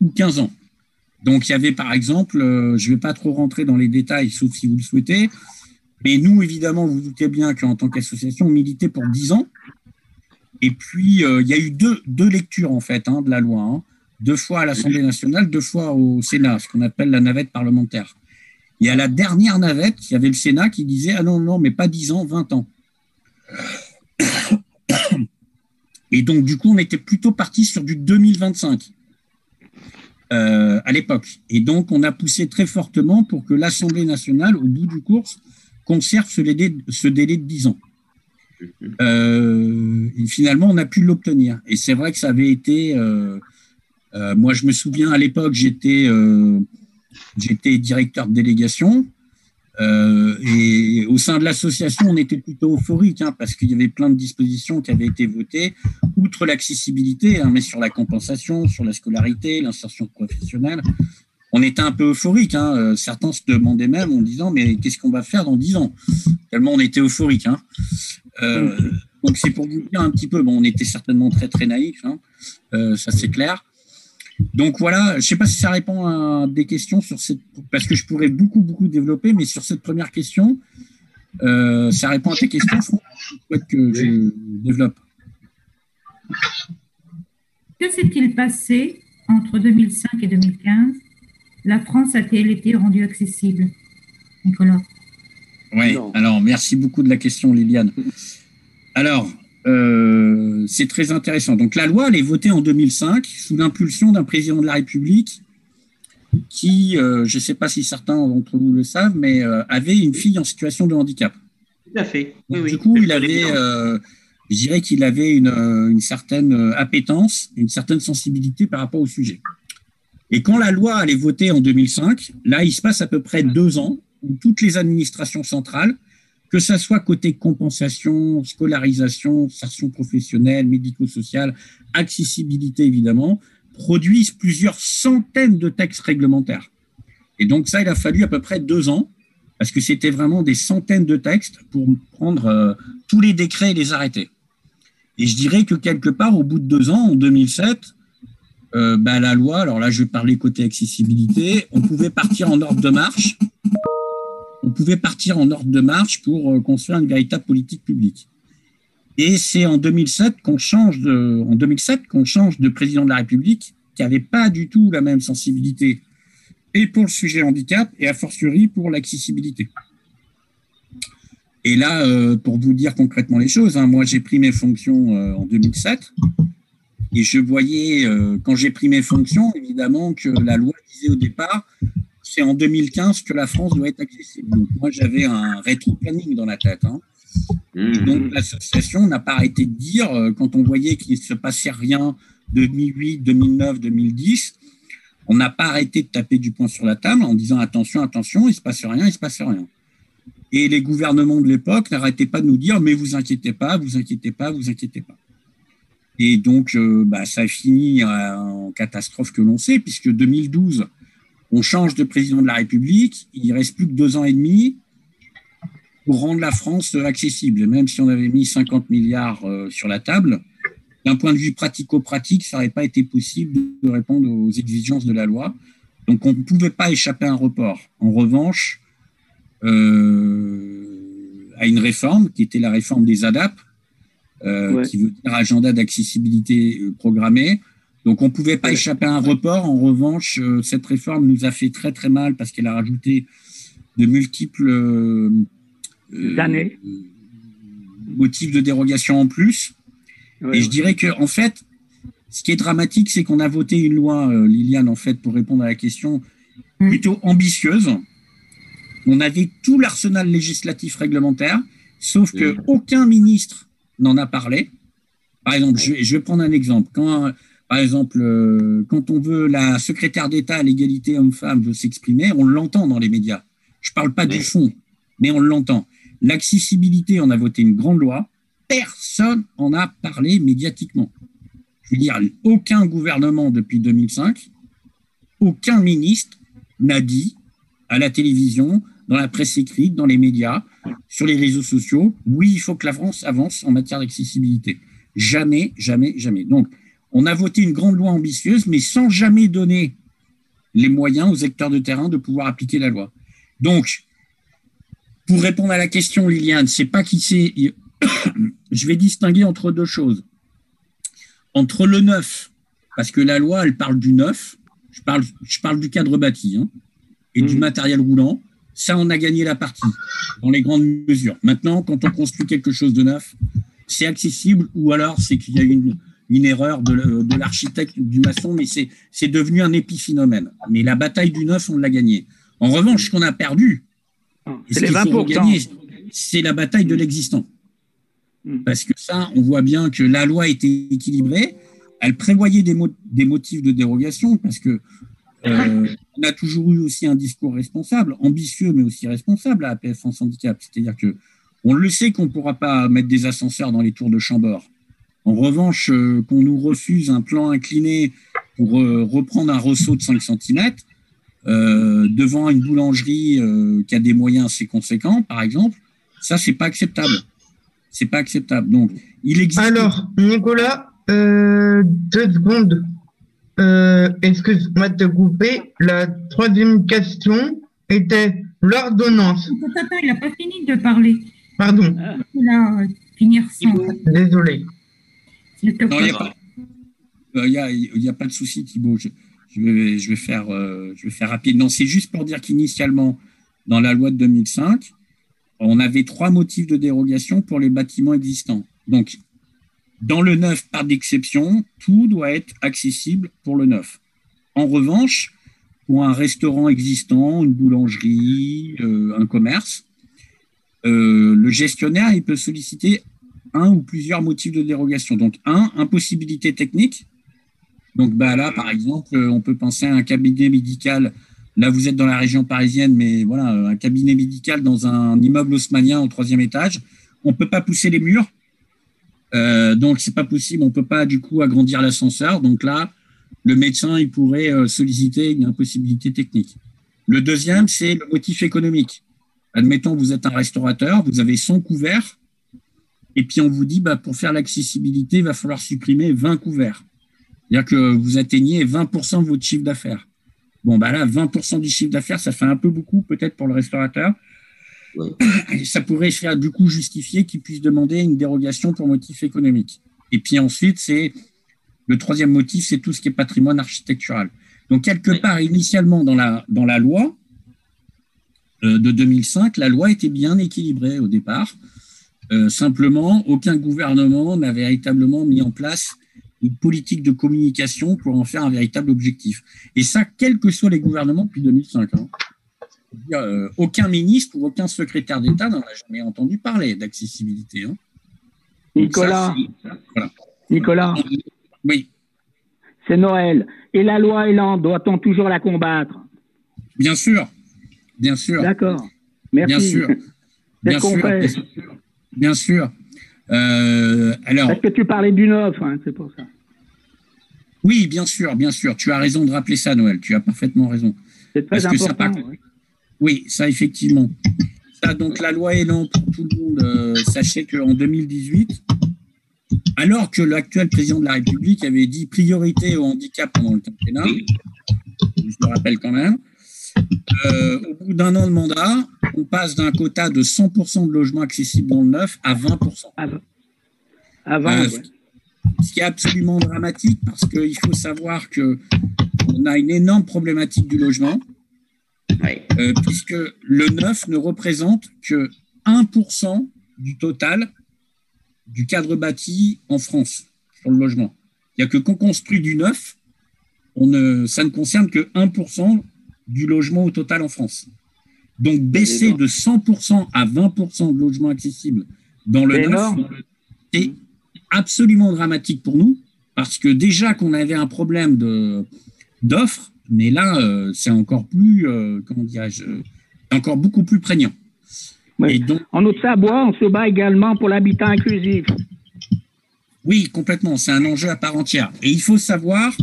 Speaker 14: ou 15 ans? Donc, il y avait par exemple, je ne vais pas trop rentrer dans les détails, sauf si vous le souhaitez, mais nous, évidemment, vous vous doutez bien qu'en tant qu'association, on militait pour 10 ans. Et puis, euh, il y a eu deux, deux lectures, en fait, hein, de la loi. hein. Deux fois à l'Assemblée nationale, deux fois au Sénat, ce qu'on appelle la navette parlementaire. Et à la dernière navette, il y avait le Sénat qui disait Ah non, non, mais pas 10 ans, 20 ans. Et donc, du coup, on était plutôt parti sur du 2025 euh, à l'époque. Et donc, on a poussé très fortement pour que l'Assemblée nationale, au bout du cours, conserve ce délai, ce délai de 10 ans. Euh, et finalement, on a pu l'obtenir. Et c'est vrai que ça avait été. euh, euh, moi, je me souviens à l'époque, j'étais euh, j'étais directeur de délégation. euh, et au sein de l'association, on était plutôt euphorique hein, parce qu'il y avait plein de dispositions qui avaient été votées, outre l'accessibilité, hein, mais sur la compensation, sur la scolarité, l'insertion professionnelle. On était un peu euphorique. Hein. Euh, Certains se demandaient même en disant Mais qu'est-ce qu'on va faire dans 10 ans? Tellement on était euphorique. Hein. Euh, donc c'est pour vous dire un petit peu, bon, on était certainement très très naïfs, hein. Euh, ça c'est clair. Donc voilà, je ne sais pas si ça répond à des questions sur cette, parce que je pourrais beaucoup beaucoup développer, mais sur cette première question, euh, ça répond à tes questions. Franck Tu souhaites que je développe.
Speaker 6: Que s'est-il passé entre 2005 et 2015 La France a-t-elle été rendue accessible Nicolas
Speaker 14: Oui, alors merci beaucoup de la question, Liliane. Alors, euh, c'est très intéressant. Donc, la loi, elle est votée en 2005 sous l'impulsion d'un président de la République qui, euh, je ne sais pas si certains d'entre vous le savent, mais euh, avait une fille en situation de handicap.
Speaker 15: Tout à fait. Oui,
Speaker 14: Donc,
Speaker 15: oui.
Speaker 14: du coup, il avait, euh, je dirais qu'il avait une, une certaine appétence, une certaine sensibilité par rapport au sujet. Et quand la loi elle est votée en 2005, là, il se passe à peu près deux ans où toutes les administrations centrales, que ça soit côté compensation, scolarisation, insertion professionnelle, médico-sociale, accessibilité évidemment, produisent plusieurs centaines de textes réglementaires. Et donc ça, il a fallu à peu près deux ans, parce que c'était vraiment des centaines de textes pour prendre euh, tous les décrets et les arrêter. Et je dirais que quelque part, au bout de deux ans, en 2007, euh, bah, la loi, alors là, je vais parler côté accessibilité, on pouvait partir en ordre de marche. On pouvait partir en ordre de marche pour euh, construire une véritable politique publique. Et c'est en 2007 qu'on change de, en 2007 qu'on change de président de la République qui n'avait pas du tout la même sensibilité et pour le sujet handicap et a fortiori pour l'accessibilité. Et là, euh, pour vous dire concrètement les choses, hein, moi j'ai pris mes fonctions euh, en 2007 et je voyais, euh, quand j'ai pris mes fonctions, évidemment que la loi disait au départ, c'est en 2015 que la France doit être accessible. Donc moi j'avais un rétro-planning dans la tête. hein. Et donc l'association n'a pas arrêté de dire, euh, quand on voyait qu'il ne se passait rien 2008, 2009, 2010, on n'a pas arrêté de taper du poing sur la table en disant attention, attention, il ne se passe rien, il ne se passe rien. Et les gouvernements de l'époque n'arrêtaient pas de nous dire mais vous inquiétez pas, vous inquiétez pas, vous inquiétez pas. Et donc euh, bah, ça a fini euh, en catastrophe que l'on sait, puisque 2012, on change de président de la République, il reste plus que deux ans et demi pour rendre la France accessible. Même si on avait mis 50 milliards euh, sur la table, d'un point de vue pratico-pratique, ça n'aurait pas été possible de répondre aux exigences de la loi. Donc, on ne pouvait pas échapper à un report. En revanche, à une réforme qui était la réforme des ADAP, euh, qui veut dire agenda d'accessibilité euh, programmé. Donc, on ne pouvait pas échapper à un report. En revanche, euh, cette réforme nous a fait très, très mal parce qu'elle a rajouté de multiples
Speaker 13: Années.
Speaker 14: motifs de dérogation en plus. Et je dirais que, en fait, ce qui est dramatique, c'est qu'on a voté une loi, Liliane, en fait, pour répondre à la question, plutôt ambitieuse. On avait tout l'arsenal législatif réglementaire, sauf que aucun ministre n'en a parlé. Par exemple, je, vais- je vais prendre un exemple. Quand, par exemple, euh, quand on veut la secrétaire d'État à l'égalité homme-femme veut s'exprimer, on l'entend dans les médias. Je ne parle pas du fond, mais on l'entend. L'accessibilité, on a voté une grande loi. Personne en a parlé médiatiquement. Je veux dire, aucun gouvernement depuis 2005, aucun ministre n'a dit à la télévision, dans la presse écrite, dans les médias, sur les réseaux sociaux, oui, il faut que la France avance en matière d'accessibilité. Jamais, jamais, jamais. Donc, on a voté une grande loi ambitieuse, mais sans jamais donner les moyens aux acteurs de terrain de pouvoir appliquer la loi. Donc, pour répondre à la question, Liliane, c'est pas qui c'est. (coughs) Je vais distinguer entre deux choses. Entre le neuf, parce que la loi, elle parle du neuf, je parle, je parle du cadre bâti, hein, et du matériel roulant. Ça, on a gagné la partie dans les grandes mesures. Maintenant, quand on construit quelque chose de neuf, c'est accessible ou alors c'est qu'il y a une, une erreur de, l'architecte, du maçon, mais c'est, devenu un épiphénomène. Mais la bataille du neuf, on l'a gagnée. En revanche, ce qu'on a perdu,
Speaker 13: c'est
Speaker 14: ce
Speaker 13: les
Speaker 14: qu'il faut
Speaker 13: 20%.
Speaker 14: regagner, c'est la bataille de l'existant. Parce que ça, on voit bien que la loi était équilibrée. Elle prévoyait des, mo- des motifs de dérogation parce que euh, on a toujours eu aussi un discours responsable, ambitieux mais aussi responsable à APF France Handicap. C'est-à-dire que on le sait qu'on ne pourra pas mettre des ascenseurs dans les tours de Chambord. En revanche, euh, qu'on nous refuse un plan incliné pour euh, reprendre un ressaut de 5 cm devant une boulangerie euh, qui a des moyens assez conséquents, par exemple, ça, c'est pas acceptable. C'est pas acceptable. Donc, il existe.
Speaker 2: Alors, Nicolas, euh, deux secondes. Euh, Excuse-moi de te couper. La troisième question était l'ordonnance.
Speaker 6: Attends, il n'a pas fini de parler.
Speaker 2: Pardon.
Speaker 6: Il euh, finir sans.
Speaker 2: Désolé.
Speaker 14: Il n'y a, pas- euh, y a- y a pas de souci, Thibault. Je, je vais, je, vais faire, euh, je vais faire rapide. Non, c'est juste pour dire qu'initialement, dans la loi de 2005, on avait trois motifs de dérogation pour les bâtiments existants. Donc, dans le neuf, par d'exception, tout doit être accessible pour le neuf. En revanche, pour un restaurant existant, une boulangerie, euh, un commerce, euh, le gestionnaire, peut solliciter un ou plusieurs motifs de dérogation. Donc, un, impossibilité technique. Donc, bah, là, par exemple, euh, on peut penser à un cabinet médical. Là, vous êtes dans la région parisienne, mais voilà, un cabinet médical dans un immeuble haussmanien au troisième étage. On ne peut pas pousser les murs. Euh, donc, c'est pas possible. On peut pas, du coup, agrandir l'ascenseur. Donc là, le médecin, il pourrait euh, solliciter une impossibilité technique. Le deuxième, c'est le motif économique. Admettons, vous êtes un restaurateur, vous avez 100 couverts, et puis on vous dit, bah, pour faire l'accessibilité, il va falloir supprimer 20 couverts. C'est-à-dire que vous atteignez 20% de votre chiffre d'affaires. Bon, bah là, 20% du chiffre d'affaires, ça fait un peu beaucoup peut-être pour le restaurateur. Ça pourrait faire du coup justifier qu'il puisse demander une dérogation pour motif économique. Et puis ensuite, c'est le troisième motif, c'est tout ce qui est patrimoine architectural. Donc quelque part, initialement dans la, dans la loi euh, de 2005, la loi était bien équilibrée au départ. Euh, simplement, aucun gouvernement n'a véritablement mis en place une politique de communication pour en faire un véritable objectif. Et ça, quels que soient les gouvernements depuis 2005. hein. Euh, aucun ministre ou aucun secrétaire d'État n'en a jamais entendu parler d'accessibilité. hein.
Speaker 13: Nicolas,
Speaker 14: ça, c'est- voilà.
Speaker 13: Nicolas.
Speaker 14: Oui.
Speaker 13: C'est Noël. Et la loi Elan, doit-on toujours la combattre?
Speaker 14: Bien sûr. Bien sûr.
Speaker 13: D'accord. Merci.
Speaker 14: Bien sûr. Bien sûr. Bien sûr. Bien sûr. Euh, alors,
Speaker 13: Parce que tu parlais du neuf, hein, c'est pour ça.
Speaker 14: oui, bien sûr, bien sûr. Tu as raison de rappeler ça, Noël. Tu as parfaitement raison.
Speaker 13: C'est très
Speaker 14: Parce que ça
Speaker 13: important.
Speaker 14: Oui, ça, effectivement. Ça, donc, la loi Elan pour tout le monde, euh, sachez qu'en 2018, alors que l'actuel président de la République avait dit priorité au handicap pendant le quinquennat, je le rappelle quand même, euh, au bout d'un an de mandat, on passe d'un quota de 100% de logements accessibles dans le neuf à 20%.
Speaker 13: Avant,
Speaker 14: Euh,
Speaker 13: ouais.
Speaker 14: Ce qui est absolument dramatique parce qu'il faut savoir que on a une énorme problématique du logement, euh, puisque le neuf ne représente que 1% du total du cadre bâti en France sur le logement. Il n'y a que qu'on construit du neuf, on ne, ça ne concerne que 1% du logement au total en France. Donc baisser de 100% à 20% de logements accessibles dans le neuf, c'est absolument dramatique pour nous parce que déjà qu'on avait un problème d'offres, mais là euh, c'est encore plus, euh, comment dirais-je, euh, encore beaucoup plus prégnant.
Speaker 13: Oui.
Speaker 14: Et donc,
Speaker 13: En Haute-Savoie, on se bat également pour l'habitat inclusif.
Speaker 14: Oui, complètement. C'est un enjeu à part entière. Et il faut savoir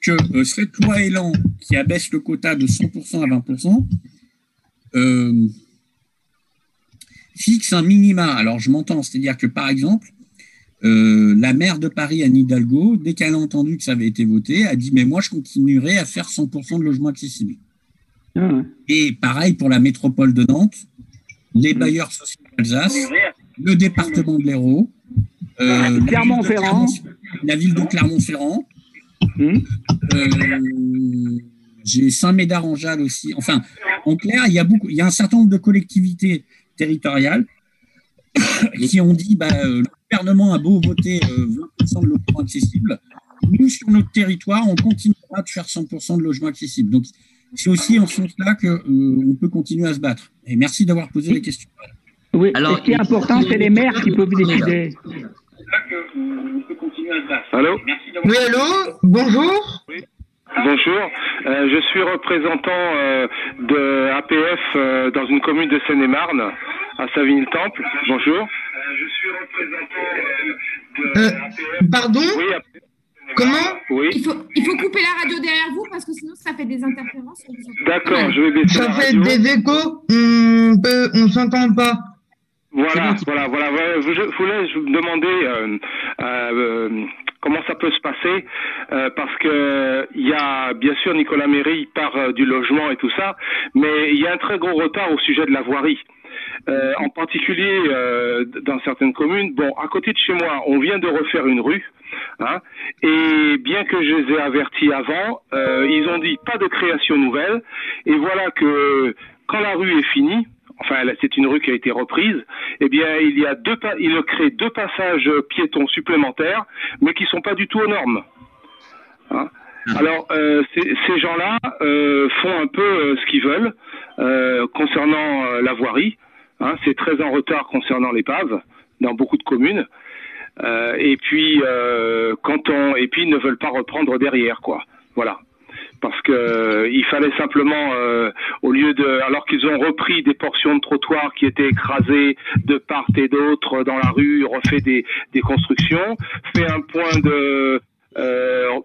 Speaker 14: que euh, cette loi Elan qui abaisse le quota de 100% à 20% euh, fixe un minima. Alors, je m'entends, c'est-à-dire que par exemple, euh, la maire de Paris, Anne Hidalgo, dès qu'elle a entendu que ça avait été voté, a dit Mais moi, je continuerai à faire 100% de logements accessibles.
Speaker 13: Ah,
Speaker 14: Et pareil pour la métropole de Nantes, les bailleurs sociaux d'Alsace, le département de l'Hérault, euh, la ville de
Speaker 13: Clermont-Ferrand.
Speaker 14: Clermont- la ville de Clermont-Ferrand.
Speaker 13: Hmm.
Speaker 14: Euh, J'ai Saint-Médard-en-Jalles aussi. Enfin, en clair, il y a beaucoup, il y a un certain nombre de collectivités territoriales (coughs) qui ont dit, bah, gouvernement a beau voter euh, 20% de logements accessibles, nous, sur notre territoire, on continuera de faire 100% de logements accessibles. Donc, c'est aussi en ce sens-là qu'on peut continuer à se battre. Et merci d'avoir posé les questions.
Speaker 13: Oui,
Speaker 5: Alors,
Speaker 13: ce qui est important, c'est les maires qui peuvent décider.
Speaker 15: Allô
Speaker 2: Oui, allô Bonjour
Speaker 15: Bonjour, Euh, je suis représentant euh, de APF euh, dans une commune de Seine-et-Marne, à Savigny-le-Temple. Bonjour.
Speaker 2: Euh, Pardon
Speaker 15: Oui,
Speaker 2: Comment
Speaker 15: oui.
Speaker 4: Il faut, il faut couper la radio derrière vous parce que sinon ça fait des interférences.
Speaker 15: D'accord, je vais baisser
Speaker 2: Ça
Speaker 15: la
Speaker 2: fait des échos, on on s'entend pas.
Speaker 15: Voilà, voilà, voilà. voilà. Je je voulais je vous demander euh, euh, comment ça peut se passer, euh, parce que il y a bien sûr Nicolas Méry il part euh, du logement et tout ça, mais il y a un très gros retard au sujet de la voirie. Euh, en particulier euh, dans certaines communes. Bon, à côté de chez moi, on vient de refaire une rue, hein, et bien que je les ai avertis avant, euh, ils ont dit pas de création nouvelle. Et voilà que quand la rue est finie, enfin c'est une rue qui a été reprise, eh bien il y a deux, il crée deux passages piétons supplémentaires, mais qui sont pas du tout aux normes. Hein. Alors, euh, ces, ces gens-là euh, font un peu euh, ce qu'ils veulent euh, concernant euh, la voirie. Hein, c'est très en retard concernant l'épave dans beaucoup de communes. Euh, et puis, euh, quand on, et puis ils ne veulent pas reprendre derrière, quoi. Voilà. Parce que euh, il fallait simplement, euh, au lieu de, alors qu'ils ont repris des portions de trottoirs qui étaient écrasées de part et d'autre dans la rue, refait des, des constructions, fait un point de, euh,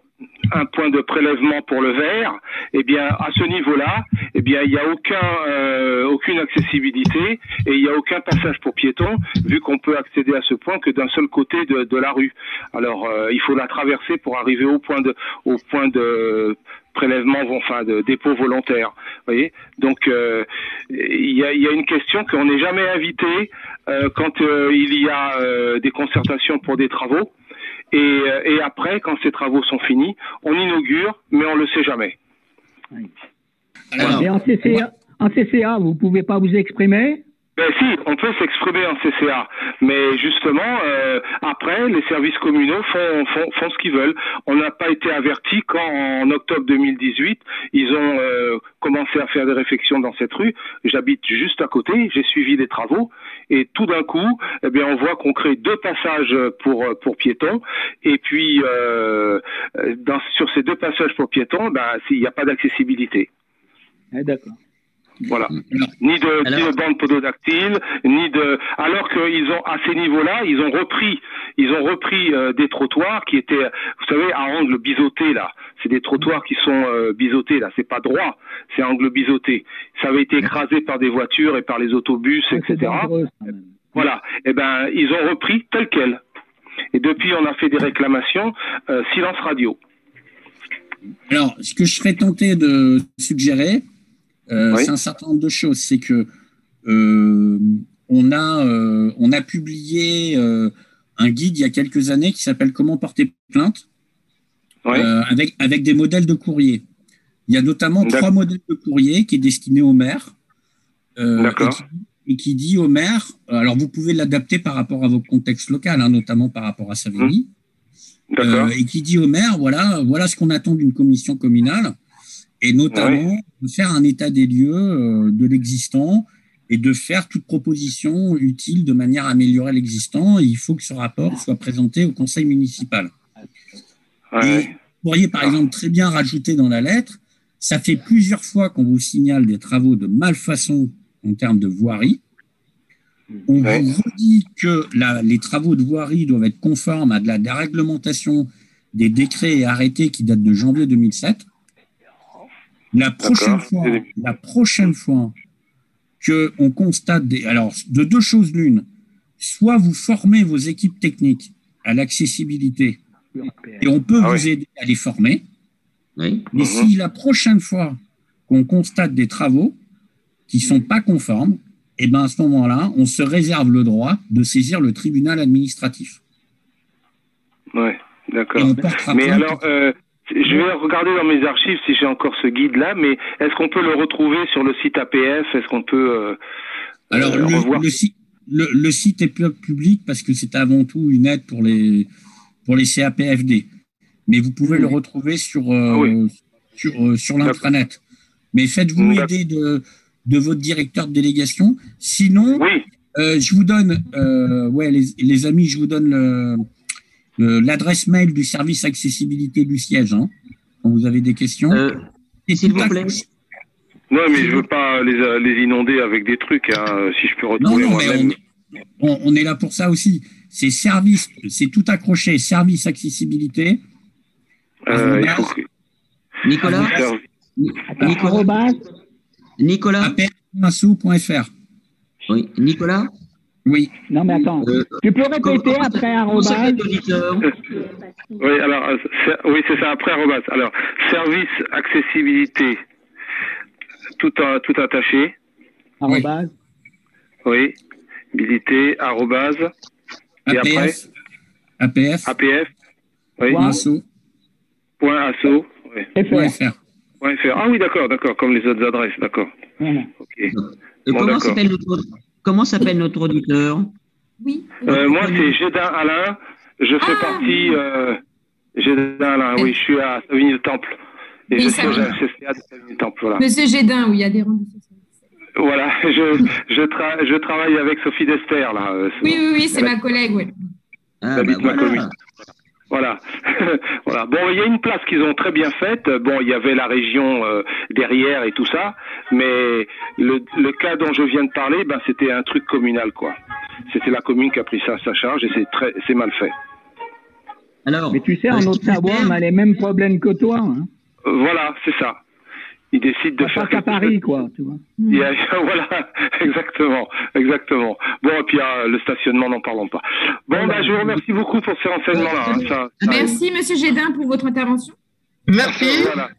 Speaker 15: un point de prélèvement pour le verre, eh bien à ce niveau-là, eh bien il n'y a aucun, euh, aucune accessibilité et il n'y a aucun passage pour piétons, vu qu'on peut accéder à ce point que d'un seul côté de, de la rue. Alors euh, il faut la traverser pour arriver au point de, au point de prélèvement, enfin de dépôt volontaire. Voyez Donc euh, il y, a, y a une question qu'on n'est jamais invité euh, quand euh, il y a des concertations pour des travaux. Et, euh, et après, quand ces travaux sont finis, on inaugure, mais on le sait jamais.
Speaker 13: Et en CCA, en CCA, vous ne pouvez pas vous exprimer
Speaker 15: Ben si, on peut s'exprimer en CCA, mais justement, euh, après, les services communaux font, font, font ce qu'ils veulent. On n'a pas été averti quand, en octobre 2018, ils ont euh, commencé à faire des réflexions dans cette rue. J'habite juste à côté, j'ai suivi les travaux, et tout d'un coup, eh bien, on voit qu'on crée deux passages pour pour piétons, et puis euh, dans, sur ces deux passages pour piétons, ben, il n'y a pas d'accessibilité.
Speaker 13: Ah, D'accord.
Speaker 15: Voilà. Ni de, ni de bande pododactyle, ni de. Alors qu'ils ont à ces niveaux-là, ils ont repris, ils ont repris euh, des trottoirs qui étaient, vous savez, à angle biseauté là. C'est des trottoirs qui sont euh, biseautés là. C'est pas droit, c'est angle biseauté. Ça avait été écrasé par des voitures et par les autobus, etc. Voilà. Eh ben, ils ont repris tel quel. Et depuis, on a fait des réclamations. euh, silence radio.
Speaker 14: Alors, ce que je serais tenté de suggérer, euh, c'est un certain nombre de choses. C'est que euh, on a euh, on a publié euh, un guide il y a quelques années qui s'appelle Comment porter plainte, euh, avec avec des modèles de courrier. Il y a notamment trois modèles de courrier qui est destiné au maire. et, qui, et qui dit au maire, alors vous pouvez l'adapter par rapport à votre contexte local, hein, notamment par rapport à Savigny. Euh, et qui dit au maire, voilà, voilà ce qu'on attend d'une commission communale, et notamment de faire un état des lieux euh, de l'existant et de faire toute proposition utile de manière à améliorer l'existant. Il faut que ce rapport soit présenté au conseil municipal. Et vous pourriez par exemple très bien rajouter dans la lettre, ça fait plusieurs fois qu'on vous signale des travaux de malfaçon en termes de voirie. On vous redit que la- les travaux de voirie doivent être conformes à de la déréglementation des décrets et arrêtés qui datent de janvier 2007. La prochaine fois, la prochaine fois que on constate des, alors de deux choses l'une, soit vous formez vos équipes techniques à l'accessibilité et on peut vous aider à les former. Mais si la prochaine fois qu'on constate des travaux qui sont pas conformes, et ben à ce moment-là, on se réserve le droit de saisir le tribunal administratif.
Speaker 15: Ouais, d'accord. Mais alors, euh, je vais regarder dans mes archives si j'ai encore ce guide-là, mais est-ce qu'on peut le retrouver sur le site APF Est-ce qu'on peut euh,
Speaker 14: Alors,
Speaker 15: euh,
Speaker 14: le,
Speaker 15: revoir
Speaker 14: le site, le, le site est pu- public parce que c'est avant tout une aide pour les, pour les CAPFD. Mais vous pouvez le retrouver sur, euh, sur, euh, sur l'intranet. Mais faites-vous aider de, de votre directeur de délégation. Sinon, euh, je vous donne, euh, ouais, les, les amis, je vous donne le- le- l'adresse mail du service accessibilité du siège. hein, quand vous avez des questions. Et
Speaker 5: S'il vous plaît.
Speaker 15: Non, mais je veux pas les, les inonder avec des trucs, hein, si je peux
Speaker 14: Non,
Speaker 15: retrouver
Speaker 14: non, mais
Speaker 15: moi-même.
Speaker 14: on, on- on est là pour ça aussi. C'est service, c'est tout accroché, service accessibilité.
Speaker 15: Euh, que-
Speaker 5: Nicolas Nicolas Nicolas. Oui, Nicolas
Speaker 14: Oui.
Speaker 13: Non, mais attends. tu peux répéter après arrobase
Speaker 15: Oui, alors, euh, c'est- oui, c'est ça, après arrobas. Alors, service accessibilité, tout, en- tout attaché.
Speaker 13: arrobase
Speaker 15: Oui. Habilité, arrobase. Et après
Speaker 14: APF.
Speaker 15: APF. Oui.
Speaker 14: Point asso.
Speaker 15: Point asso. Oui.
Speaker 14: Point FR.
Speaker 15: Point FR. Ah oui, d'accord, d'accord, comme les autres adresses, d'accord. Ok.
Speaker 5: Et
Speaker 15: Bon,
Speaker 5: comment s'appelle notre, comment s'appelle notre auditeur
Speaker 15: Euh, moi, c'est Gédin Alain. Je fais partie. Euh, Gédin Alain, oui, je suis à Savigny-le-Temple. Et
Speaker 4: Oui,
Speaker 15: je suis à CCA de Savigny-le-Temple, voilà.
Speaker 4: Monsieur Gédin, oui, il y a des rendez-vous.
Speaker 15: Voilà, (laughs) je, je, tra- je travaille avec Sophie Dester, là. euh,
Speaker 4: Oui, oui, oui, c'est ma collègue, oui.
Speaker 5: Ah, bah
Speaker 15: ma commune. Voilà. (laughs) voilà. Bon, il y a une place qu'ils ont très bien faite. Bon, il y avait la région euh, derrière et tout ça, mais le, le cas dont je viens de parler, ben, c'était un truc communal, quoi. C'était la commune qui a pris ça à sa charge et c'est très, c'est mal fait.
Speaker 5: Alors,
Speaker 13: Mais tu sais, en
Speaker 15: ce
Speaker 13: Haute-Savoie, on a les mêmes problèmes que toi. Hein.
Speaker 15: Euh, Voilà, c'est ça. Ils décident de
Speaker 13: Ça
Speaker 15: faire
Speaker 13: passe à
Speaker 15: quelque
Speaker 13: Paris, quoi, tu vois.
Speaker 15: Il y a- (laughs) voilà, exactement, exactement. Bon, et puis euh, le stationnement, n'en parlons pas. Bon, bah, je vous remercie beaucoup pour ces renseignements-là. hein, ça- ça-
Speaker 4: Merci, Monsieur Gédin, pour votre intervention.
Speaker 2: Merci.
Speaker 15: Voilà.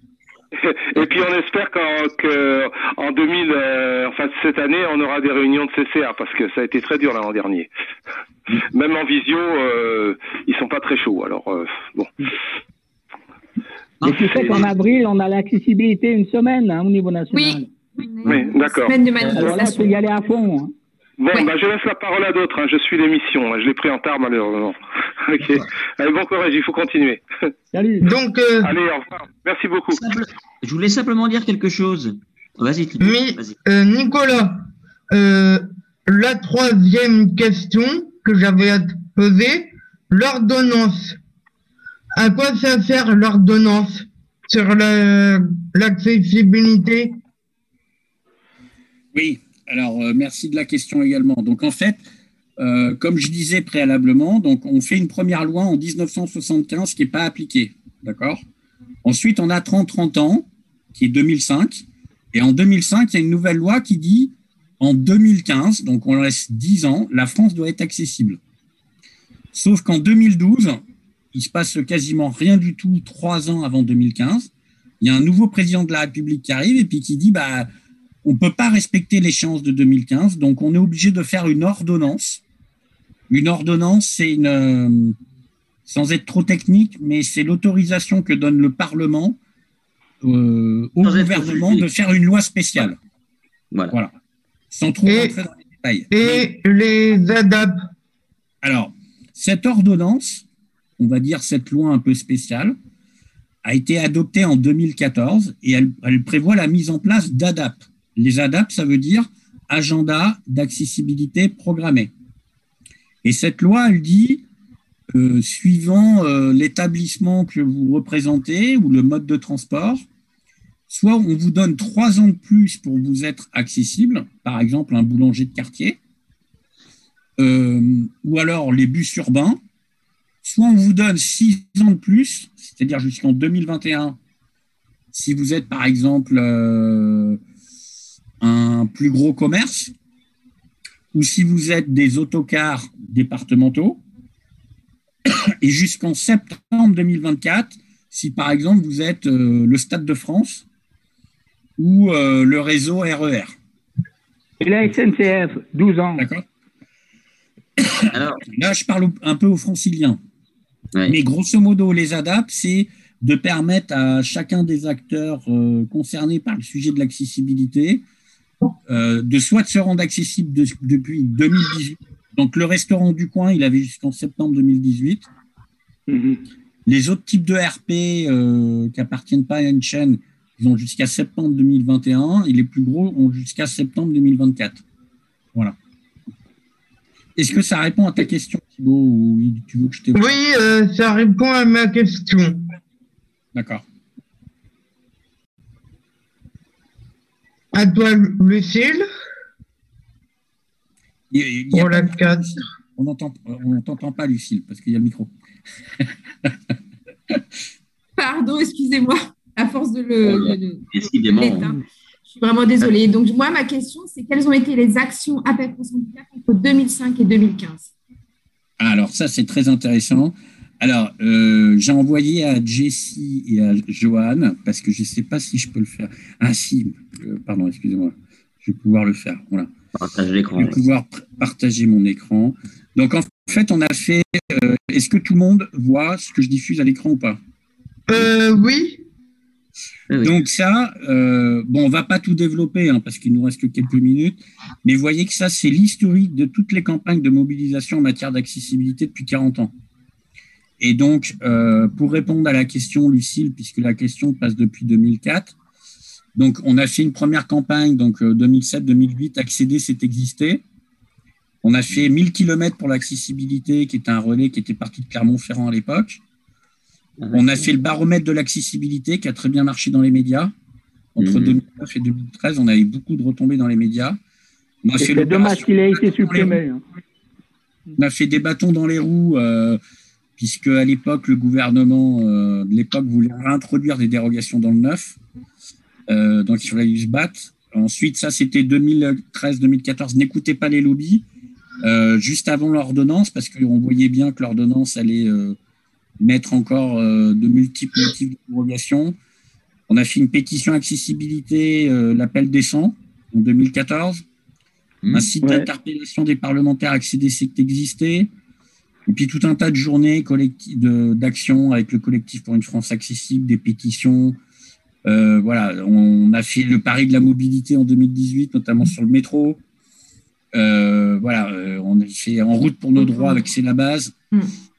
Speaker 15: (laughs) Et puis on espère qu'en que en 2000, euh, enfin cette année, on aura des réunions de CCA parce que ça a été très dur l'an dernier. Même en visio, euh, ils sont pas très chauds. Alors euh, bon.
Speaker 13: Et tu sais qu'en avril, on a l'accessibilité une semaine hein, au niveau national.
Speaker 15: Oui, d'accord.
Speaker 13: Alors là, il faut y aller à fond. hein.
Speaker 15: Bon, bah, je laisse la parole à d'autres. hein. Je suis l'émission. Je l'ai pris en tard malheureusement. (laughs) ok. Allez, bon courage. Il faut continuer.
Speaker 13: Salut.
Speaker 2: Donc, euh,
Speaker 15: Allez, au revoir. Merci beaucoup.
Speaker 5: Je voulais simplement dire quelque chose. Vas-y, vas-y.
Speaker 2: euh, Nicolas, euh, la troisième question que j'avais à te poser, l'ordonnance. À quoi ça sert l'ordonnance sur la- l'accessibilité?
Speaker 14: Oui, alors euh, merci de la question également. Donc en fait, euh, comme je disais préalablement, donc on fait une première loi en 1975 qui n'est pas appliquée, d'accord? Ensuite, on a 30-30 ans, qui est 2005, et en 2005, il y a une nouvelle loi qui dit en 2015, donc on laisse 10 ans, la France doit être accessible. Sauf qu'en 2012, il se passe quasiment rien du tout trois ans avant 2015. Il y a un nouveau président de la République qui arrive et puis qui dit bah on ne peut pas respecter l'échéance de 2015, donc on est obligé de faire une ordonnance. Une ordonnance, c'est une, euh, sans être trop technique, mais c'est l'autorisation que donne le Parlement euh, au
Speaker 5: Sans
Speaker 14: gouvernement de faire une loi spéciale.
Speaker 5: Voilà.
Speaker 14: Sans trop
Speaker 2: Et-
Speaker 14: rentrer dans les détails.
Speaker 2: et les ADAP
Speaker 14: Alors, cette ordonnance, on va dire cette loi un peu spéciale, a été adoptée en 2014 et elle, prévoit la mise en place d'ADAP. Les ADAP, ça veut dire agenda d'accessibilité programmée. Et cette loi, elle dit, euh, suivant euh, l'établissement que vous représentez ou le mode de transport, soit on vous donne trois ans de plus pour vous être accessible, par exemple un boulanger de quartier, euh, ou alors les bus urbains, soit on vous donne six ans de plus, c'est-à-dire jusqu'en 2021, si vous êtes par exemple euh, un plus gros commerce, ou si vous êtes des autocars départementaux, et jusqu'en septembre 2024, si par exemple vous êtes euh, le Stade de France ou euh, le réseau RER.
Speaker 13: Et la SNCF, 12 ans.
Speaker 14: D'accord. Là, je parle un peu aux franciliens. Mais grosso modo, les ADAP, c'est de permettre à chacun des acteurs euh, concernés par le sujet de l'accessibilité euh, de soit de se rendre accessible de- depuis 2018. Donc le restaurant du coin, il avait jusqu'en septembre 2018. Les autres types de RP euh, qui appartiennent pas à une chaîne, ils ont jusqu'à septembre 2021 et les plus gros ont jusqu'à septembre 2024. Voilà. Est-ce que ça répond à ta question, Thibaut, ou tu veux que je t'ai
Speaker 2: Oui, euh, ça répond à ma question.
Speaker 14: D'accord.
Speaker 2: À toi, Lucille,
Speaker 14: Il il
Speaker 2: pour la
Speaker 14: pas-
Speaker 2: 4.
Speaker 14: On n'entend on t'entend pas, Lucille, parce qu'il y a le micro. (laughs)
Speaker 4: Pardon, excusez-moi, à force de le. de- de-
Speaker 5: Décidément.
Speaker 4: Suis vraiment désolée. Donc, moi, ma question, c'est quelles ont été les actions APEC France Handicap entre 2005 et 2015
Speaker 14: Alors, ça, c'est très intéressant. Alors, euh, j'ai envoyé à Jessie et à Johan, parce que je ne sais pas si je peux le faire. Ah, si, euh, pardon, excusez-moi. Je vais pouvoir le faire. Voilà.
Speaker 5: Partage l'écran.
Speaker 14: Je vais pouvoir partager mon écran. Donc, en fait, on a fait. euh, Est-ce que tout le monde voit ce que je diffuse à l'écran ou pas?
Speaker 2: Euh,
Speaker 14: Donc ça, euh, bon, on va pas tout développer hein, parce qu'il nous reste que quelques minutes, mais voyez que ça, c'est l'historique de toutes les campagnes de mobilisation en matière d'accessibilité depuis 40 ans. Et donc, euh, pour répondre à la question, Lucille, puisque la question passe depuis 2004, donc on a fait une première campagne, donc 2007-2008, accéder, c'est exister. On a fait 1000 km pour l'accessibilité, qui était un relais qui était parti de Clermont-Ferrand à l'époque. On a fait le baromètre de l'accessibilité qui a très bien marché dans les médias. Entre
Speaker 13: Mhm.
Speaker 14: 2009 et 2013, on a eu beaucoup de retombées dans les médias.
Speaker 13: C'est dommage qu'il ait été supprimé. hein.
Speaker 14: On a fait des bâtons dans les roues, euh, puisque à l'époque, le gouvernement euh, de l'époque voulait réintroduire des dérogations dans le neuf. Euh, donc, il fallait se battre. Ensuite, ça, c'était 2013-2014. N'écoutez pas les lobbies. Juste avant l'ordonnance, parce qu'on voyait bien que l'ordonnance allait mettre encore euh, de multiples motifs de dérogation. On a fait une pétition accessibilité, euh, l'appel descend, en 2014. Un site
Speaker 13: Ouais.
Speaker 14: d'interpellation des parlementaires accédé c'est existé. Et puis tout un tas de journées collecti- de- d'action avec le collectif pour une France accessible, des pétitions. Euh, voilà, on a fait le pari de la mobilité en 2018, notamment sur le métro. Euh, voilà, on a fait en route pour nos droits avec C'est la base.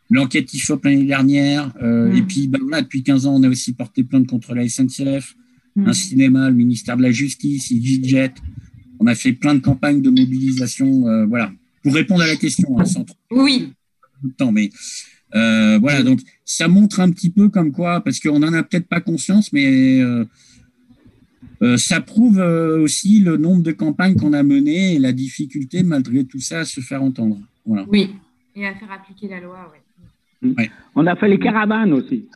Speaker 14: L'enquête IFOP l'année dernière. euh, Et puis ben, là, depuis 15 ans, on a aussi porté plainte contre la SNCF, un cinéma, le ministère de la Justice, EasyJet. On a fait plein de campagnes de mobilisation. euh, voilà, pour répondre à la question, hein, sans trop
Speaker 4: Oui.
Speaker 14: de temps, mais euh, voilà, donc ça montre un petit peu comme quoi, parce qu'on n'en a peut-être pas conscience, mais ça prouve aussi le nombre de campagnes qu'on a menées et la difficulté, malgré tout ça, à se faire entendre. Voilà.
Speaker 4: Oui. Et à faire appliquer la loi, oui.
Speaker 14: Ouais.
Speaker 13: On a fait les caravanes aussi.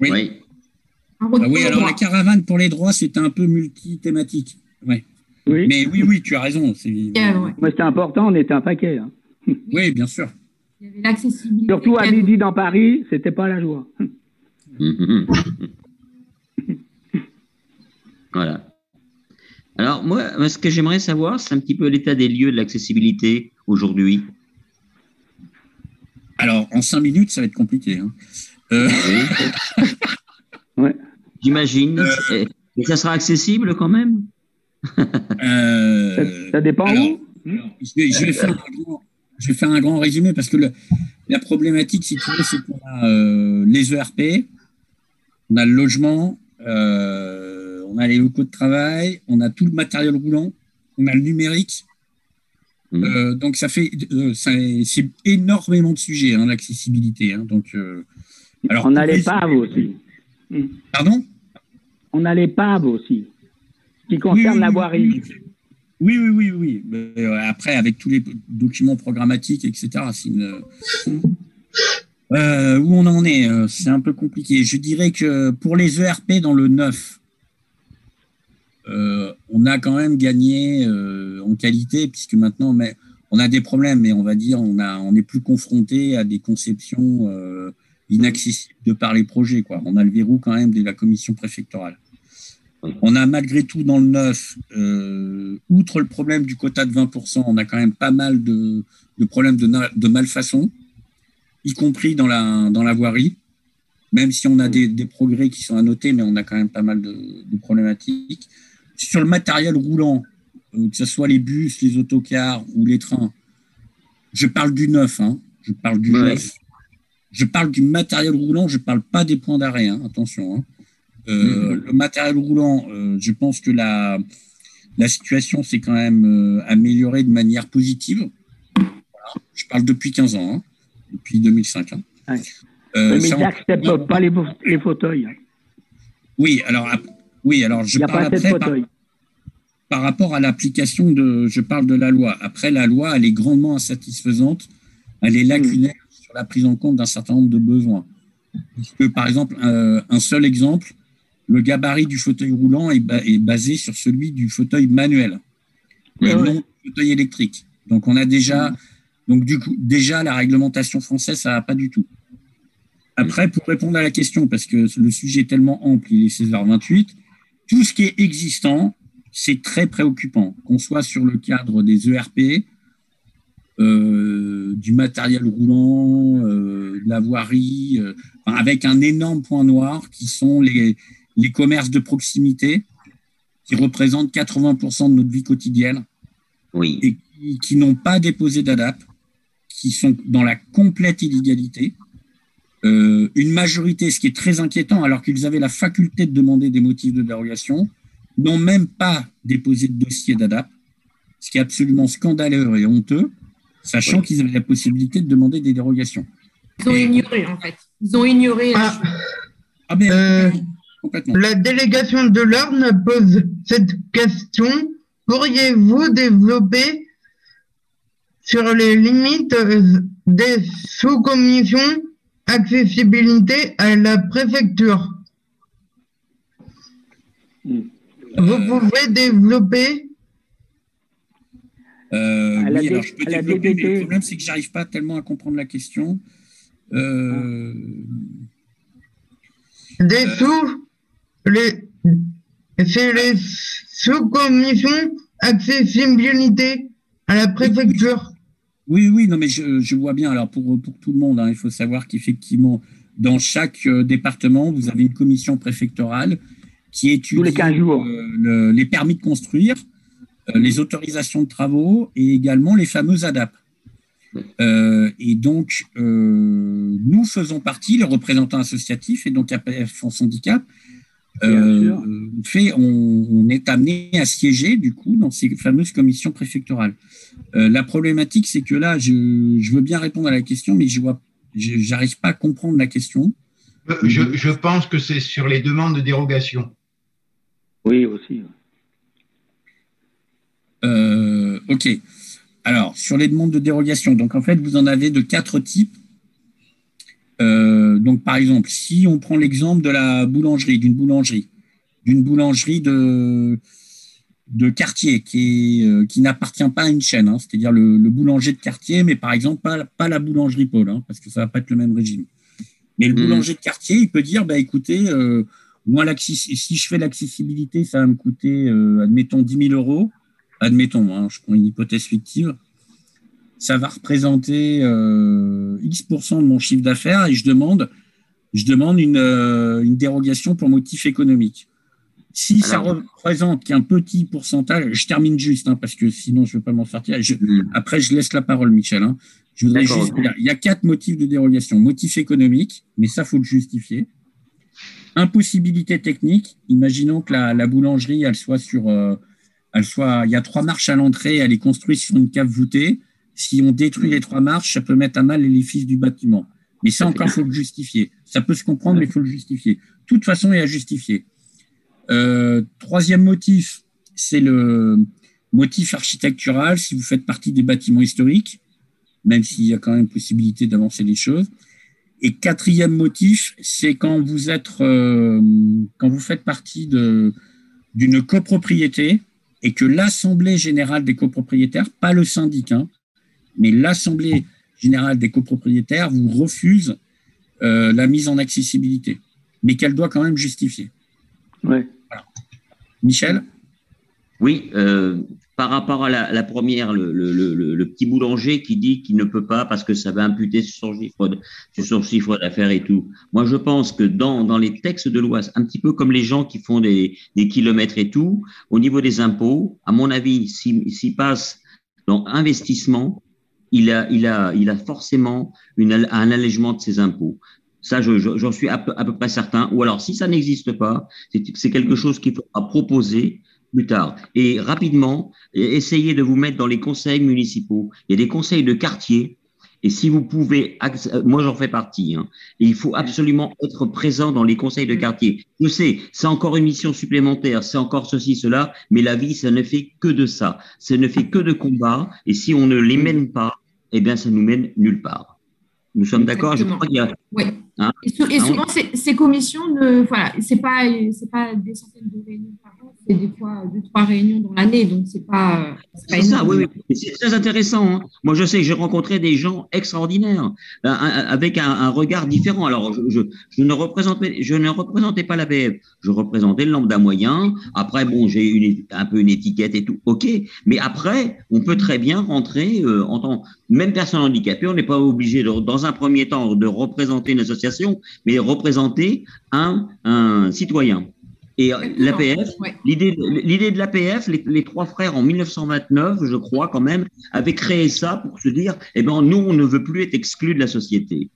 Speaker 14: Oui. Ah oui, alors la caravane pour les droits, c'était un peu multi-thématique. Ouais.
Speaker 13: Oui.
Speaker 14: Mais oui, oui, tu as raison. c'est-
Speaker 13: Mais c'était important, on était un paquet. hein.
Speaker 14: Oui, bien sûr.
Speaker 4: Il y avait l'accessibilité.
Speaker 13: Surtout à midi dans Paris, c'était pas la joie. (laughs)
Speaker 5: Voilà. Alors, moi, moi, ce que j'aimerais savoir, c'est un petit peu l'état des lieux de l'accessibilité aujourd'hui.
Speaker 14: Alors, en cinq minutes, ça va être compliqué. hein. Euh, (laughs)
Speaker 5: J'imagine. Et, et ça sera accessible quand même? (laughs)
Speaker 14: Euh,
Speaker 13: ça, dépend
Speaker 14: alors, je, vais, je vais faire un grand, je vais faire un grand résumé parce que le- la problématique, si tu veux, c'est qu'on a euh, les ERP, on a le logement, euh, on a les locaux de travail, on a tout le matériel roulant, on a le numérique. Euh, donc ça fait, euh, c'est énormément de sujets, hein, l'accessibilité. hein. donc, euh, alors
Speaker 13: on
Speaker 14: pour
Speaker 13: les
Speaker 14: les-
Speaker 13: paves aussi.
Speaker 14: Pardon?
Speaker 13: On a les paves aussi, qui concernent
Speaker 14: oui,
Speaker 13: la voirie.
Speaker 14: Oui, oui, oui, oui. Mais, après, avec tous les documents programmatiques, etc., c'est une. Où on en est, c'est un peu compliqué. Je dirais que pour les ERP dans le neuf, euh, on a quand même gagné euh, en qualité, puisque maintenant, mais, on a des problèmes, mais on va dire, on a, on n'est plus confronté à des conceptions euh, inaccessibles de par les projets. Quoi. On a le verrou quand même de la commission préfectorale. On a malgré tout dans le neuf, outre le problème du quota de 20%, on a quand même pas mal de, de problèmes de, malfaçon, y compris dans la, dans la voirie. Même si on a des, des progrès qui sont à noter, mais on a quand même pas mal de, de problématiques. Sur le matériel roulant, euh, que ce soit les bus, les autocars ou les trains, je parle du neuf, hein, je parle du
Speaker 5: Ouais.
Speaker 14: neuf. Je parle du matériel roulant, je ne parle pas des points d'arrêt, hein, attention. hein. Euh, Le matériel roulant, euh, je pense que la, la situation s'est quand même euh, améliorée de manière positive. Voilà. Je parle depuis 15 ans, hein, depuis 2005. hein.
Speaker 13: Ouais.
Speaker 14: Euh,
Speaker 13: mais
Speaker 14: ça,
Speaker 13: ils
Speaker 14: on-
Speaker 13: n'acceptent pas les, les fauteuils.
Speaker 14: oui, alors, oui, alors je parle après par, rapport à l'application de, je parle de la loi. Après, la loi, elle est grandement insatisfaisante, elle est lacunaire sur la prise en compte d'un certain nombre de besoins. Puisque, par exemple, euh, un seul exemple, le gabarit du fauteuil roulant est, ba- est basé sur celui du fauteuil manuel, et
Speaker 13: Ouais,
Speaker 14: non du fauteuil électrique. Donc, on a déjà, donc du coup, déjà la réglementation française, ça va pas du tout. Après, pour répondre à la question, parce que le sujet est tellement ample, il est 16h28, tout ce qui est existant, c'est très préoccupant, qu'on soit sur le cadre des ERP, euh, du matériel roulant, euh, de la voirie, euh, avec un énorme point noir qui sont les, les commerces de proximité, qui représentent 80% de notre vie quotidienne,
Speaker 5: Oui.
Speaker 14: et qui, qui n'ont pas déposé d'ADAP, qui sont dans la complète illégalité. Euh, une majorité, ce qui est très inquiétant, alors qu'ils avaient la faculté de demander des motifs de dérogation, n'ont même pas déposé de dossier d'ADAP, ce qui est absolument scandaleux et honteux, sachant qu'ils avaient la possibilité de demander des dérogations.
Speaker 4: Ils ont ignoré, en fait. Ils ont ignoré.
Speaker 2: Ah,
Speaker 14: Ah, mais
Speaker 2: euh,
Speaker 14: complètement.
Speaker 2: la délégation de l'Orne pose cette question. Pourriez-vous développer sur les limites euh, des sous-commissions accessibilité à la préfecture Vous pouvez développer
Speaker 14: Euh, oui, alors je peux développer, mais le problème, c'est que j'arrive pas tellement à comprendre la question. Euh,
Speaker 2: des sous les c'est les sous-commissions accessibilité à la préfecture.
Speaker 14: Oui, oui, non, mais je, je vois bien. Alors, pour, pour tout le monde, hein, il faut savoir qu'effectivement, dans chaque euh, département, vous avez une commission préfectorale qui étudie
Speaker 13: les 15 jours.
Speaker 14: euh, le- les permis de construire, euh, les autorisations de travaux et également les fameux ADAP. Euh, et donc, nous faisons partie, les représentants associatifs et donc APF France Handicap, euh, fait, on, on est amené à siéger du coup dans ces fameuses commissions préfectorales. Euh, la problématique, c'est que là, je, je veux bien répondre à la question, mais je vois, je- j'arrive pas à comprendre la question.
Speaker 7: Je, je pense que c'est sur les demandes de dérogation.
Speaker 13: Oui, aussi.
Speaker 14: Euh, ok. Alors, sur les demandes de dérogation, donc en fait, vous en avez de quatre types. Euh, donc, par exemple, si on prend l'exemple de la boulangerie, d'une boulangerie, d'une boulangerie de, de quartier qui, est, euh, qui n'appartient pas à une chaîne, hein, c'est-à-dire le, le boulanger de quartier, mais par exemple pas, pas la boulangerie Paul, hein, parce que ça va pas être le même régime. Mais le
Speaker 5: Mhm.
Speaker 14: boulanger de quartier, il peut dire, bah écoutez, euh, moi, si je fais l'accessibilité, ça va me coûter, euh, admettons, 10 000 euros. Admettons, hein, je prends une hypothèse fictive. Ça va représenter euh, X% de mon chiffre d'affaires et je demande, je demande une, euh, une dérogation pour motif économique. Si ça
Speaker 5: Alors-
Speaker 14: représente qu'un petit pourcentage, je termine juste, hein, parce que sinon je ne vais pas m'en sortir. Je- après, je laisse la parole, Michel. hein. Je voudrais juste dire, il y a quatre motifs de dérogation. Motif économique, mais ça, faut le justifier. Impossibilité technique. Imaginons que la, la boulangerie, elle soit sur, euh, elle soit, il y a trois marches à l'entrée, elle est construite sur une cave voûtée. Si on détruit les trois marches, ça peut mettre à mal l'édifice du bâtiment. Mais ça encore, faut le justifier. Ça peut se comprendre, mais il faut le justifier. De toute façon, il y a à justifier. Euh, troisième motif, c'est le motif architectural. Si vous faites partie des bâtiments historiques, même s'il y a quand même possibilité d'avancer les choses. Et quatrième motif, c'est quand vous êtes, euh, quand vous faites partie de d'une copropriété et que l'assemblée générale des copropriétaires, pas le syndicat, mais l'assemblée générale des copropriétaires vous refuse euh, la mise en accessibilité, mais qu'elle doit quand même justifier.
Speaker 13: Ouais.
Speaker 14: Michel?
Speaker 5: Oui, euh, par rapport à la, la première, le, le, le, le petit boulanger qui dit qu'il ne peut pas parce que ça va imputer sur son chiffre, de- sur son chiffre d'affaires et tout. Moi, je pense que dans, dans les textes de loi, un petit peu comme les gens qui font des, des kilomètres et tout, au niveau des impôts, à mon avis, s'il s'il passe dans investissement, il a, il a, il a forcément une, un allègement de ses impôts. Ça, je- je- j'en suis à peu, à peu près certain. Ou alors, si ça n'existe pas, c'est quelque chose qu'il faudra proposer plus tard. Et rapidement, essayez de vous mettre dans les conseils municipaux. Il y a des conseils de quartier. Et si vous pouvez, euh, moi j'en fais partie, hein, et il faut absolument être présent dans les conseils de quartier. Je sais, c'est encore une mission supplémentaire, c'est encore ceci, cela, mais la vie, ça ne fait que de ça. Ça ne fait que de combats, et si on ne les mène pas, eh bien, ça nous mène nulle part. Nous sommes d'accord Je crois qu'il y a.
Speaker 4: Oui.
Speaker 5: hein,
Speaker 4: Et, sou- et
Speaker 5: hein,
Speaker 4: souvent, ces, commissions, ne, voilà, c'est pas, pas des centaines de réunions par an, c'est des fois deux, trois réunions dans l'année, donc c'est pas, c'est pas
Speaker 5: C'est ça, oui, oui. C'est très intéressant. hein. Moi, je sais que j'ai rencontré des gens extraordinaires, euh, avec un, un regard différent. Alors, je, je, je ne représentais, je ne représentais pas la BF, je représentais le lambda moyen. Après, bon, j'ai un peu une étiquette et tout, ok. Mais après, on peut très bien rentrer euh, en tant même personne handicapée. On n'est pas obligé, de, dans un premier temps, de représenter une association, mais représenter un, un citoyen. Et euh, l'APF, l'idée, l'idée de l'APF, les, les trois frères en 1929, je crois quand même, avaient créé ça pour se dire, eh ben nous, on ne veut plus être exclus de la société.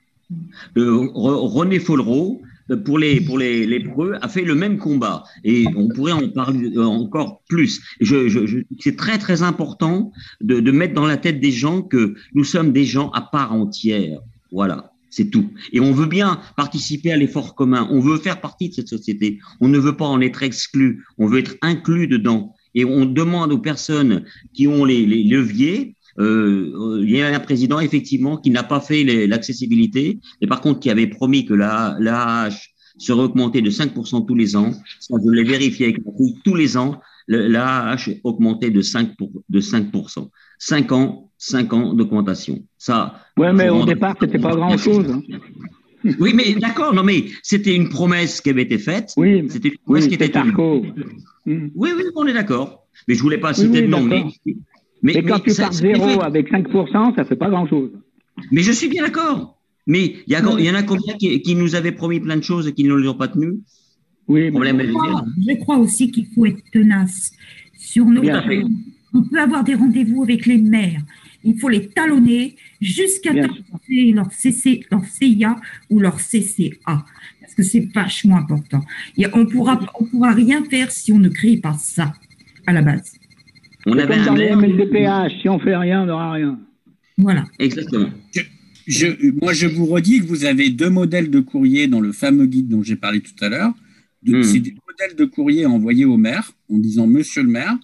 Speaker 5: Euh, Re- René Follereau, euh, pour les pour les lépreux, a fait le même combat et on pourrait en parler euh, encore plus. Je, je, je- c'est très très important de, de mettre dans la tête des gens que nous sommes des gens à part entière. Voilà. C'est tout. Et on veut bien participer à l'effort commun. On veut faire partie de cette société. On ne veut pas en être exclu. On veut être inclus dedans. Et on demande aux personnes qui ont les, les leviers. Euh, euh, il y a un président effectivement qui n'a pas fait l'accessibilité, et par contre qui avait promis que la l'AH serait augmentée de 5% tous les ans. Ça, je l'ai vérifié avec ma fille. Tous les ans, l'AH augmentait de 5 pour, de 5%. 5 ans, 5 ans d'augmentation. Ça.
Speaker 13: Ouais, mais au départ, c'était pas grand-chose. hein.
Speaker 5: oui, mais d'accord, non, mais c'était une promesse qui avait été faite.
Speaker 13: Oui,
Speaker 5: c'était une promesse
Speaker 13: oui,
Speaker 5: qui était
Speaker 13: c'est Arco.
Speaker 5: Oui, oui, on est d'accord. Mais je voulais pas
Speaker 13: Oui,
Speaker 5: citer
Speaker 13: oui,
Speaker 5: de nom. Mais, mais,
Speaker 13: Et quand
Speaker 5: mais
Speaker 13: tu
Speaker 5: ça-
Speaker 13: pars zéro avec 5%, ça fait pas grand-chose.
Speaker 5: Mais je suis bien d'accord. Mais il y, en a combien qui, qui nous avaient promis plein de choses et qui ne les ont pas tenues?
Speaker 13: Oui,
Speaker 5: problème est
Speaker 6: Je crois,
Speaker 5: dire.
Speaker 6: je crois aussi qu'il faut être tenace sur nos. On peut avoir des rendez-vous avec les maires. Il faut les talonner jusqu'à leur, CC, leur CIA ou leur CCA. Parce que c'est vachement important. Et on pourra, on pourra rien faire si on ne crée pas ça à la base.
Speaker 5: On avait un
Speaker 13: dans les
Speaker 5: maire.
Speaker 13: MLDPH, si on fait rien, on n'aura rien.
Speaker 6: Voilà.
Speaker 5: Exactement.
Speaker 14: Je, moi, je vous redis que vous avez deux modèles de courrier dans le fameux guide dont j'ai parlé tout à l'heure. De-
Speaker 5: Hmm.
Speaker 14: C'est des modèles de courrier envoyés au maire en disant Monsieur le maire,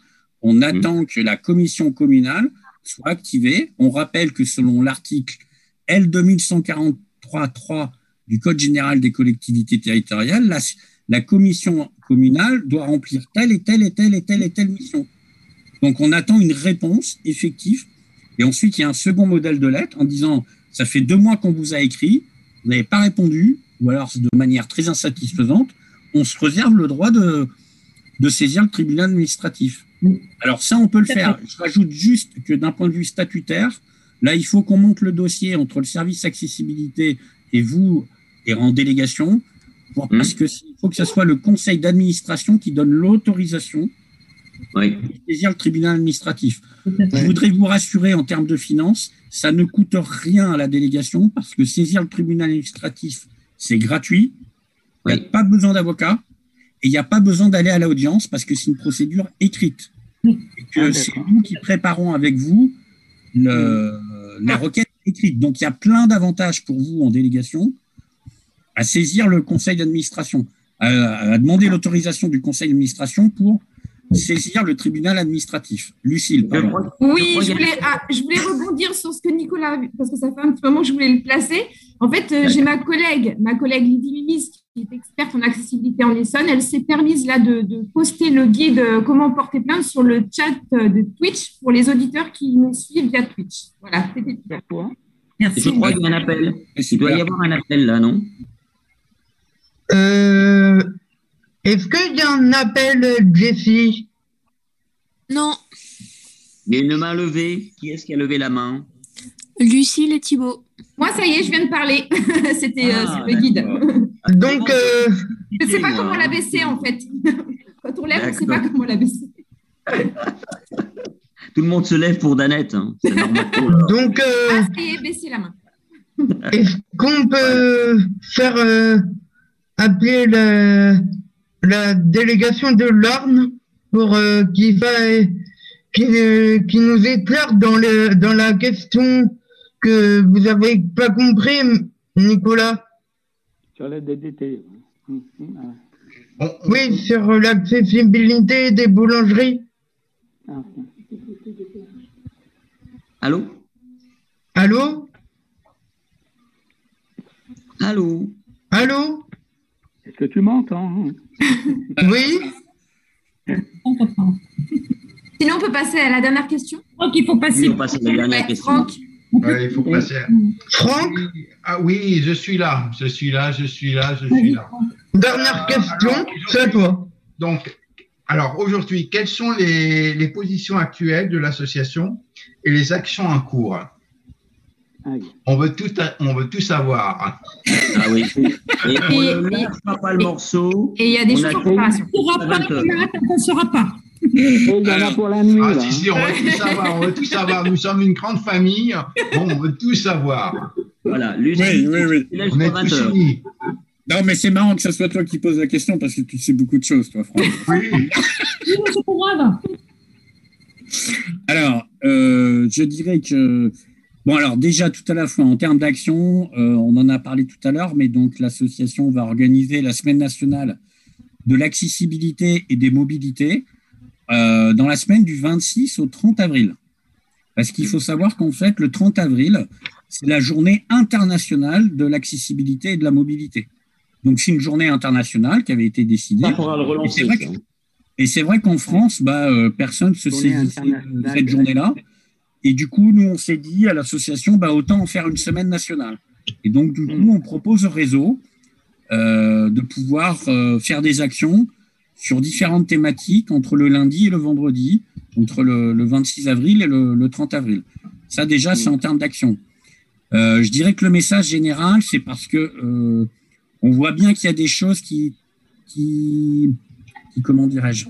Speaker 14: on
Speaker 5: Hmm.
Speaker 14: attend que la commission communale soit activée. On rappelle que selon l'article L 2143.3 du Code général des collectivités territoriales, la, la commission communale doit remplir telle et telle et telle et telle et telle mission. Donc, on attend une réponse effective. Et ensuite, il y a un second modèle de lettre en disant ça fait deux mois qu'on vous a écrit, vous n'avez pas répondu, ou alors c'est de manière très insatisfaisante, on se réserve le droit de, de saisir le tribunal administratif. Alors ça, on peut le faire. Je rajoute juste que d'un point de vue statutaire, là, il faut qu'on monte le dossier entre le service accessibilité et vous, et en délégation, pour, parce que il faut que ce soit le conseil d'administration qui donne l'autorisation
Speaker 5: Oui.
Speaker 14: saisir le tribunal administratif. Je voudrais vous rassurer en termes de finances, ça ne coûte rien à la délégation parce que saisir le tribunal administratif, c'est gratuit. Il n'y a pas besoin d'avocat et il n'y a pas besoin d'aller à l'audience parce que c'est une procédure écrite. Et que
Speaker 13: Ah,
Speaker 14: c'est nous qui préparons avec vous le- la requête écrite. Donc il y a plein d'avantages pour vous en délégation à saisir le conseil d'administration, à, à demander l'autorisation du conseil d'administration pour saisir le tribunal administratif. Lucille, pardon.
Speaker 4: Oui, je voulais, ah, je voulais rebondir sur ce que Nicolas, a vu, parce que ça fait un petit moment que je voulais le placer. En fait, euh, j'ai ma collègue, ma collègue Lydie Mimis, qui est experte en accessibilité en Essonne. Elle s'est permise là de, de poster le guide euh, Comment porter plainte sur le chat euh, de Twitch pour les auditeurs qui nous suivent via Twitch. Voilà, c'était tout.
Speaker 6: Merci.
Speaker 5: Je crois qu'il y a un appel. Il doit y avoir un appel là, non?
Speaker 2: Euh, Est-ce qu'il y a un appel, Jessie
Speaker 11: Non.
Speaker 5: Il y a une main levée. Qui est-ce qui a levé la main?
Speaker 11: Lucille et Thibault.
Speaker 4: Moi, ça y est, je viens de parler. (laughs) C'était euh,
Speaker 5: Ah,
Speaker 4: c'est le guide. (laughs)
Speaker 2: Donc, euh,
Speaker 4: Je ne sais pas comment la baisser, en fait. (laughs) Quand on lève, on ne sait pas comment la baisser.
Speaker 5: Tout le monde se lève pour Danette. hein. C'est normal.
Speaker 2: donc euh,
Speaker 4: Ah, ça y est, baissez la main.
Speaker 2: est-ce qu'on peut faire euh, appeler la, la délégation de l'Arne pour euh, qu'il, euh, qu'il nous éclaire dans, le, dans la question que vous avez pas compris, Nicolas
Speaker 13: Sur la DDT. Hum, hum, ah.
Speaker 2: Oui, sur l'accessibilité des boulangeries.
Speaker 13: Ah.
Speaker 5: Allô?
Speaker 2: Allô?
Speaker 5: Allô?
Speaker 2: Allô?
Speaker 13: Est-ce que tu m'entends
Speaker 2: Oui (laughs)
Speaker 4: Sinon, on peut passer à la dernière question.
Speaker 6: Donc, il faut passer.
Speaker 5: Oui, on passe à la dernière
Speaker 4: Ouais,
Speaker 5: question.
Speaker 4: Franck,
Speaker 7: Ouais, il faut passer. à-
Speaker 2: Franck
Speaker 7: Ah oui, je suis là, je suis là, je suis là, je suis là.
Speaker 2: Dernière question, c'est à toi.
Speaker 7: Donc, alors aujourd'hui, quelles sont les, les positions actuelles de l'association et les actions en cours? On veut tout, on veut tout savoir.
Speaker 5: Ah oui. Et on
Speaker 4: Et-
Speaker 5: ne lâchera pas le morceau.
Speaker 4: et il y a des
Speaker 5: On
Speaker 4: choses
Speaker 5: a
Speaker 4: en
Speaker 5: tout-
Speaker 4: préparation.
Speaker 6: On ne saura pas, qu'on ne saura pas.
Speaker 13: Et il y en a pour la nuit.
Speaker 7: Ah
Speaker 13: là,
Speaker 7: si, si, on veut tout savoir, on veut tout savoir. Nous sommes une grande famille. Bon, on veut tout savoir.
Speaker 5: Voilà, Lucie,
Speaker 14: Oui, oui, oui.
Speaker 7: On est
Speaker 5: jusqu'à 20
Speaker 7: tous unis.
Speaker 14: Non, mais c'est marrant que ce soit toi qui poses la question parce que tu sais beaucoup de choses, toi, Franck.
Speaker 7: Oui.
Speaker 6: Oui, mais c'est pas grave.
Speaker 14: Alors, euh, je dirais que bon, alors déjà tout à la fois en termes d'action, euh, on en a parlé tout à l'heure, mais donc l'association va organiser la semaine nationale de l'accessibilité et des mobilités euh, dans la semaine du 26 au 30 avril. Parce qu'il faut savoir qu'en fait, le 30 avril, c'est la journée internationale de l'accessibilité et de la mobilité. Donc, c'est une journée internationale qui avait été décidée.
Speaker 5: Ça, faudra le relancer.
Speaker 14: et c'est vrai qu'en France, bah, euh, personne ne se saisissait de cette journée-là. Et du coup, nous, on s'est dit à l'association, bah, autant en faire une semaine nationale. Et donc, du coup, on propose au réseau euh, de pouvoir euh, faire des actions sur différentes thématiques entre le lundi et le vendredi, entre le, le 26 avril et le, le 30 avril. Ça, déjà, c'est en termes d'action. Euh, je dirais que le message général, c'est parce que on voit bien qu'il y a des choses qui, qui, qui comment dirais-je,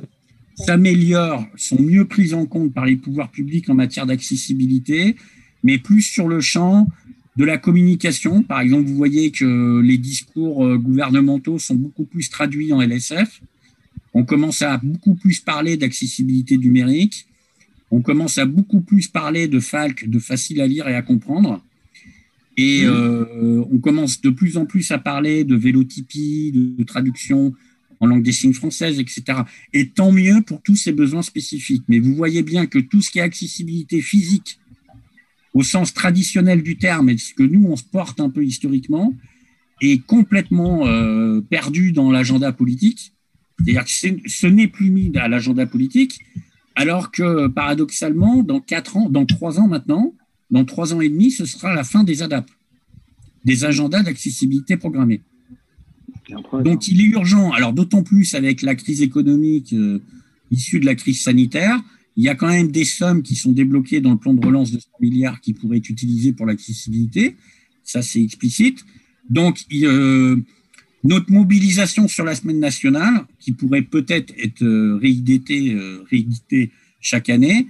Speaker 14: s'améliorent, sont mieux prises en compte par les pouvoirs publics en matière d'accessibilité, mais plus sur le champ de la communication. Par exemple, vous voyez que les discours euh, gouvernementaux sont beaucoup plus traduits en LSF. On commence à beaucoup plus parler d'accessibilité numérique. On commence à beaucoup plus parler de FALC, de facile à lire et à comprendre. Et euh, on commence de plus en plus à parler de vélotypie, de, de traduction en langue des signes française, etc. Et tant mieux pour tous ces besoins spécifiques. Mais vous voyez bien que tout ce qui est accessibilité physique, au sens traditionnel du terme, et ce que nous, on se porte un peu historiquement, est complètement euh, perdu dans l'agenda politique. C'est-à-dire que ce n'est plus mis à l'agenda politique, alors que paradoxalement, dans quatre ans, dans trois ans maintenant, dans trois ans et demi, ce sera la fin des ADAP, des agendas d'accessibilité programmés. Donc il est urgent, alors d'autant plus avec la crise économique euh, issue de la crise sanitaire, il y a quand même des sommes qui sont débloquées dans le plan de relance de 100 milliards qui pourraient être utilisées pour l'accessibilité, ça c'est explicite. Donc euh, notre mobilisation sur la semaine nationale, qui pourrait peut-être être euh, rééditée, rééditée chaque année,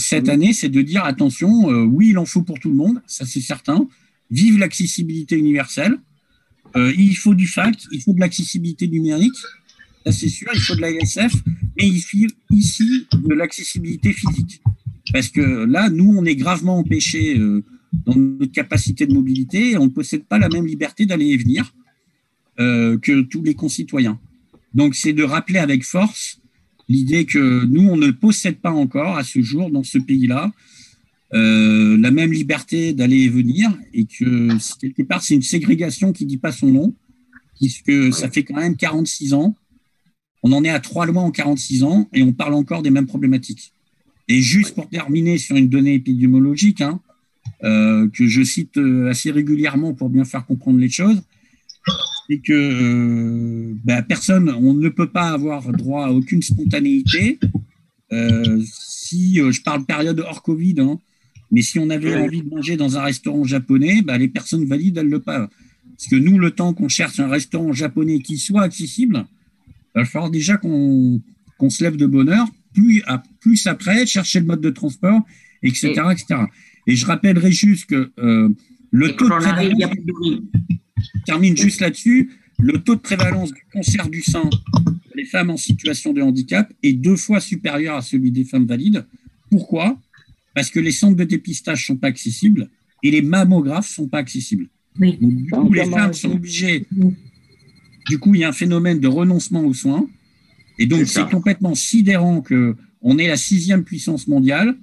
Speaker 14: cette année, c'est de dire attention, oui, il en faut pour tout le monde, ça c'est certain. Vive l'accessibilité universelle. Euh, il faut du FAC, il faut de l'accessibilité numérique, ça c'est sûr, il faut de la LSF, mais il faut ici de l'accessibilité physique. Parce que là, nous, on est gravement empêchés euh, dans notre capacité de mobilité et on ne possède pas la même liberté d'aller et venir euh, que tous les concitoyens. Donc, c'est de rappeler avec force l'idée que nous, on ne possède pas encore à ce jour dans ce pays-là euh, la même liberté d'aller et venir et que quelque part, c'est une ségrégation qui dit pas son nom, puisque ça fait quand même 46 ans. On en est à trois lois en 46 ans et on parle encore des mêmes problématiques. Et juste pour terminer sur une donnée épidémiologique, hein, euh, que je cite euh, assez régulièrement pour bien faire comprendre les choses, c'est que euh, ben, personne, on ne peut pas avoir droit à aucune spontanéité. Euh, si je parle période hors Covid, hein, mais si on avait envie de manger dans un restaurant japonais, bah, les personnes valides, elles le pas. Parce que nous, le temps qu'on cherche un restaurant japonais qui soit accessible, il va falloir déjà qu'on se lève de bonne heure, plus, à- plus après, chercher le mode de transport, etc. etc. Et je rappellerai juste que euh, le taux de prévalence, je (laughs) termine juste là-dessus, le taux de prévalence du cancer du sein pour les femmes en situation de handicap est deux fois supérieur à celui des femmes valides. Pourquoi? Parce que les centres de dépistage sont pas accessibles et les mammographes sont pas accessibles. Donc, du coup, les femmes sont obligées. Du coup, il y a un phénomène de renoncement aux soins. Et donc,
Speaker 5: C'est
Speaker 14: complètement sidérant que on est la sixième puissance mondiale.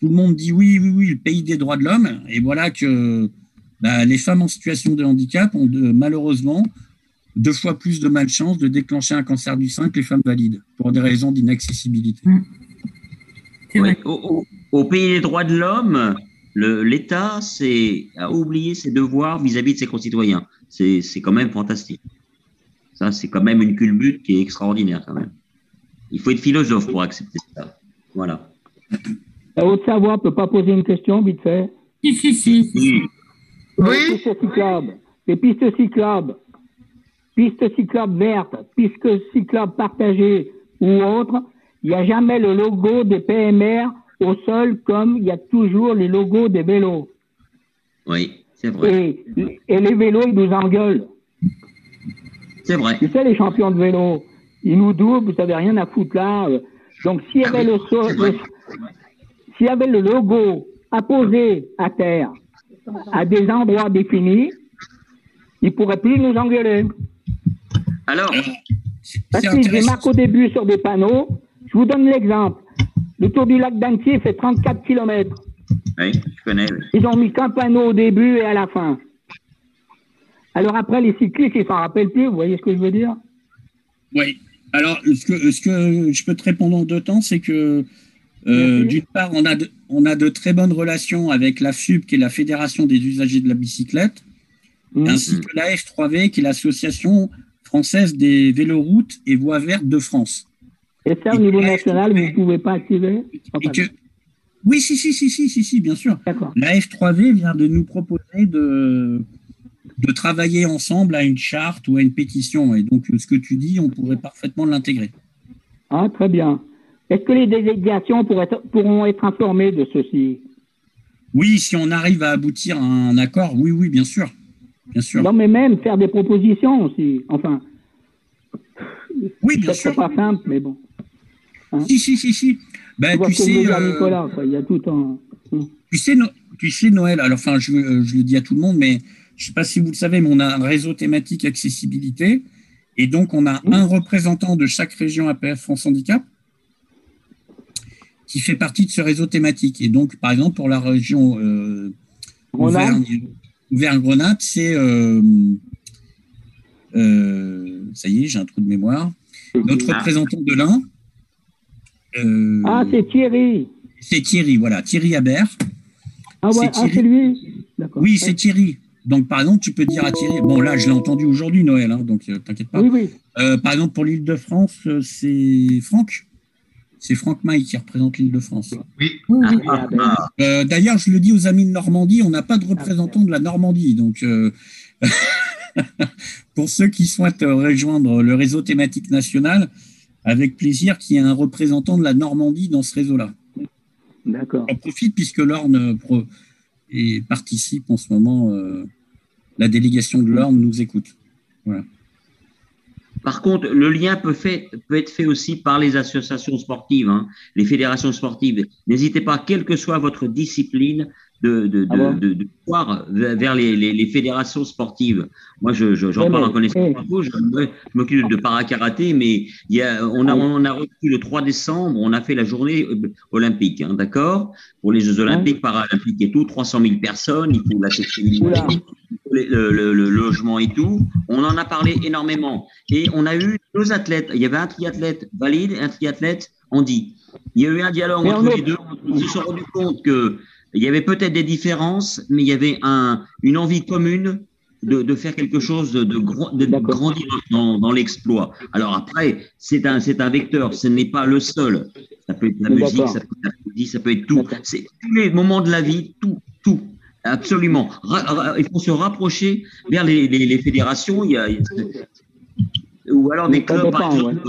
Speaker 14: Tout le monde dit oui, oui, oui, le pays des droits de l'homme. Et voilà que bah, les femmes en situation de handicap ont de- malheureusement deux fois plus de malchance de déclencher un cancer du sein que les femmes valides pour des raisons d'inaccessibilité.
Speaker 5: Oui, Au, au- au pays des droits de l'homme, l'État a oublié ses devoirs vis-à-vis de ses concitoyens. C'est quand même fantastique. Ça, c'est quand même une culbute qui est extraordinaire quand même. Il faut être philosophe pour accepter ça. Voilà.
Speaker 13: La Haute-Savoie peut pas poser une question, vite fait
Speaker 9: Si, si, si.
Speaker 5: Oui.
Speaker 13: Les pistes cyclables, les pistes cyclables, pistes cyclables vertes, pistes cyclables partagées ou autres, il n'y a jamais le logo des PMR au sol comme il y a toujours les logos des vélos.
Speaker 5: Oui, c'est vrai.
Speaker 13: Et, et les vélos, ils nous engueulent.
Speaker 5: C'est vrai.
Speaker 13: Tu sais, les champions de vélo, ils nous doublent, vous n'avez rien à foutre là. Donc, s'il y avait le, so- le- s'il y avait le logo apposé à terre à des endroits définis, ils ne pourraient plus nous engueuler.
Speaker 5: Alors,
Speaker 13: Parce qu'ils démarquent au début sur des panneaux. Je vous donne l'exemple. Le tour du lac d'Annecy fait 34 km.
Speaker 5: oui, je connais. oui.
Speaker 13: Ils ont mis qu'un panneau au début et à la fin. Alors après, les cyclistes, ils s'en rappellent plus. Vous voyez ce que je veux dire?
Speaker 14: Oui. Alors, ce que, ce que je peux te répondre en deux temps, c'est que euh, d'une part, on a, de, on a de très bonnes relations avec la FUB, qui est la Fédération des usagers de la bicyclette, ainsi que la F3V, qui est l'Association française des véloroutes et voies vertes de France.
Speaker 13: Et ça, au niveau national, vous ne pouvez pas activer
Speaker 14: oui, si, si, si, si, si, si, bien sûr. La F3V vient de nous proposer de, de travailler ensemble à une charte ou à une pétition. Et donc, ce que tu dis, on pourrait parfaitement l'intégrer.
Speaker 13: Ah, très bien. Est-ce que les délégations pourront être informées de ceci?
Speaker 14: Oui, si on arrive à aboutir à un accord, oui, oui, bien sûr. Bien sûr.
Speaker 13: Non, mais même faire des propositions aussi. Enfin.
Speaker 14: Oui, bien sûr.
Speaker 13: C'est pas simple, mais bon. Hein
Speaker 14: Si, si, si, si. Ben,
Speaker 13: tu
Speaker 14: sais, euh,
Speaker 13: Nicolas, quoi. il y a tout un.
Speaker 14: Tu sais, No- tu sais, Noël, alors enfin, je, euh, je le dis à tout le monde, mais je ne sais pas si vous le savez, mais on a un réseau thématique accessibilité. Et donc, on a un représentant de chaque région APF France Handicap qui fait partie de ce réseau thématique. Et donc, par exemple, pour la région euh,
Speaker 13: Grenade.
Speaker 14: Auvergne- Auvergne-Grenade, c'est. euh, euh, ça y est, j'ai un trou de mémoire. Notre représentant de l'Ain. Euh,
Speaker 13: Ah, c'est Thierry.
Speaker 14: c'est Thierry, voilà, Thierry Habert.
Speaker 13: Ah ouais, ah,
Speaker 14: Thierry.
Speaker 13: c'est lui. D'accord.
Speaker 14: Oui, c'est Thierry. Donc, par exemple, tu peux dire à Thierry, bon, là, je l'ai entendu aujourd'hui, Noël, hein, donc euh, t'inquiète pas.
Speaker 13: Oui, oui.
Speaker 14: Euh, par exemple, pour l'île de France, c'est Franck. C'est Franck Maille qui représente l'île de France.
Speaker 7: Oui.
Speaker 14: Euh, D'ailleurs, je le dis aux amis de Normandie, on n'a pas de représentant de la Normandie. Donc, euh, (laughs) pour ceux qui souhaitent rejoindre le réseau thématique national, avec plaisir qu'il y ait un représentant de la Normandie dans ce réseau-là.
Speaker 13: D'accord.
Speaker 14: J'en profite puisque l'Orne euh, participe en ce moment, euh, la délégation de l'Orne nous écoute. Voilà.
Speaker 5: Par contre, le lien peut, fait- peut être fait aussi par les associations sportives, hein, les fédérations sportives. N'hésitez pas, quelle que soit votre discipline, de,
Speaker 13: Ah bon
Speaker 5: de, de voir vers les, les, les fédérations sportives. Moi, je, je- j'en
Speaker 13: Ouais,
Speaker 5: parle
Speaker 13: mais-
Speaker 5: en connaissance de cause. Je, je m'occupe de para-karaté, mais il y a, on, a, on a reçu le 3 décembre, on a fait la journée euh, olympique, hein, d'accord? Pour les Jeux olympiques, paralympiques et tout, 300 000 personnes, il faut l'accessibilité, le, le- logement et tout. On en a parlé énormément. Et on a eu deux athlètes. Il y avait un triathlète valide et un triathlète handi. Il y a eu un dialogue
Speaker 13: Mais
Speaker 5: entre les deux. Ils se sont rendus compte que il y avait peut-être des différences, mais il y avait un, une envie commune de, de faire quelque chose de, de, grand- de grandir dans, dans l'exploit. Alors après, c'est un, un vecteur, ce n'est pas le seul. Ça peut être la musique, ça peut être la poésie, ça peut être tout. C'est tous les moments de la vie, tout, tout. Absolument. Ra- il faut se rapprocher vers les, les, les fédérations. Il y a, ou alors des clubs, par exemple,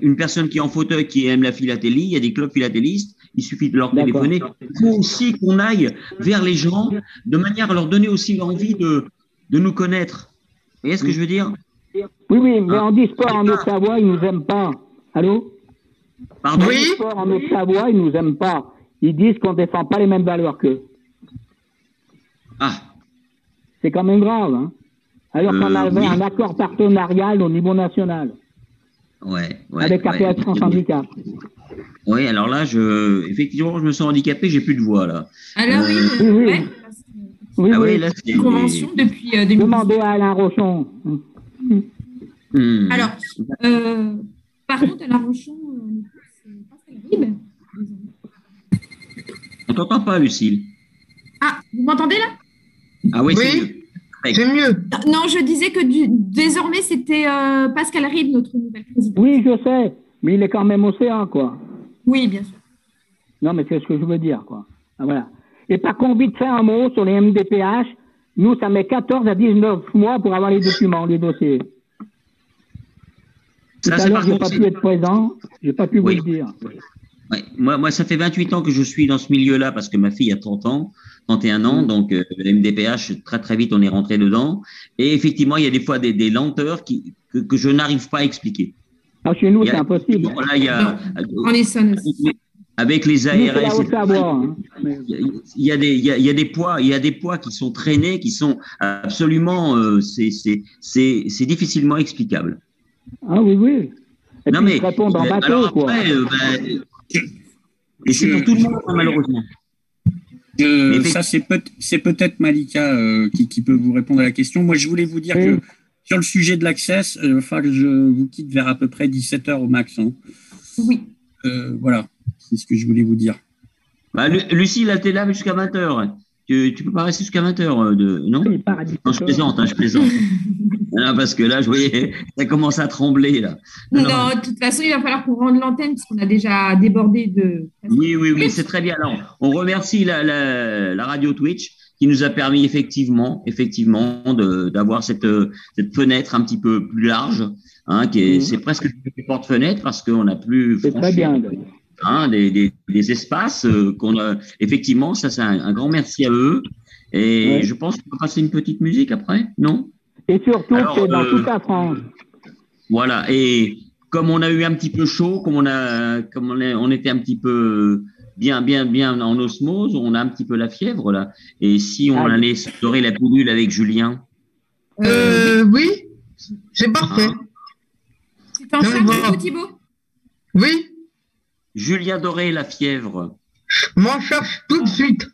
Speaker 5: une personne qui est en fauteuil qui aime la philatélie, il y a des clubs philatélistes, il suffit de leur téléphoner. Il faut aussi qu'on aille vers les gens de manière à leur donner aussi l'envie de, de nous connaître. Vous voyez ce que je veux dire?
Speaker 13: Oui, oui, mais en e-sport en Haute-Savoie, ils nous aiment pas. Allô?
Speaker 5: Pardon?
Speaker 13: En e-sport en Haute-Savoie, ils nous aiment pas. Ils disent qu'on défend pas les mêmes valeurs qu'eux.
Speaker 5: Ah.
Speaker 13: C'est quand même grave, hein Alors qu'on
Speaker 5: Euh,
Speaker 13: avait
Speaker 5: oui.
Speaker 13: un accord partenarial au niveau national
Speaker 5: Ouais, ouais.
Speaker 13: avec
Speaker 5: ouais.
Speaker 13: APS France Handicap.
Speaker 5: Oui, alors là, je, effectivement, je me sens handicapé, j'ai plus de voix là.
Speaker 4: Alors oui,
Speaker 5: Euh,
Speaker 4: euh,
Speaker 13: oui, oui.
Speaker 4: ouais,
Speaker 13: Oui,
Speaker 5: Ah
Speaker 13: oui.
Speaker 5: oui, là, c'est-
Speaker 4: une convention depuis euh, 2010.
Speaker 13: Demandez à Alain Rochon.
Speaker 5: Hmm.
Speaker 4: Alors, euh, par contre, La Rochon, euh, c'est Pascal Ribes.
Speaker 5: On t'entend pas, Lucille.
Speaker 4: Ah, vous m'entendez là?
Speaker 5: Ah oui, c'est
Speaker 2: Oui.
Speaker 5: mieux.
Speaker 2: C'est mieux.
Speaker 4: Non, je disais que du- désormais, c'était euh, Pascal Ribes, notre nouvelle présidente.
Speaker 13: Oui, je sais, mais il est quand même océan, quoi.
Speaker 4: Oui, bien sûr.
Speaker 13: Non, mais c'est ce que je veux dire, quoi. Ah, Voilà. Et par contre, vite fait un mot sur les MDPH. Nous, ça met 14 à 19 mois pour avoir les documents, les dossiers. Tout
Speaker 5: Ça,
Speaker 13: à
Speaker 5: c'est
Speaker 13: l'heure,
Speaker 5: par
Speaker 13: j'ai
Speaker 5: contre,
Speaker 13: pas pu être présent, j'ai pas pu
Speaker 5: Oui.
Speaker 13: vous le dire.
Speaker 5: Ouais. Moi, moi, ça fait 28 ans que je suis dans ce milieu-là parce que ma fille a 30 ans, 31 ans,
Speaker 13: Mm.
Speaker 5: donc euh, le MDPH, très très vite, on est rentré dedans. Et effectivement, il y a des fois des, des lenteurs qui, que, que je n'arrive pas à expliquer.
Speaker 13: Ah, chez nous, c'est impossible.
Speaker 5: Bon, là, il y a,
Speaker 4: En Essonne aussi.
Speaker 5: avec les ARS, il y a- des, il y a, il y a des poids, il y a des poids qui sont traînés, qui sont absolument, euh, c'est, difficilement explicable.
Speaker 13: Ah oui, oui. Et
Speaker 5: non
Speaker 13: puis,
Speaker 5: mais
Speaker 13: ils répondent en bateau,
Speaker 5: alors
Speaker 13: quoi.
Speaker 5: après, euh, ben, et c'est pour tout le monde hein, malheureusement.
Speaker 14: Euh, ça, c'est peut- c'est peut-être Malika euh, qui, qui peut vous répondre à la question. Moi, je voulais vous dire
Speaker 13: Oui.
Speaker 14: que sur le sujet de l'accès, il va falloir que je vous quitte vers à peu près 17 heures au max. hein.
Speaker 4: Oui.
Speaker 14: Euh, voilà, c'est ce que je voulais vous dire.
Speaker 5: Bah, Lu- Lucie, là, t'es là jusqu'à 20h. Tu, tu peux pas rester jusqu'à 20h, de, non? Non, je plaisante, hein, je plaisante. non, (laughs) parce que là, je voyais, ça commence à trembler, là.
Speaker 4: Non, de toute façon, il va falloir qu'on rende l'antenne puisqu'on a déjà débordé de.
Speaker 5: Oui, oui, oui, c'est très bien. Alors, on remercie la, la, la radio Twitch qui nous a permis effectivement, effectivement, d'avoir cette, cette fenêtre un petit peu plus large, hein, qui est,
Speaker 13: Mhm.
Speaker 5: c'est presque des porte-fenêtres parce qu'on n'a plus
Speaker 13: C'est très
Speaker 5: franchi,
Speaker 13: bien.
Speaker 5: hein, des, des, des espaces euh, qu'on a. Effectivement, ça, c'est un, un grand merci à eux. Et
Speaker 13: Ouais.
Speaker 5: je pense qu'on va passer une petite musique après, non?
Speaker 13: Et surtout, c'est dans
Speaker 5: euh,
Speaker 13: toute la France.
Speaker 5: Voilà. Et comme on a eu un petit peu chaud, comme on a, comme on, est- on était un petit peu bien, bien, bien en osmose, on a un petit peu la fièvre là. Et si on
Speaker 13: Ah.
Speaker 5: allait explorer la pilule avec Julien,
Speaker 2: Euh, oui, c'est parfait.
Speaker 4: C'est en
Speaker 2: Non,
Speaker 4: charge,
Speaker 2: bon.
Speaker 4: du coup, Thibaut?
Speaker 2: Oui,
Speaker 5: Julien Doré, la fièvre.
Speaker 2: je m'en cherche tout de suite.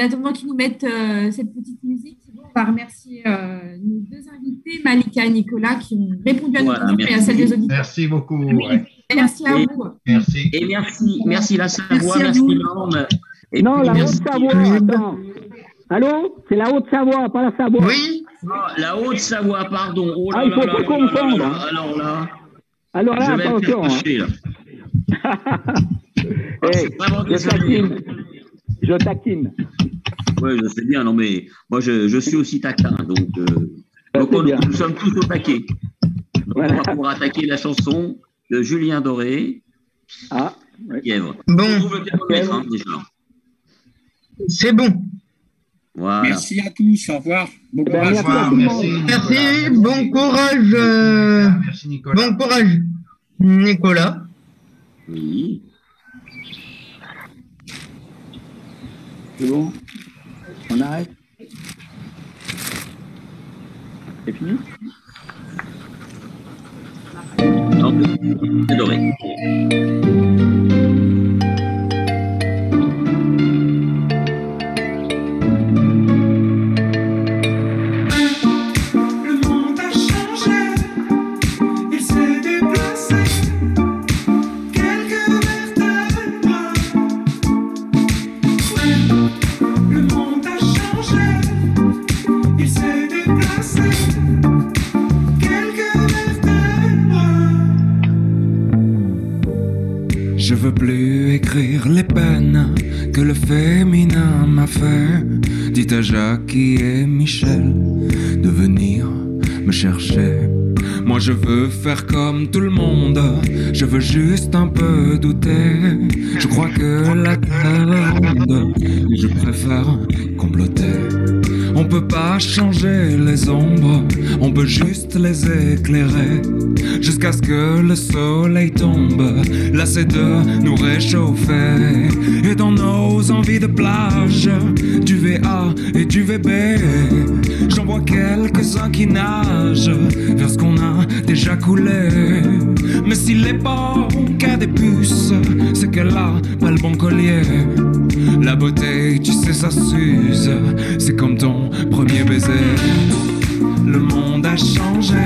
Speaker 4: En attendant qu'ils nous mettent euh, cette petite musique, on va remercier euh, nos deux invités, Malika et Nicolas, qui ont répondu à nos
Speaker 5: Voilà,
Speaker 4: questions et à
Speaker 5: merci.
Speaker 4: celles des auditeurs.
Speaker 7: Merci beaucoup. ouais.
Speaker 4: Merci à
Speaker 5: Et-
Speaker 4: vous.
Speaker 7: Merci.
Speaker 5: Et merci, merci la Savoie,
Speaker 3: Merci
Speaker 13: Non, la Haute-Savoie, attends. Allô? C'est la Haute-Savoie, pas la Savoie.
Speaker 2: Oui,
Speaker 5: Ah, la Haute-Savoie, pardon. Oh là
Speaker 13: Ah, il faut pas
Speaker 5: là là là
Speaker 13: confondre,
Speaker 5: là.
Speaker 13: hein.
Speaker 5: Alors là,
Speaker 13: Alors là, attention. hein.
Speaker 5: fâcher, là.
Speaker 13: Hey, (laughs)
Speaker 5: c'est vraiment
Speaker 13: je taquine.
Speaker 5: Oui, je sais bien, non mais moi je, je suis aussi taquin, donc, euh, donc on-
Speaker 13: bien.
Speaker 5: nous sommes tous au taquet. Donc,
Speaker 13: Voilà.
Speaker 5: On va pouvoir attaquer la chanson de Julien Doré,
Speaker 13: Ah, ouais.
Speaker 2: Bon,
Speaker 5: hein, déjà.
Speaker 2: c'est bon.
Speaker 5: Voilà.
Speaker 14: Merci à tous, au revoir. Bon
Speaker 13: Ben,
Speaker 14: courage.
Speaker 13: merci.
Speaker 7: Merci,
Speaker 2: bon courage, euh,
Speaker 7: Merci Nicolas.
Speaker 2: bon courage, Nicolas.
Speaker 5: Oui.
Speaker 13: C'est bon On arrête? C'est fini?
Speaker 5: Non, c'est Doré.
Speaker 10: les peines que le féminin m'a fait.
Speaker 16: Dites à Jackie et Michel de venir me chercher. Moi je veux faire comme tout le monde, je veux juste un peu douter. Je crois que la terre ronde, et je préfère comploter. On peut pas changer les ombres, on peut juste les éclairer. Jusqu'à ce que le soleil tombe, lassé de nous réchauffer. Et dans nos envies de plage, du VA et du VB, j'en vois quelques-uns qui nagent vers ce qu'on a déjà coulé. Mais s'il est bon qu'à des puces, c'est qu'elle a pas le bon collier. La beauté, tu sais, ça s'use, c'est comme ton premier baiser. Le monde a changé,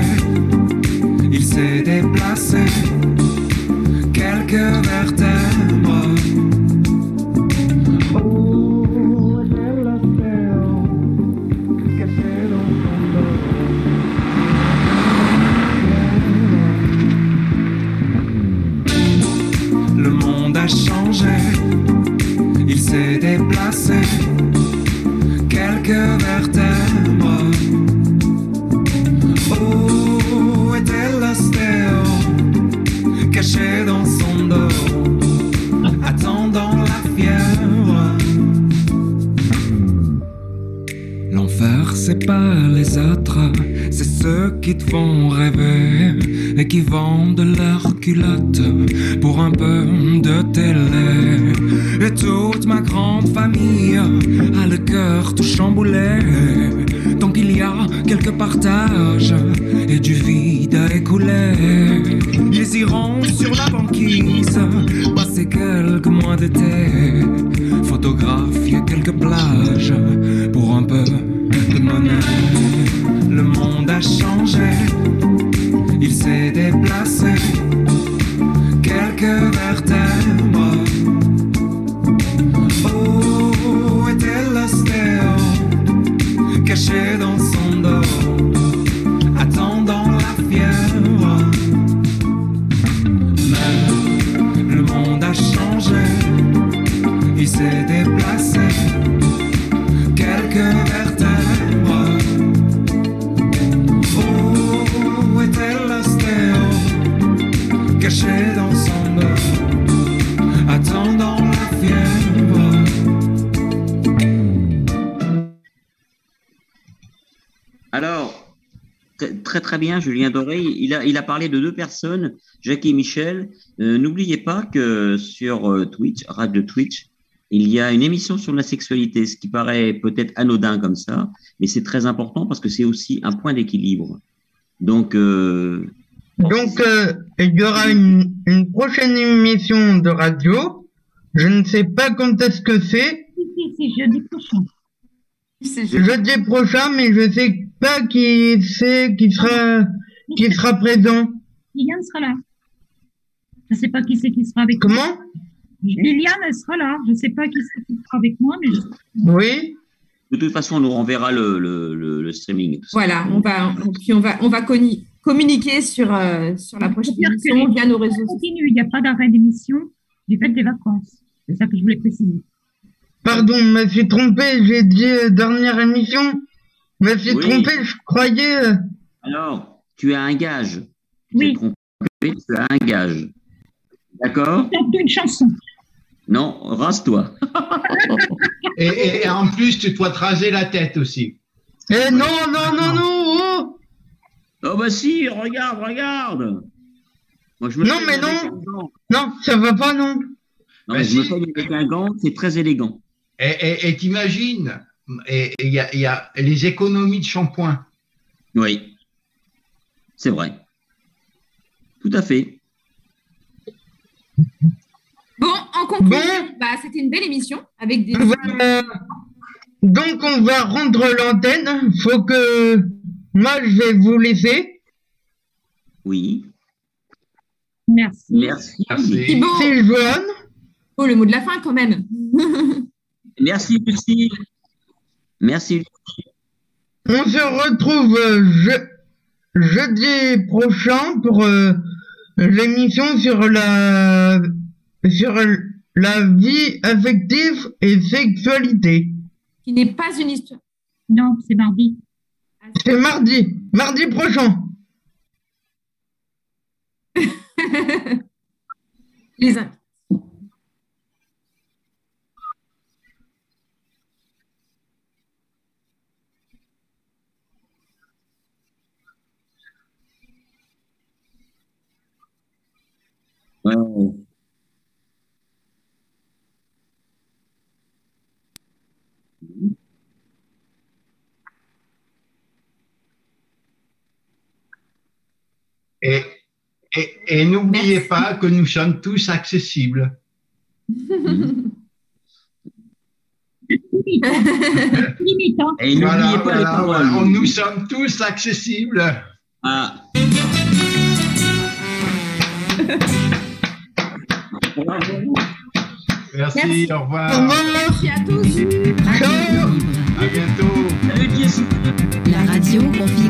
Speaker 16: il s'est déplacé. Quelques vertèbres. C'est pas les autres, c'est ceux qui te font rêver et qui vendent leurs culottes pour un peu de télé. Et toute ma grande famille a le cœur tout chamboulé. Tant qu'il y a quelques partages et du vide à écouler, ils iront sur la banquise passer quelques mois d'été, photographier quelques plages pour un peu monde a
Speaker 5: Julien Doré. Il a, il a parlé de deux personnes, Jackie et Michel. Euh, N'oubliez pas que sur euh, Twitch, Radio Twitch, il y a une émission sur la sexualité, ce qui paraît peut-être anodin comme ça, mais c'est très important parce que c'est aussi un point d'équilibre. Donc, euh,
Speaker 2: Donc, euh, il y aura une, une prochaine émission de radio. Je ne sais pas quand est-ce que c'est.
Speaker 6: C'est jeudi prochain.
Speaker 2: Jeudi prochain, mais je sais pas qui c'est qui sera qui sera présent.
Speaker 6: Liliane sera là. Je ne sais pas qui c'est qui sera avec
Speaker 2: Comment?
Speaker 6: Liliane, elle sera là. Je ne sais pas qui c'est qui sera avec moi, mais je...
Speaker 2: Oui.
Speaker 5: de toute façon, on nous renverra le, le, le, le streaming.
Speaker 4: Voilà, on va, on- puis on va, on va conni- communiquer sur, euh, sur la prochaine émission via nos réseaux
Speaker 6: continue. Il n'y a pas d'arrêt d'émission du fait des vacances. C'est ça que je voulais préciser.
Speaker 2: Pardon, je me suis trompé, j'ai dit euh, dernière émission. Je me suis
Speaker 5: Oui.
Speaker 2: trompé, je croyais. euh,
Speaker 5: Alors, tu as un gage. Tu
Speaker 6: Oui.
Speaker 5: trompé, tu as un gage. D'accord
Speaker 6: une chanson.
Speaker 5: Non, rase-toi. (laughs)
Speaker 7: Et, et- et en plus, tu dois te raser la tête aussi.
Speaker 2: Eh non, non, non, non, oh
Speaker 5: Oh bah si, regarde, regarde. Moi, je me
Speaker 2: Non, mais non. Non, ça va pas, non.
Speaker 5: Non,
Speaker 7: Bah
Speaker 5: mais je me
Speaker 7: si.
Speaker 5: fais avec un gant, c'est très élégant.
Speaker 7: Et et- et t'imagines, et il y a, il y a les économies de shampoing.
Speaker 5: Oui, c'est vrai. Tout à fait.
Speaker 4: Bon, en conclusion, bah, c'était une belle émission avec des.
Speaker 2: Voilà. Donc on va rendre l'antenne. Faut que moi je vais vous laisser.
Speaker 5: Oui.
Speaker 6: Merci.
Speaker 5: Merci.
Speaker 4: Thibaut,
Speaker 2: C'est Joanne.
Speaker 4: oh, le mot de la fin quand même. (laughs)
Speaker 5: Merci, Lucie. Merci.
Speaker 2: On se retrouve euh, je- jeudi prochain pour euh, l'émission sur la sur la vie affective et sexualité.
Speaker 4: qui n'est pas une histoire.
Speaker 6: Non, c'est mardi.
Speaker 2: C'est mardi, mardi prochain. (laughs)
Speaker 4: Les
Speaker 5: Ouais.
Speaker 7: Et, et, et n'oubliez pas que nous sommes tous accessibles.
Speaker 6: Limitant.
Speaker 5: Et n'oubliez pas les paroles.
Speaker 7: voilà, nous sommes tous accessibles.
Speaker 5: Ah. (laughs)
Speaker 7: Merci,
Speaker 4: Merci.
Speaker 7: au revoir.
Speaker 2: Au revoir.
Speaker 4: Merci à tous.
Speaker 2: Ciao.
Speaker 7: À bientôt.
Speaker 5: Salut.
Speaker 1: La radio confie